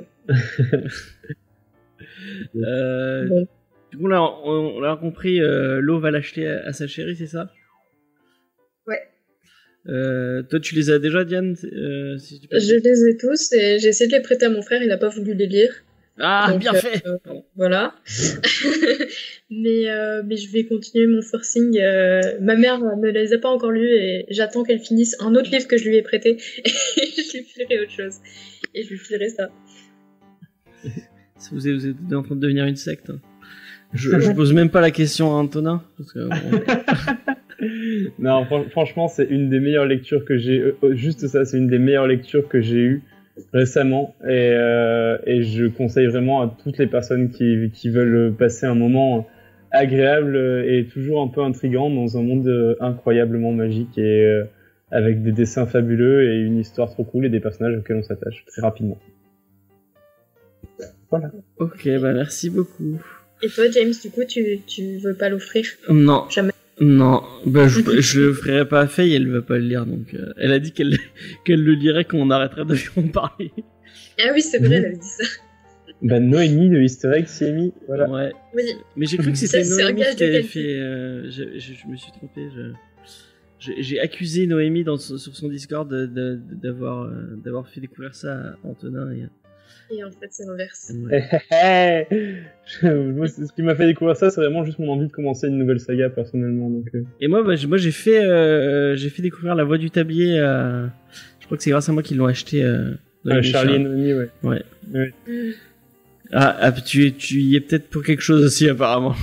Euh. Du coup, là, on, on l'a compris, euh, l'eau va l'acheter à, à sa chérie, c'est ça?
Ouais.
Euh, toi, tu les as déjà, Diane si je
les ai tous et j'ai essayé de les prêter à mon frère, il a pas voulu les lire.
Ah,
Donc,
bien fait
voilà. <laughs> mais, mais je vais continuer mon forcing. ma mère ne les a pas encore lus et j'attends qu'elle finisse un autre livre que je lui ai prêté <laughs> et je lui filerai autre chose. Et je lui filerai ça.
Si Vous êtes, vous êtes en train de devenir une secte. Je, je pose même pas la question à Antonin. Parce que, bon, <laughs>
Non, fran- franchement, c'est une des meilleures lectures que j'ai. euh, euh, juste ça, c'est une des meilleures lectures que j'ai eues récemment, et, euh, et je conseille vraiment à toutes les personnes qui, qui veulent passer un moment agréable et toujours un peu intrigant dans un monde euh, incroyablement magique et euh, avec des dessins fabuleux et une histoire trop cool et des personnages auxquels on s'attache très rapidement.
Ok, bah merci beaucoup.
Et toi, James, du coup, tu, tu veux pas l'offrir
Non.
Jamais.
Non, bah, je, <laughs> je le ferai pas à Faye, elle va pas le lire, donc euh, elle a dit qu'elle <laughs> qu'elle le lirait quand on arrêterait de lui en parler.
Ah oui, c'est vrai, elle avait dit ça.
Bah, Noémie de Easter Egg, Siemi, voilà.
Ouais.
Oui.
Mais j'ai cru que c'était Noémie qui avait fait. euh, je, je- je me suis trompé. j'ai- accusé Noémie dans, sur son Discord de- de- de- d'avoir euh, d'avoir fait découvrir ça à Antonin. Et,
Et en fait, c'est l'inverse.
ouais.
Je- Moi, c'est- ce qui m'a fait découvrir ça, c'est vraiment juste mon envie de commencer une nouvelle saga personnellement. Donc, euh,
Et moi, bah, j'ai- moi j'ai fait, euh, j'ai fait découvrir la voix du tablier. Je crois que c'est grâce à moi qu'ils l'ont acheté. Euh, dans
euh,
les
Charlie et. Noémie, ouais.
Ah, ah, tu, tu y es peut-être pour quelque chose aussi apparemment.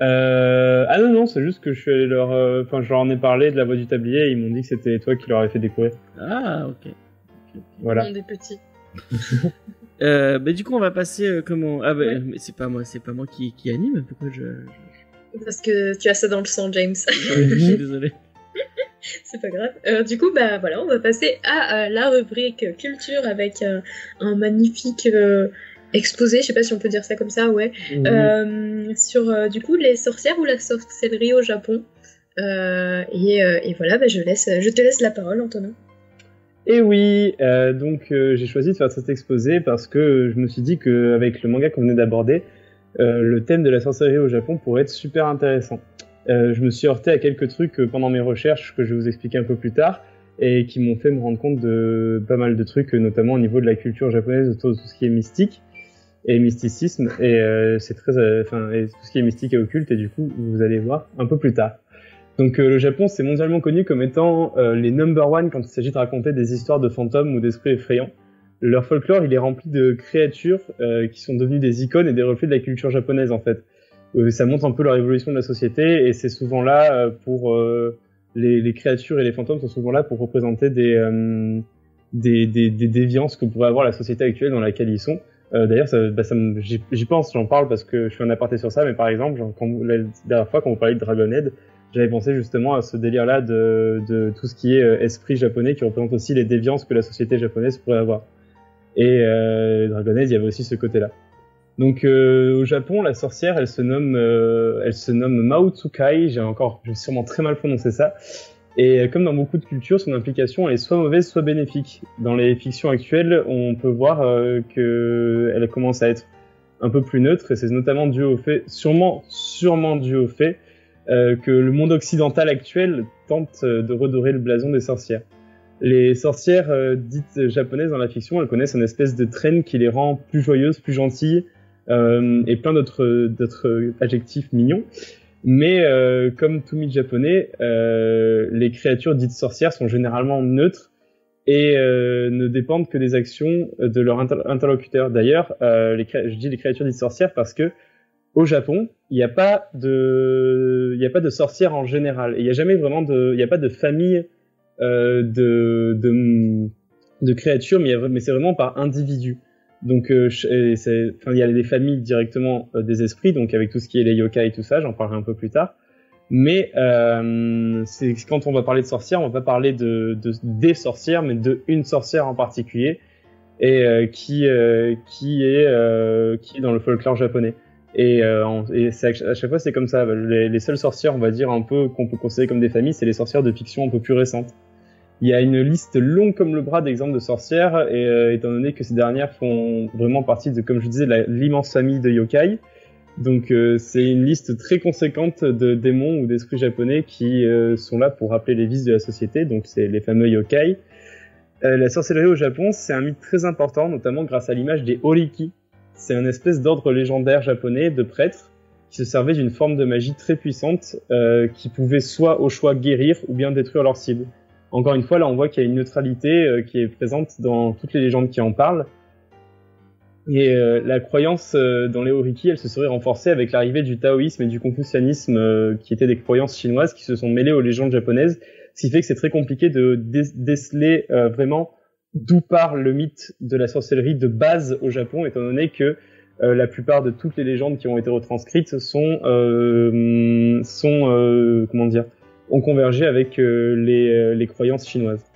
Euh... Ah non, non, c'est juste que je suis allé leur. euh, Enfin, je leur en ai parlé de la voix du tablier et ils m'ont dit que c'était toi qui leur avais fait découvrir.
Ah, ok.
Voilà.
On est petits. <laughs>
Euh, bah, du coup, on va passer euh, comment Ah, bah, mais c'est pas moi, c'est pas moi qui, qui anime. Pourquoi je, je-
Parce que tu as ça dans le sang, James. <laughs>
je suis désolé. <laughs>
C'est pas grave. Euh, du coup, bah voilà, on va passer à la rubrique culture avec euh, un magnifique euh, exposé, je sais pas si on peut dire ça comme ça, ouais,
Mhm.
euh, sur euh, du coup les sorcières ou la sorcellerie au Japon. Euh, et, euh, et voilà, bah, je, laisse, je te laisse la parole, Antonin.
Et oui, euh, donc euh, j'ai choisi de faire cet exposé parce que je me suis dit qu'avec le manga qu'on venait d'aborder, euh, le thème de la sorcellerie au Japon pourrait être super intéressant. Je me suis heurté à quelques trucs pendant mes recherches que je vais vous expliquer un peu plus tard et qui m'ont fait me rendre compte de pas mal de trucs, notamment au niveau de la culture japonaise autour de tout ce qui est mystique et mysticisme et c'est très, enfin, tout ce qui est mystique et occulte et du coup vous allez voir un peu plus tard. Donc euh, le Japon, c'est mondialement connu comme étant euh, les number one quand il s'agit de raconter des histoires de fantômes ou d'esprits effrayants. Leur folklore, il est rempli de créatures euh, qui sont devenues des icônes et des reflets de la culture japonaise en fait. Ça montre un peu leur évolution de la société et c'est souvent là pour les, créatures et les fantômes sont souvent là pour représenter des des, des, déviances que pourrait avoir la société actuelle dans laquelle ils sont. D'ailleurs, ça, bah, j'y pense, j'en parle parce que je fais un aparté sur ça, mais par exemple, quand, la dernière fois quand on parlait de Dragonhead, j'avais pensé justement à ce délire-là de, tout ce qui est euh, esprit japonais qui représente aussi les déviances que la société japonaise pourrait avoir. Et euh, Dragonhead, il y avait aussi ce côté-là. Donc euh, au Japon, la sorcière, elle se nomme, euh, elle se nomme Mao Tsukai. J'ai encore, j'ai sûrement très mal prononcé ça. Et comme dans beaucoup de cultures, son implication elle est soit mauvaise, soit bénéfique. Dans les fictions actuelles, on peut voir euh, que elle commence à être un peu plus neutre, et c'est notamment dû au fait, sûrement, sûrement dû au fait euh, que le monde occidental actuel tente euh, de redorer le blason des sorcières. Les sorcières euh, dites japonaises dans la fiction, elles connaissent une espèce de traîne qui les rend plus joyeuses, plus gentilles, et plein d'autres adjectifs mignons. Mais comme tout mythe japonais, les créatures dites sorcières sont généralement neutres et ne dépendent que des actions de leur interlocuteur. D'ailleurs, je dis les créatures dites sorcières parce que au Japon, il n'y a pas de, il n'y a pas de sorcières en général. Il n'y a jamais vraiment de, il n'y a pas de famille euh, de, de, de créatures, mais, c'est vraiment par individu. Donc, euh, il y a des familles directement euh, des esprits, donc avec tout ce qui est les yokai et tout ça, j'en parlerai un peu plus tard. Mais euh, c'est quand on va parler de sorcières, on va pas parler de, de des sorcières, mais de une sorcière en particulier et euh, qui qui est qui est dans le folklore japonais. Et, et à chaque fois c'est comme ça. Les, les, seules sorcières, on va dire un peu qu'on peut considérer comme des familles, c'est les sorcières de fiction un peu plus récentes. Il y a une liste longue comme le bras d'exemples de sorcières, et étant donné que ces dernières font vraiment partie de, comme je disais, l'immense famille de yokai, donc euh, c'est une liste très conséquente de démons ou d'esprits japonais qui euh, sont là pour rappeler les vices de la société, donc c'est les fameux yokai. Euh, la sorcellerie au Japon, c'est un mythe très important, notamment grâce à l'image des oriki. C'est un espèce d'ordre légendaire japonais de prêtres qui se servait d'une forme de magie très puissante qui pouvait soit au choix guérir ou bien détruire leur cible. Encore une fois, là on voit qu'il y a une neutralité qui est présente dans toutes les légendes qui en parlent. Et euh, la croyance euh, dans les Oriki, elle se serait renforcée avec l'arrivée du taoïsme et du confucianisme, euh, qui étaient des croyances chinoises qui se sont mêlées aux légendes japonaises, ce qui fait que c'est très compliqué de déceler vraiment d'où part le mythe de la sorcellerie de base au Japon, étant donné que la plupart de toutes les légendes qui ont été retranscrites sont, sont comment dire, ont convergé avec les, les croyances chinoises.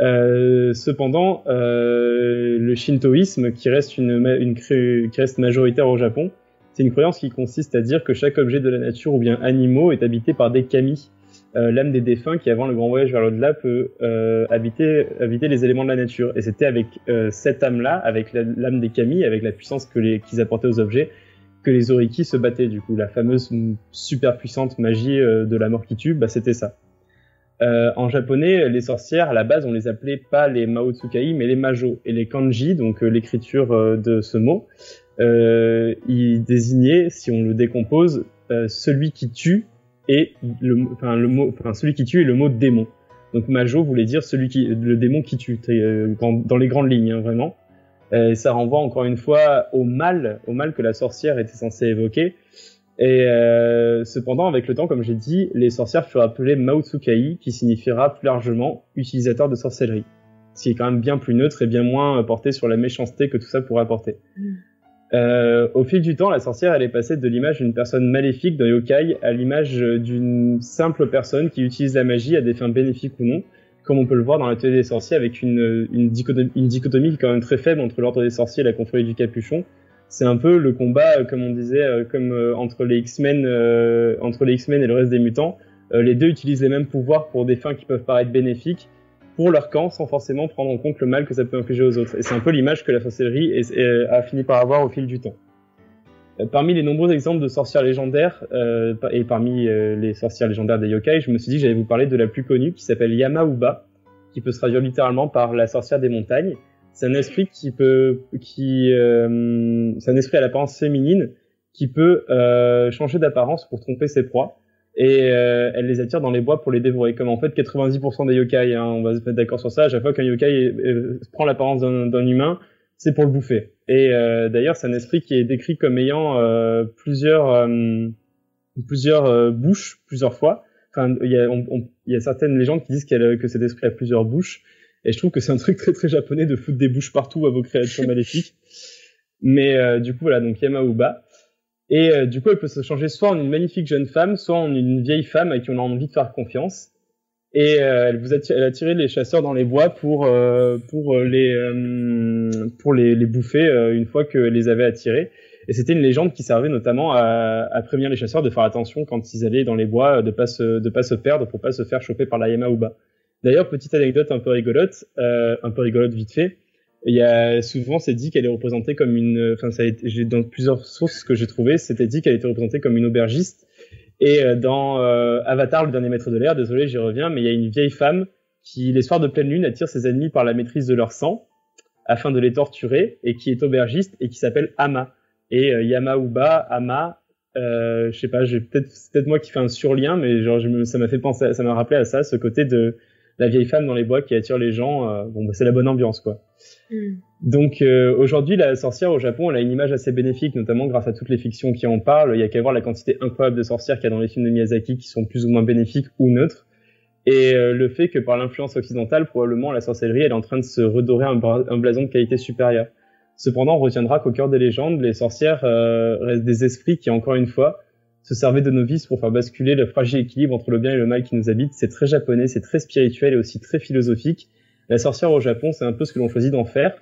Euh, cependant, euh, le shintoïsme, qui reste, une, une, qui reste majoritaire au Japon, c'est une croyance qui consiste à dire que chaque objet de la nature ou bien animaux est habité par des kami, euh, l'âme des défunts qui, avant le grand voyage vers l'au-delà, peut euh, habiter, habiter les éléments de la nature. Et c'était avec euh, cette âme-là, avec l'âme des kami, avec la puissance que qu'ils apportaient aux objets, que les oriki se battaient. Du coup, la fameuse super puissante magie de la mort qui tue, bah, c'était ça. En japonais, les sorcières, à la base, on les appelait pas les Maotsukai, mais les Majo. Et les kanji, donc l'écriture de ce mot, il désignait, si on le décompose, celui qui tue et le, enfin, le mot, enfin, celui qui tue est le mot démon. Donc Majo voulait dire celui qui, le démon qui tue, dans, dans les grandes lignes, hein, vraiment. Et ça renvoie encore une fois au mal, au mal que la sorcière était censée évoquer. Et euh, cependant, avec le temps, comme j'ai dit, les sorcières furent appelées Maotsukai, qui signifiera plus largement utilisateur de sorcellerie. Ce qui est quand même bien plus neutre et bien moins porté sur la méchanceté que tout ça pourrait apporter. Euh, au fil du temps, la sorcière, elle est passée de l'image d'une personne maléfique dans yokai à l'image d'une simple personne qui utilise la magie à des fins bénéfiques ou non, comme on peut le voir dans l'atelier des sorciers avec une, dichotomie, une dichotomie quand même très faible entre l'ordre des sorciers et la confrérie du capuchon, c'est un peu le combat, euh, comme on disait, euh, comme euh, entre les X-Men, entre les X-Men et le reste des mutants. les deux utilisent les mêmes pouvoirs pour des fins qui peuvent paraître bénéfiques pour leur camp, sans forcément prendre en compte le mal que ça peut infliger aux autres. Et c'est un peu l'image que la sorcellerie a fini par avoir au fil du temps. Parmi les nombreux exemples de sorcières légendaires, et parmi les sorcières légendaires des yokai, je me suis dit que j'allais vous parler de la plus connue, qui s'appelle Yamauba, qui peut se traduire littéralement par la sorcière des montagnes c'est un esprit qui peut, qui, euh, c'est un esprit à l'apparence féminine qui peut euh, changer d'apparence pour tromper ses proies et euh, elle les attire dans les bois pour les dévorer. Comme en fait 90% des yokai, hein, on va se mettre d'accord sur ça. À chaque fois qu'un yokai prend l'apparence d'un humain, c'est pour le bouffer. Et d'ailleurs, c'est un esprit qui est décrit comme ayant plusieurs plusieurs bouches, plusieurs fois. Enfin, il y a, y a certaines légendes qui disent que cet esprit a plusieurs bouches. Et je trouve que c'est un truc très très japonais de foutre des bouches partout à vos créatures maléfiques. Mais euh, du coup, voilà, donc Yamauba. Et euh, du coup, elle peut se changer soit en une magnifique jeune femme, soit en une vieille femme à qui on a envie de faire confiance. Et euh, elle vous attire, attirait les chasseurs dans les bois pour pour les pour les, bouffer une fois que les avait attirés. Et c'était une légende qui servait notamment à, prévenir les chasseurs de faire attention quand ils allaient dans les bois, de pas de pas se perdre pour pas se faire choper par la Yamauba. D'ailleurs, petite anecdote un peu rigolote, euh, un peu rigolote vite fait. Il y a souvent, c'est dit qu'elle est représentée comme une, enfin, ça a été, dans plusieurs sources que j'ai trouvées, c'était dit qu'elle était représentée comme une aubergiste. Et euh, dans euh, Avatar, le dernier maître de l'air, désolé, j'y reviens, mais il y a une vieille femme qui, les soirs de pleine lune, attire ses ennemis par la maîtrise de leur sang afin de les torturer et qui est aubergiste et qui s'appelle Ama. Et euh, Yamauba, Ama, euh, je sais pas, peut-être peut-être moi qui fais un surlien, mais genre je me, ça m'a fait penser, ça m'a rappelé à ça, ce côté de la vieille femme dans les bois qui attire les gens. euh, bon, bah, c'est la bonne ambiance, quoi.
Hmm.
Donc euh, aujourd'hui, la sorcière au Japon, elle a une image assez bénéfique, notamment grâce à toutes les fictions qui en parlent. Il y a qu'à voir la quantité incroyable de sorcières qu'il y a dans les films de Miyazaki qui sont plus ou moins bénéfiques ou neutres. Et euh, le fait que par l'influence occidentale, probablement la sorcellerie, elle est en train de se redorer un, bra- un blason de qualité supérieure. Cependant, on retiendra qu'au cœur des légendes, les sorcières euh, restent des esprits qui, encore une fois, se servaient de novices pour faire basculer le fragile équilibre entre le bien et le mal qui nous habite. C'est très japonais, c'est très spirituel et aussi très philosophique. La sorcière au Japon, c'est un peu ce que l'on choisit d'en faire,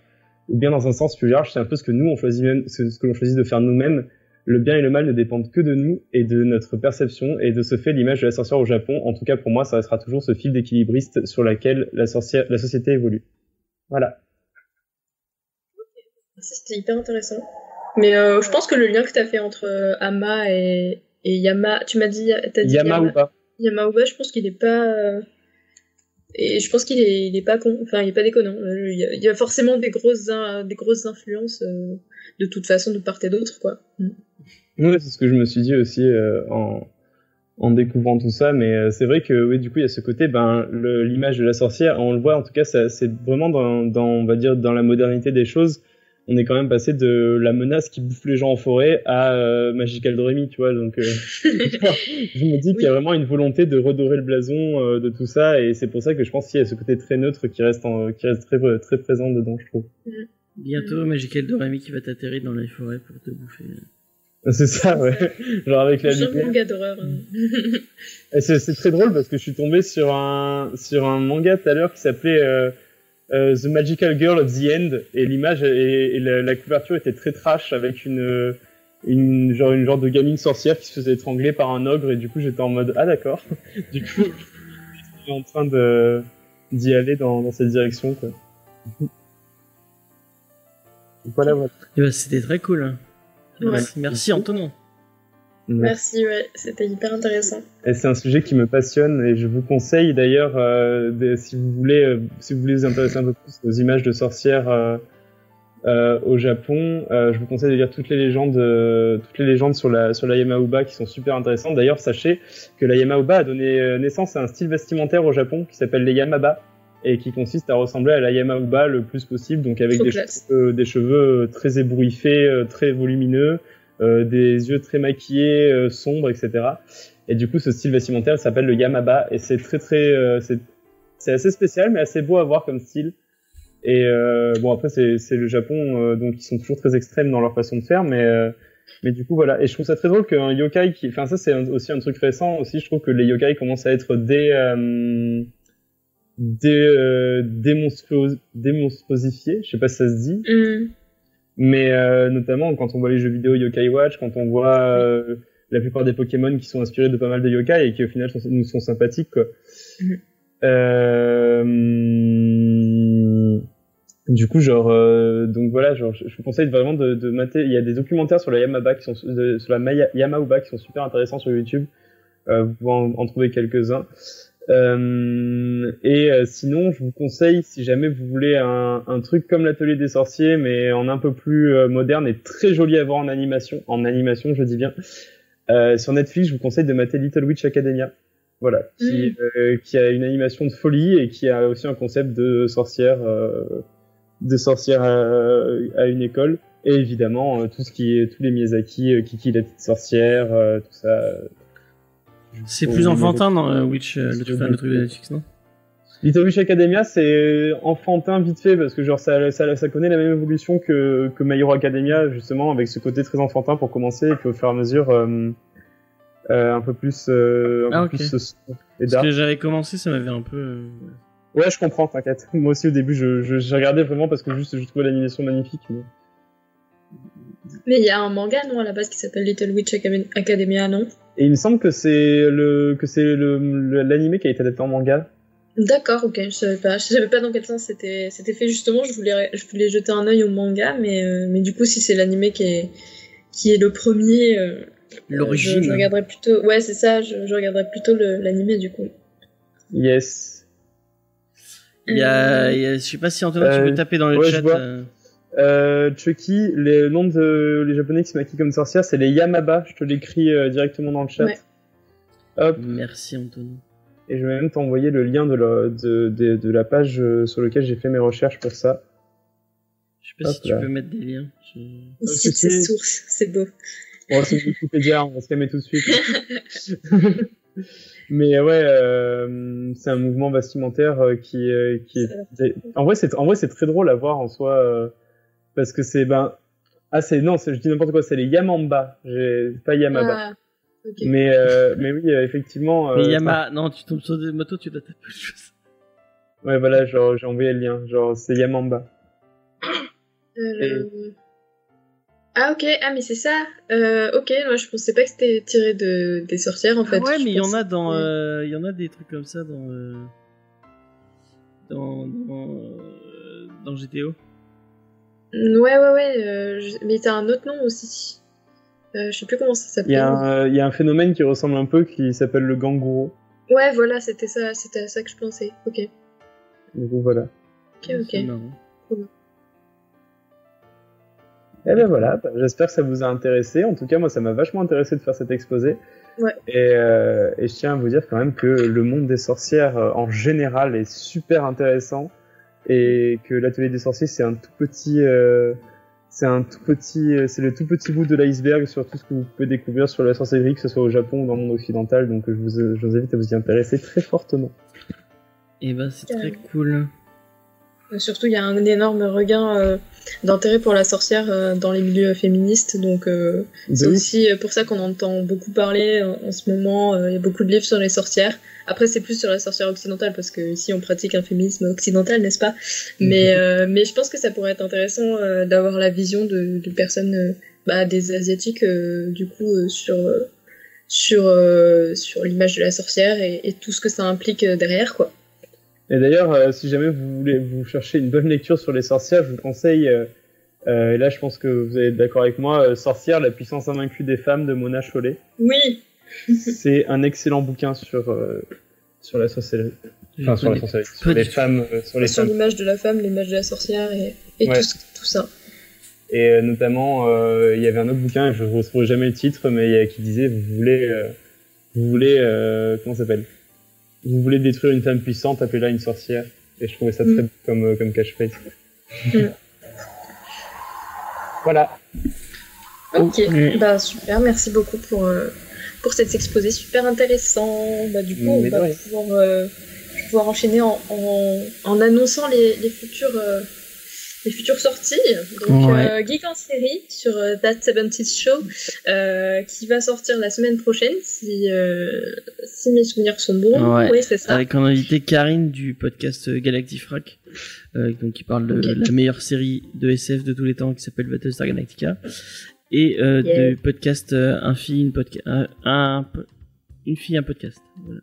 ou bien dans un sens plus large, c'est un peu ce que nous on choisit même, ce que l'on choisit de faire nous-mêmes. Le bien et le mal ne dépendent que de nous et de notre perception, et de ce fait, l'image de la sorcière au Japon, en tout cas pour moi, ça restera toujours ce fil d'équilibriste sur laquelle la la société évolue. Voilà.
C'était hyper intéressant. Mais euh, je pense que le lien que tu as fait entre euh, Ama et, et Yama, tu m'as dit, t'as dit
Yama ou pas
Yamauba, je pense qu'il est pas. euh, Et je pense qu'il est, il est pas con, enfin il est pas déconnant. Euh, Il y a, il y a forcément des grosses, des grosses influences euh, de toute façon de part et d'autre, quoi. Mm.
Ouais, c'est ce que je me suis dit aussi euh, en, en découvrant tout ça. Mais euh, c'est vrai que oui, du coup, il y a ce côté, ben, l'image de la sorcière, on le voit en tout cas, c'est vraiment dans, dans, on va dire, dans la modernité des choses. On est quand même passé de la menace qui bouffe les gens en forêt à euh, Magical Doremi, tu vois. Donc, euh, <laughs> je me dis qu'il y a vraiment une volonté de redorer le blason euh, de tout ça, et c'est pour ça que je pense qu'il y a ce côté très neutre qui reste, en, qui reste très, très présent dedans, je trouve.
Bientôt, Magical Doremi qui va t'atterrir dans les forêts pour te bouffer. <laughs>
C'est ça, ouais. Genre avec la lumière.
manga d'horreur. hein.
C'est très drôle parce que je suis tombé sur un sur un manga tout à l'heure qui s'appelait euh, euh, The Magical Girl of the End et l'image et, et la, la couverture était très trash avec une une genre une genre de gamine sorcière qui se faisait étrangler par un ogre et du coup j'étais en mode ah d'accord <laughs> du coup je suis en train de d'y aller dans, dans cette direction quoi <laughs> voilà voilà
Et bah, c'était très cool. hein.
Ouais.
Merci, merci Antonin.
Merci, ouais, c'était hyper intéressant.
Et c'est un sujet qui me passionne et je vous conseille d'ailleurs, euh, si vous voulez, euh, si vous voulez vous intéresser un peu plus aux images de sorcières euh, au Japon, je vous conseille de lire toutes les légendes, toutes les légendes sur la sur la Yamauba qui sont super intéressantes. D'ailleurs, sachez que la Yamauba a donné naissance à un style vestimentaire au Japon qui s'appelle les Yamaba et qui consiste à ressembler à la Yamauba le plus possible, donc avec des cheveux, des cheveux très ébouriffés, très volumineux, des yeux très maquillés, euh, sombres, etc. Et du coup, ce style vestimentaire s'appelle le Yamaba et c'est très très, euh, c'est assez spécial mais assez beau à voir comme style. Et euh, bon après c'est le Japon euh, donc ils sont toujours très extrêmes dans leur façon de faire mais euh, mais du coup voilà et je trouve ça très drôle qu'un yokai qui enfin ça c'est aussi un truc récent aussi je trouve que les yokai commencent à être des euh, des euh, démonstrosifiés je sais pas si ça se dit
Mm.
Mais euh, notamment quand on voit les jeux vidéo Yokai Watch, quand on voit euh, la plupart des Pokémon qui sont inspirés de pas mal de yokai et qui au final sont- nous sont sympathiques quoi.
Mhm.
Euh, Du coup, genre, euh, donc voilà, genre, je je vous conseille vraiment de, de mater. Il y a des documentaires sur la Yamaba qui sont de- sur la Maya- Yamauba qui sont super intéressants sur YouTube. Euh, vous pouvez en, en trouver quelques-uns. Euh, et euh, sinon, je vous conseille, si jamais vous voulez un, un truc comme l'atelier des sorciers, mais en un peu plus euh, moderne et très joli à voir en animation, en animation, je dis bien. Euh, sur Netflix, je vous conseille de mater Little Witch Academia. Voilà, qui, euh, qui a une animation de folie et qui a aussi un concept de sorcière, euh, de sorcière à, à une école. Et évidemment, tout ce qui est, tous les Miyazaki, Kiki la petite sorcière, euh, tout ça. Euh,
C'est plus enfantin dans euh, Witch, euh, le, truc, le truc de Netflix, non?
Little Witch Academia, c'est enfantin vite fait parce que genre ça, ça, ça connaît la même évolution que, que My Hero Academia justement avec ce côté très enfantin pour commencer et puis au fur et à mesure euh, euh, un peu plus euh, un
Ah,
peu
ok.
plus euh, et
Parce que j'avais commencé, ça m'avait un peu. euh,
Ouais, je comprends, t'inquiète. <laughs> Moi aussi au début, je, je, j'ai regardé vraiment parce que juste je trouvais l'animation magnifique. Mais...
Mais il y a un manga, non, à la base, qui s'appelle Little Witch Academ- Academia, non?
Et il me semble que c'est le que c'est l'animé qui a été adapté en manga.
D'accord, ok, je savais pas. Je savais pas dans quel sens c'était c'était fait justement. Je voulais je voulais jeter un œil au manga, mais euh, mais du coup si c'est l'animé qui est qui est le premier, euh,
L'origine.
je, je regarderais plutôt. Ouais, c'est ça. Je, je regarderais plutôt l'animé du coup.
Yes.
Il y a, il y a- je sais pas si Antonin, tu
Euh,
peux taper dans le
ouais, je
chat. Euh,
Chucky, les noms de les japonais qui se maquillent comme sorcières, c'est les Yamaba. Je te l'écris euh, directement dans le chat.
Ouais.
Hop.
Merci Antonin.
Et je vais même t'envoyer le lien de la, de, de, de la page euh, sur laquelle j'ai fait mes recherches pour ça.
Je sais pas
Hop
si tu
là.
peux mettre des liens. Je-
cite
c'est-
ses sources, c'est beau.
Bon, c'est Wikipédia, on va se calmer tout de suite. <laughs> Mais ouais, euh, c'est un mouvement vestimentaire qui, qui est. En vrai, c'est en vrai c'est très drôle à voir en soi euh, parce que c'est ben ah c'est non, je dis n'importe quoi, c'est les Yamamba, pas Yamaba.
Ah.
Mais euh, mais oui, euh, effectivement.
Mais
euh,
Yama, non, tu tombes sur des motos, tu dois taper autre chose.
Ouais, voilà, genre j'ai envoyé le lien, genre c'est Yamamba.
Euh, Ah ok, ah mais c'est ça. Euh, ok, moi je pensais pas que c'était tiré de des sorcières en fait.
Ah ouais,
Je
mais il y en a dans,
Ouais.
euh, il y en a des trucs comme ça dans, euh, dans, dans, euh, dans GTO.
Ouais ouais ouais, euh, je- mais t'as un autre nom aussi. Euh, je sais plus comment ça
Il
s'appelle.
euh, il y a un phénomène qui ressemble un peu qui s'appelle le gangouro.
Ouais voilà, c'était ça, c'était ça que je pensais. Ok,
Du coup, voilà.
ok ok.
C'est marrant.
Et ben voilà, bah, j'espère que ça vous a intéressé. En tout cas, moi, ça m'a vachement intéressé de faire cet exposé.
Ouais.
Et, euh, et je tiens à vous dire quand même que le monde des sorcières en général est super intéressant et que l'atelier des sorciers c'est un tout petit, euh, c'est un tout petit, euh, c'est le tout petit bout de l'iceberg sur tout ce que vous pouvez découvrir sur la sorcellerie, que ce soit au Japon ou dans le monde occidental. Donc, je vous, je vous invite à vous y intéresser très fortement.
Et bah, c'est très cool.
Euh, Surtout, il y a un énorme regain euh, d'intérêt pour la sorcière euh, dans les milieux féministes, donc euh, c'est aussi pour ça qu'on entend beaucoup parler en, ce moment. Il y a beaucoup de livres sur les sorcières. Après, c'est plus sur la sorcière occidentale parce que ici on pratique un féminisme occidental, n'est-ce pas? Mais euh, mais je pense que ça pourrait être intéressant euh, d'avoir la vision de, de personnes, euh, bah, des asiatiques, du coup, sur sur euh, sur l'image de la sorcière et, et tout ce que ça implique derrière, quoi.
Et d'ailleurs, euh, si jamais vous voulez vous chercher une bonne lecture sur les sorcières, je vous conseille, euh, euh, et là je pense que vous allez être d'accord avec moi, euh, Sorcière, la puissance invaincue des femmes de Mona Chollet.
Oui, <laughs>
C'est un excellent bouquin sur, euh, sur la sorcellerie. Enfin, sur la sorcellerie, sur les femmes. euh, sur les
sur
femmes.
l'image de la femme, l'image de la sorcière et, et
Ouais.
tout, ça.
Et euh, notamment, euh, il y avait un autre bouquin, je ne retrouverai jamais le titre, mais il y a- qui disait, vous voulez, euh, vous voulez, euh, comment ça s'appelle? Vous voulez détruire une femme puissante, appelez-la une sorcière. Et je trouvais ça très
Mm.
beau comme, euh, comme catchphrase.
Mm.
Voilà.
Ok,
Ok.
bah super, merci beaucoup pour, euh, pour cet exposé super intéressant. Bah, du coup, on
Mais
va pouvoir, euh, pouvoir enchaîner en, en, en annonçant les, les futures. euh, les futures sorties. Donc,
Ouais.
euh, Geek en série sur euh, That 70 Show, euh, qui va sortir la semaine prochaine, si, si mes souvenirs sont bons.
Ouais.
Oui, c'est ça.
Avec en invité Karine du podcast Galactifrac, euh, donc qui parle de la meilleure série de SF de tous les temps qui s'appelle Battlestar Galactica, et euh,
Yeah.
du podcast euh, Un fille, une podcast, un, une fille, un podcast. Voilà.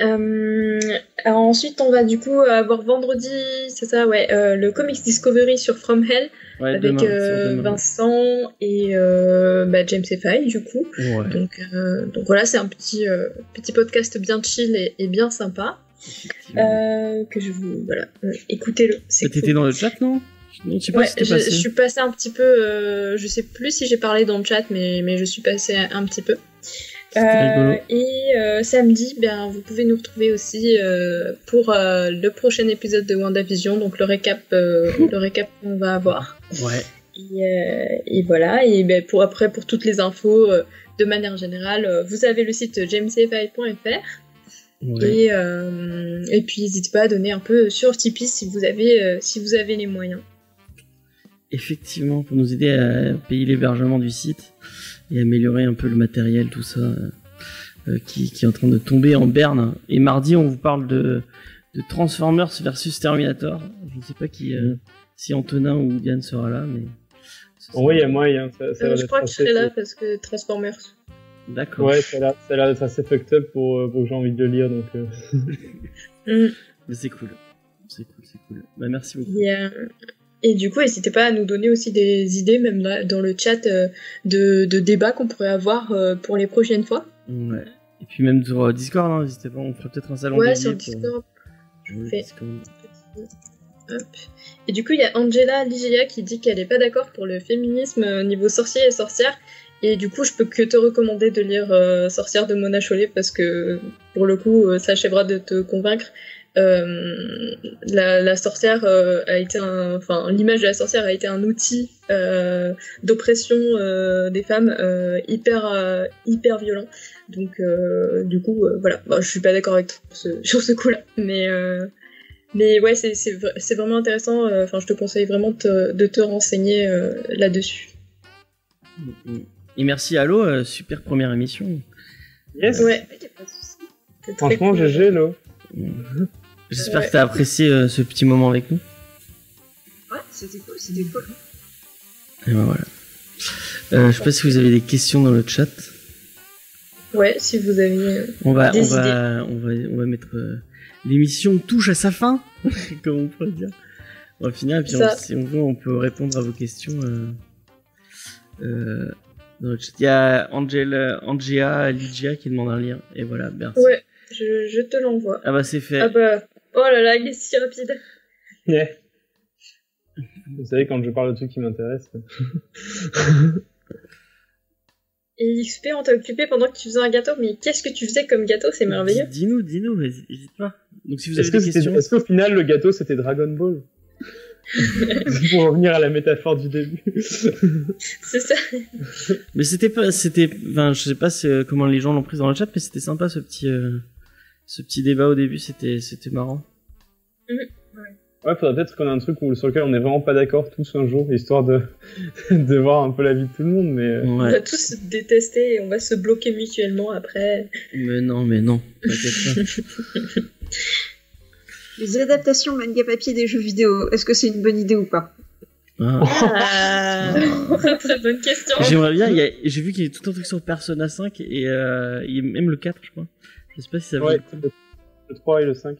Euh, alors ensuite, on va du coup avoir vendredi, c'est ça, ouais, euh, le Comics Discovery sur From Hell
Ouais,
avec
demain,
euh,
sur demain.
Vincent et euh, bah, James Efay du coup.
Ouais,
Donc, euh, donc voilà, c'est un petit, euh, petit podcast bien chill et, et bien sympa euh, que je vous voilà, euh, écoutez-le.
T'étais
cool.
dans le chat, non? Non, je sais pas
Ouais,
si t'es
je,
passé.
je suis passée un petit peu, euh, je sais plus si j'ai parlé dans le chat, mais, mais je suis passée un petit peu. Euh, et euh, samedi, ben, vous pouvez nous retrouver aussi euh, pour le prochain épisode de WandaVision, donc le récap, le récap qu'on va avoir.
Ouais.
Et, et voilà, et ben, pour après, pour toutes les infos, de manière générale, vous avez le site jamesfi.fr
ouais.
et, et puis n'hésitez pas à donner un peu sur Tipeee si vous avez, si vous avez les moyens.
Effectivement, pour nous aider à payer l'hébergement du site et améliorer un peu le matériel, tout ça, euh, euh, qui, qui est en train de tomber en berne. Et mardi, on vous parle de, de Transformers versus Terminator. Je ne sais pas qui, euh, si Antonin ou Diane sera là, mais.
vrai, il y a moyen. Ça, ça
Euh, je crois que je serai là parce que Transformers.
D'accord.
Ouais, ça a l'air- d'être assez fucked up pour, pour que j'ai envie de le lire. Donc, euh.
Mm.
Mais c'est cool. C'est cool, c'est cool. Bah, merci beaucoup.
Et du coup, n'hésitez pas à nous donner aussi des idées, même là, dans le chat, euh, de, de débats qu'on pourrait avoir euh, pour les prochaines fois.
Ouais. Et puis même sur euh, Discord, hein, n'hésitez pas, on fera peut-être un salon
Ouais, sur
pour-
Discord. Je
pour
vous
le
fais
Discord.
Hop. Et du coup, il y a Angela Ligia qui dit qu'elle est pas d'accord pour le féminisme euh, niveau sorcier et sorcière Et du coup, je peux que te recommander de lire euh, Sorcière de Mona Chollet parce que pour le coup, ça achèvera de te convaincre. Euh, la, la sorcière euh, a été un, enfin l'image de la sorcière a été un outil euh, d'oppression euh, des femmes euh, hyper euh, hyper violent. Donc euh, du coup euh, voilà, Bon, je suis pas d'accord avec toi sur ce, <laughs> sur ce coup-là, mais euh, mais ouais c'est c'est vra- c'est vraiment intéressant. euh, Enfin je te conseille vraiment de te, de te renseigner euh, là-dessus.
Et merci Allo, euh, super première émission.
Yes.
Ouais.
Franchement,
cool.
GG, là.
J'espère
Ouais.
que t'as apprécié euh, ce petit moment avec nous.
Ouais, c'était cool, c'était cool.
Et ben voilà. Euh, je sais pas si vous avez des questions dans le chat.
Ouais, si vous aviez.
On va, on
Des
va, on va, on va mettre euh, l'émission touche à sa fin, <laughs> comme on pourrait dire. On va finir et puis on- si on veut, on peut répondre à vos questions. Euh, euh, dans le chat. Il y a Angel, Angea, Lygia qui demande un lien. Et voilà, merci.
Ouais, je, je te l'envoie.
Ah bah c'est fait.
Ah bah, oh là là, il est si rapide.
Yeah. Vous savez, quand je parle de trucs qui m'intéressent.
Et XP, on t'a occupé pendant que tu faisais un gâteau, mais qu'est-ce que tu faisais comme gâteau? C'est merveilleux.
Dis- Dis-nous, dis-nous, vas-y, n'hésite pas. Donc si vous avez
Est-ce que
des
c'était-
questions,
est-ce qu'au final, le gâteau, c'était Dragon Ball? <laughs> Pour revenir à la métaphore du début.
C'est ça.
mais c'était pas, c'était, enfin, je sais pas c'est- comment les gens l'ont pris dans le chat, mais c'était sympa ce petit, euh, ce petit débat au début, c'était, c'était marrant.
Ouais, faudrait peut-être qu'on ait un truc où, sur lequel on est vraiment pas d'accord tous un jour, histoire de, <laughs> de voir un peu la vie de tout le monde, mais... euh,
On va tous se détester et on va se bloquer mutuellement après.
Mais non, mais non. <laughs>
Les adaptations manga papier des jeux vidéo, est-ce que c'est une bonne idée ou pas?
Ah.
Ah, <laughs> très bonne question.
J'aimerais bien, a- j'ai vu qu'il y a tout un truc sur Persona 5 et euh, il y a même le 4, je crois. Je sais pas si ça vaut
Ouais,
le coup.
le, le 3 et le 5.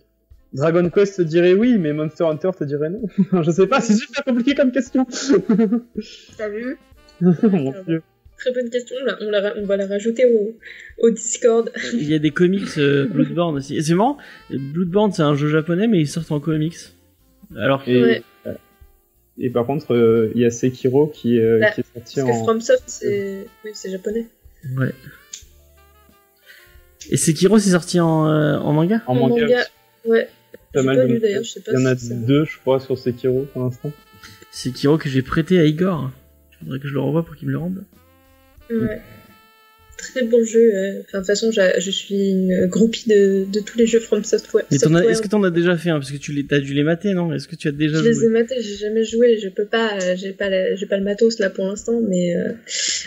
Dragon Quest te dirait oui, mais Monster Hunter te dirait non. <laughs> je sais pas, c'est super compliqué comme question. <laughs>
T'as vu
Mon dieu.
Très bonne question. Là, on, la- on va la rajouter au, au Discord.
Il y a des comics euh, <laughs> Bloodborne aussi. Et c'est marrant, Bloodborne c'est un jeu japonais mais ils sortent en comics. Alors que...
Et,
Ouais.
et par contre, euh, il y a Sekiro qui, euh,
Bah,
qui est sorti
Parce que
en...
FromSoft, c'est oui, c'est japonais.
Ouais. Et Sekiro c'est sorti en, euh, en manga
en
En
manga.
manga, ouais.
Pas mal
pas
de
lu
manga.
d'ailleurs, je sais pas
Il y en a deux, je crois, sur Sekiro pour l'instant.
Sekiro que j'ai prêté à Igor. Il faudrait que je le revoie pour qu'il me le rende.
Ouais. Très bon jeu. euh. Enfin, de toute façon, je suis une groupie de, de tous les jeux From Software.
Mais t'en as-
Software.
est-ce que t'en as déjà fait un? Parce que tu les, t'as dû les mater, non? Est-ce que tu as déjà
Je les ai matés, j'ai jamais joué, je peux pas, euh, j'ai pas, la- j'ai pas le matos là pour l'instant, mais euh,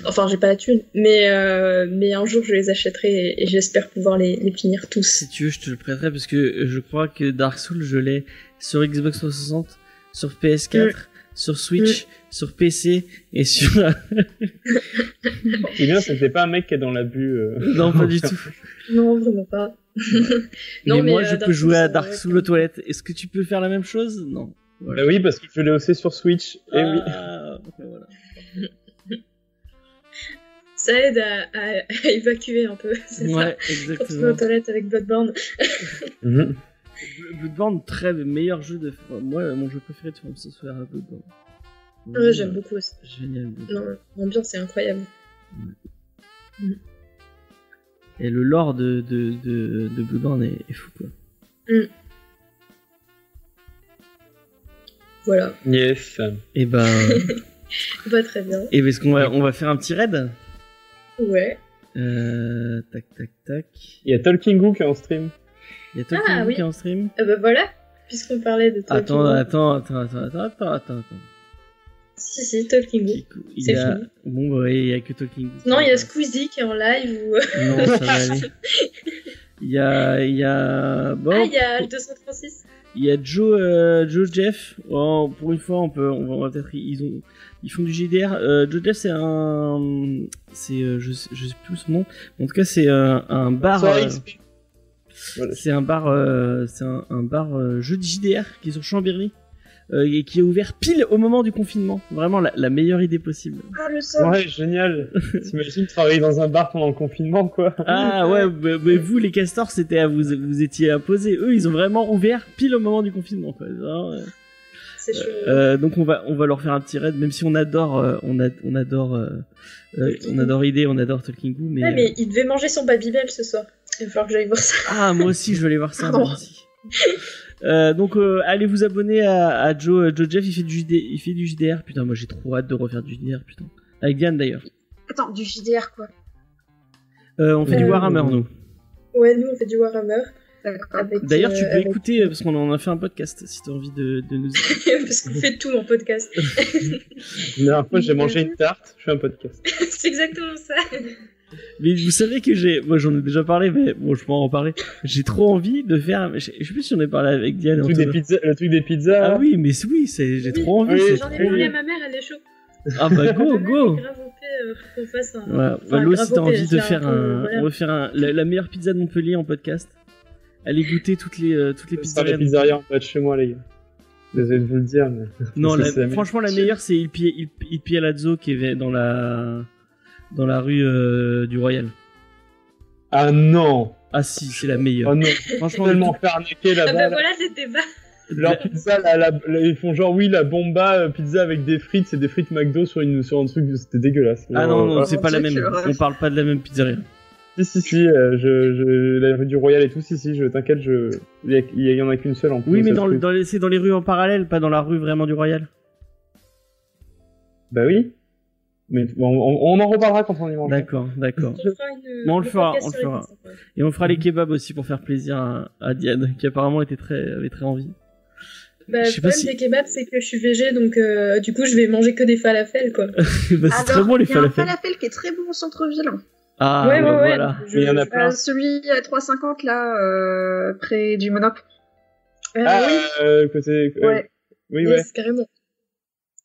enfin j'ai pas la thune, mais euh, mais un jour je les achèterai et, et j'espère pouvoir les, les finir tous.
Si tu veux, je te le prêterai parce que je crois que Dark Souls, je l'ai sur Xbox 360, sur PS4, sur Switch, sur PC et sur. <laughs>
Est bien, t'es pas un mec qui est dans l'abus. euh.
non, pas du <laughs> tout.
Non, vraiment pas. <laughs> Non,
mais,
mais,
moi,
euh,
je peux
Dark
jouer à
Souls,
Dark
ouais,
Souls aux toilettes. Est-ce que tu peux faire la même chose? Non. Voilà.
Bah oui, parce que je l'ai aussi sur Switch. Et oui.
Ah, voilà.
Ça aide à, à- à évacuer un peu, c'est ça.
Ouais,
Quand tu vas
exactement.
aux toilettes avec Bloodborne.
Mhm.
Bloodborne, très meilleur jeu de. Moi, mon jeu préféré de From Software, Bloodborne.
Ouais, j'aime beaucoup aussi.
Génial. Bloodborne.
Non, l'ambiance est incroyable.
Et le lore de, de, de, de Bloodborne est, est fou, quoi.
Voilà,
Yes.
Et ben. <laughs>
va très bien.
et est-ce qu'on va, on va faire un petit raid?
Ouais.
Euh, tac, tac, tac.
Il y a Talking Goo qui est en stream.
Il y a
Ah, oui.
qui est en stream?
Ah bah voilà, puisqu'on parlait de Talking
Attends,
Goo.
attends, attends, attends, attends, attends, attends, attends.
Si, si, Talking C'est
a...
fini.
Bon, bah, ouais, il y a que Talking.
Non, il y a Squeezie qui est en live ou.
Non, ça va aller. <laughs> Il y a, il y a, bon,
Ah, il y a le 236.
il y a Joe, euh, Joe Jeff. Oh, pour une fois, on peut, on va, peut-être, ils ont, ils font du GDR. Euh, Joe Jeff, c'est un, c'est, euh, je, sais- je sais plus son nom. En tout cas, c'est un, un bar. Euh,
XP. Voilà.
C'est un bar, euh, c'est un, un bar euh, jeu de JDR qui est sur Chambéry euh, et qui est ouvert pile au moment du confinement. Vraiment la, la meilleure idée possible.
Ah, le
Ouais, génial. <laughs> T'imagines travailler dans un bar pendant le confinement, quoi.
Ah ouais, mais, mais vous les castors, c'était à vous, vous étiez imposés. Eux, ils ont vraiment ouvert pile au moment du confinement. Quoi. Genre, euh,
c'est chaud.
Euh, donc on va on va leur faire un petit raid, même si on adore euh, on, a, on adore euh, euh, on adore idée, on adore Talking Goo, mais,
Ouais, mais il devait manger son Babybel ce soir. Il va falloir que j'aille voir ça.
ah moi aussi je vais aller voir ça. Moi aussi. Euh, donc euh, allez vous abonner à, à Joe, Joe Jeff, il fait du JD, il fait du JDR. Putain moi j'ai trop hâte de refaire du JDR putain. Avec Diane d'ailleurs.
Attends, du JDR quoi.
Euh, on fait du
Euh,
Warhammer nous.
Ouais, nous on fait du Warhammer.
D'ailleurs tu
euh,
peux
avec-
écouter euh, parce qu'on en a fait un podcast si t'as envie de, de nous. <laughs>
Parce qu'on fait tout en podcast. <laughs>
La dernière fois, j'ai <laughs> mangé une tarte, je fais un podcast.
c'est exactement ça.
Mais vous savez que j'ai, moi j'en ai déjà parlé, mais bon, je peux en reparler. J'ai trop envie de faire, je sais plus si on est parlé avec Diane.
Le truc, des pizzas, le truc des pizzas.
Ah oui, mais oui, c'est, j'ai
Oui.
trop envie.
Oui,
J'en ai parlé à ma mère, elle est chaud.
Ah bah go, go.
euh, qu'on fasse un.
Ouais, bah,
Enfin,
si t'as envie de
faire un peu,
un,
voilà.
on va faire un, la, la meilleure pizza de Montpellier en podcast. Allez goûter toutes les, euh, toutes les
ça, les
pizzerias.
en bas de chez moi, les gars. Désolé de vous le dire, mais.
Non, <laughs> la franchement, la meilleure, c'est Il Pie, Il, Il Pialazzo qui est dans la, dans la rue euh, du Royal.
Ah non
Ah si, c'est la meilleure.
Oh non
Franchement,
Tellement fait arnaquer
Ah
là-bas.
bah
là.
voilà, c'était pas.
Leur pizza, la- la- la- ils font genre oui, la bomba euh, pizza avec des frites, c'est des frites McDo sur, une, sur un truc, c'était dégueulasse.
Ah non, non,
ah,
c'est pas la même. On parle pas de la même pizzeria.
Si, si, si, euh, je, je, la rue du Royal et tout, si, si, je t'inquiète, je, il y, en a qu'une seule en plus.
Oui, mais dans, dans les, c'est dans les rues en parallèle, pas dans la rue vraiment du Royal.
Bah oui. Mais bon, on, on en reparlera quand on y mange.
D'accord, d'accord.
Une.
Mais on le fera, on le fera. Et on fera les kebabs aussi pour faire plaisir à, à Diane, qui apparemment était très, avait très envie.
Bah,
Je
le problème
si-
des kebabs, c'est que je suis végé, donc euh, du coup, je vais manger que des falafels, quoi. <laughs>
bah, c'est très
Alors,
bon les
il y a un
falafels.
falafel qui est très bon au centre-ville.
Ah,
ouais, ouais,
bah,
ouais.
voilà.
Je-
Mais il y en a plein.
Euh, celui à 3,50 là, euh, près du Monop.
Ah,
Ah,
oui,
euh, côté.
Ouais.
Oui, ouais.
yes, carrément.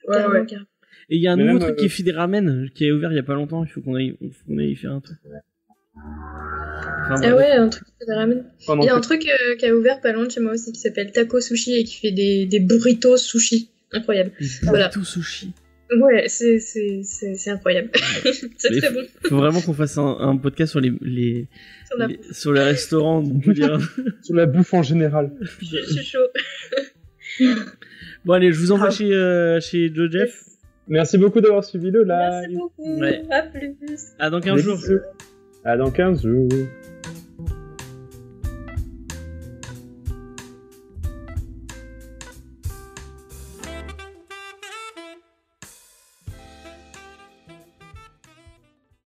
Ouais,
carrément,
ouais.
carrément.
Et il y a un
Mais
nouveau
même,
truc
euh,
qui est fait des ramen, qui est ouvert il y a pas longtemps, il faut qu'on aille, il faut qu'on aille y faire un truc. Enfin,
Ah ouais, un truc ramène.
Pendant
Il y a un truc euh, qui a ouvert pas loin de chez moi aussi qui s'appelle Taco Sushi et qui fait des, des burritos sushi. Incroyable. Voilà.
Tout sushi.
Ouais, c'est c'est- c'est- c'est incroyable. <laughs> c'est très bon.
Faut vraiment qu'on fasse un, un podcast sur les, les,
Sur la-
les- sur les restaurants. on peut dire. <laughs>
Sur la bouffe en général.
Je je suis chaud.
bon allez, je vous envoie chez, euh, chez Joe Jeff.
Merci beaucoup d'avoir suivi le live.
Merci beaucoup.
Ouais.
À plus.
À dans 15
Des
jours.
À dans 15 jours.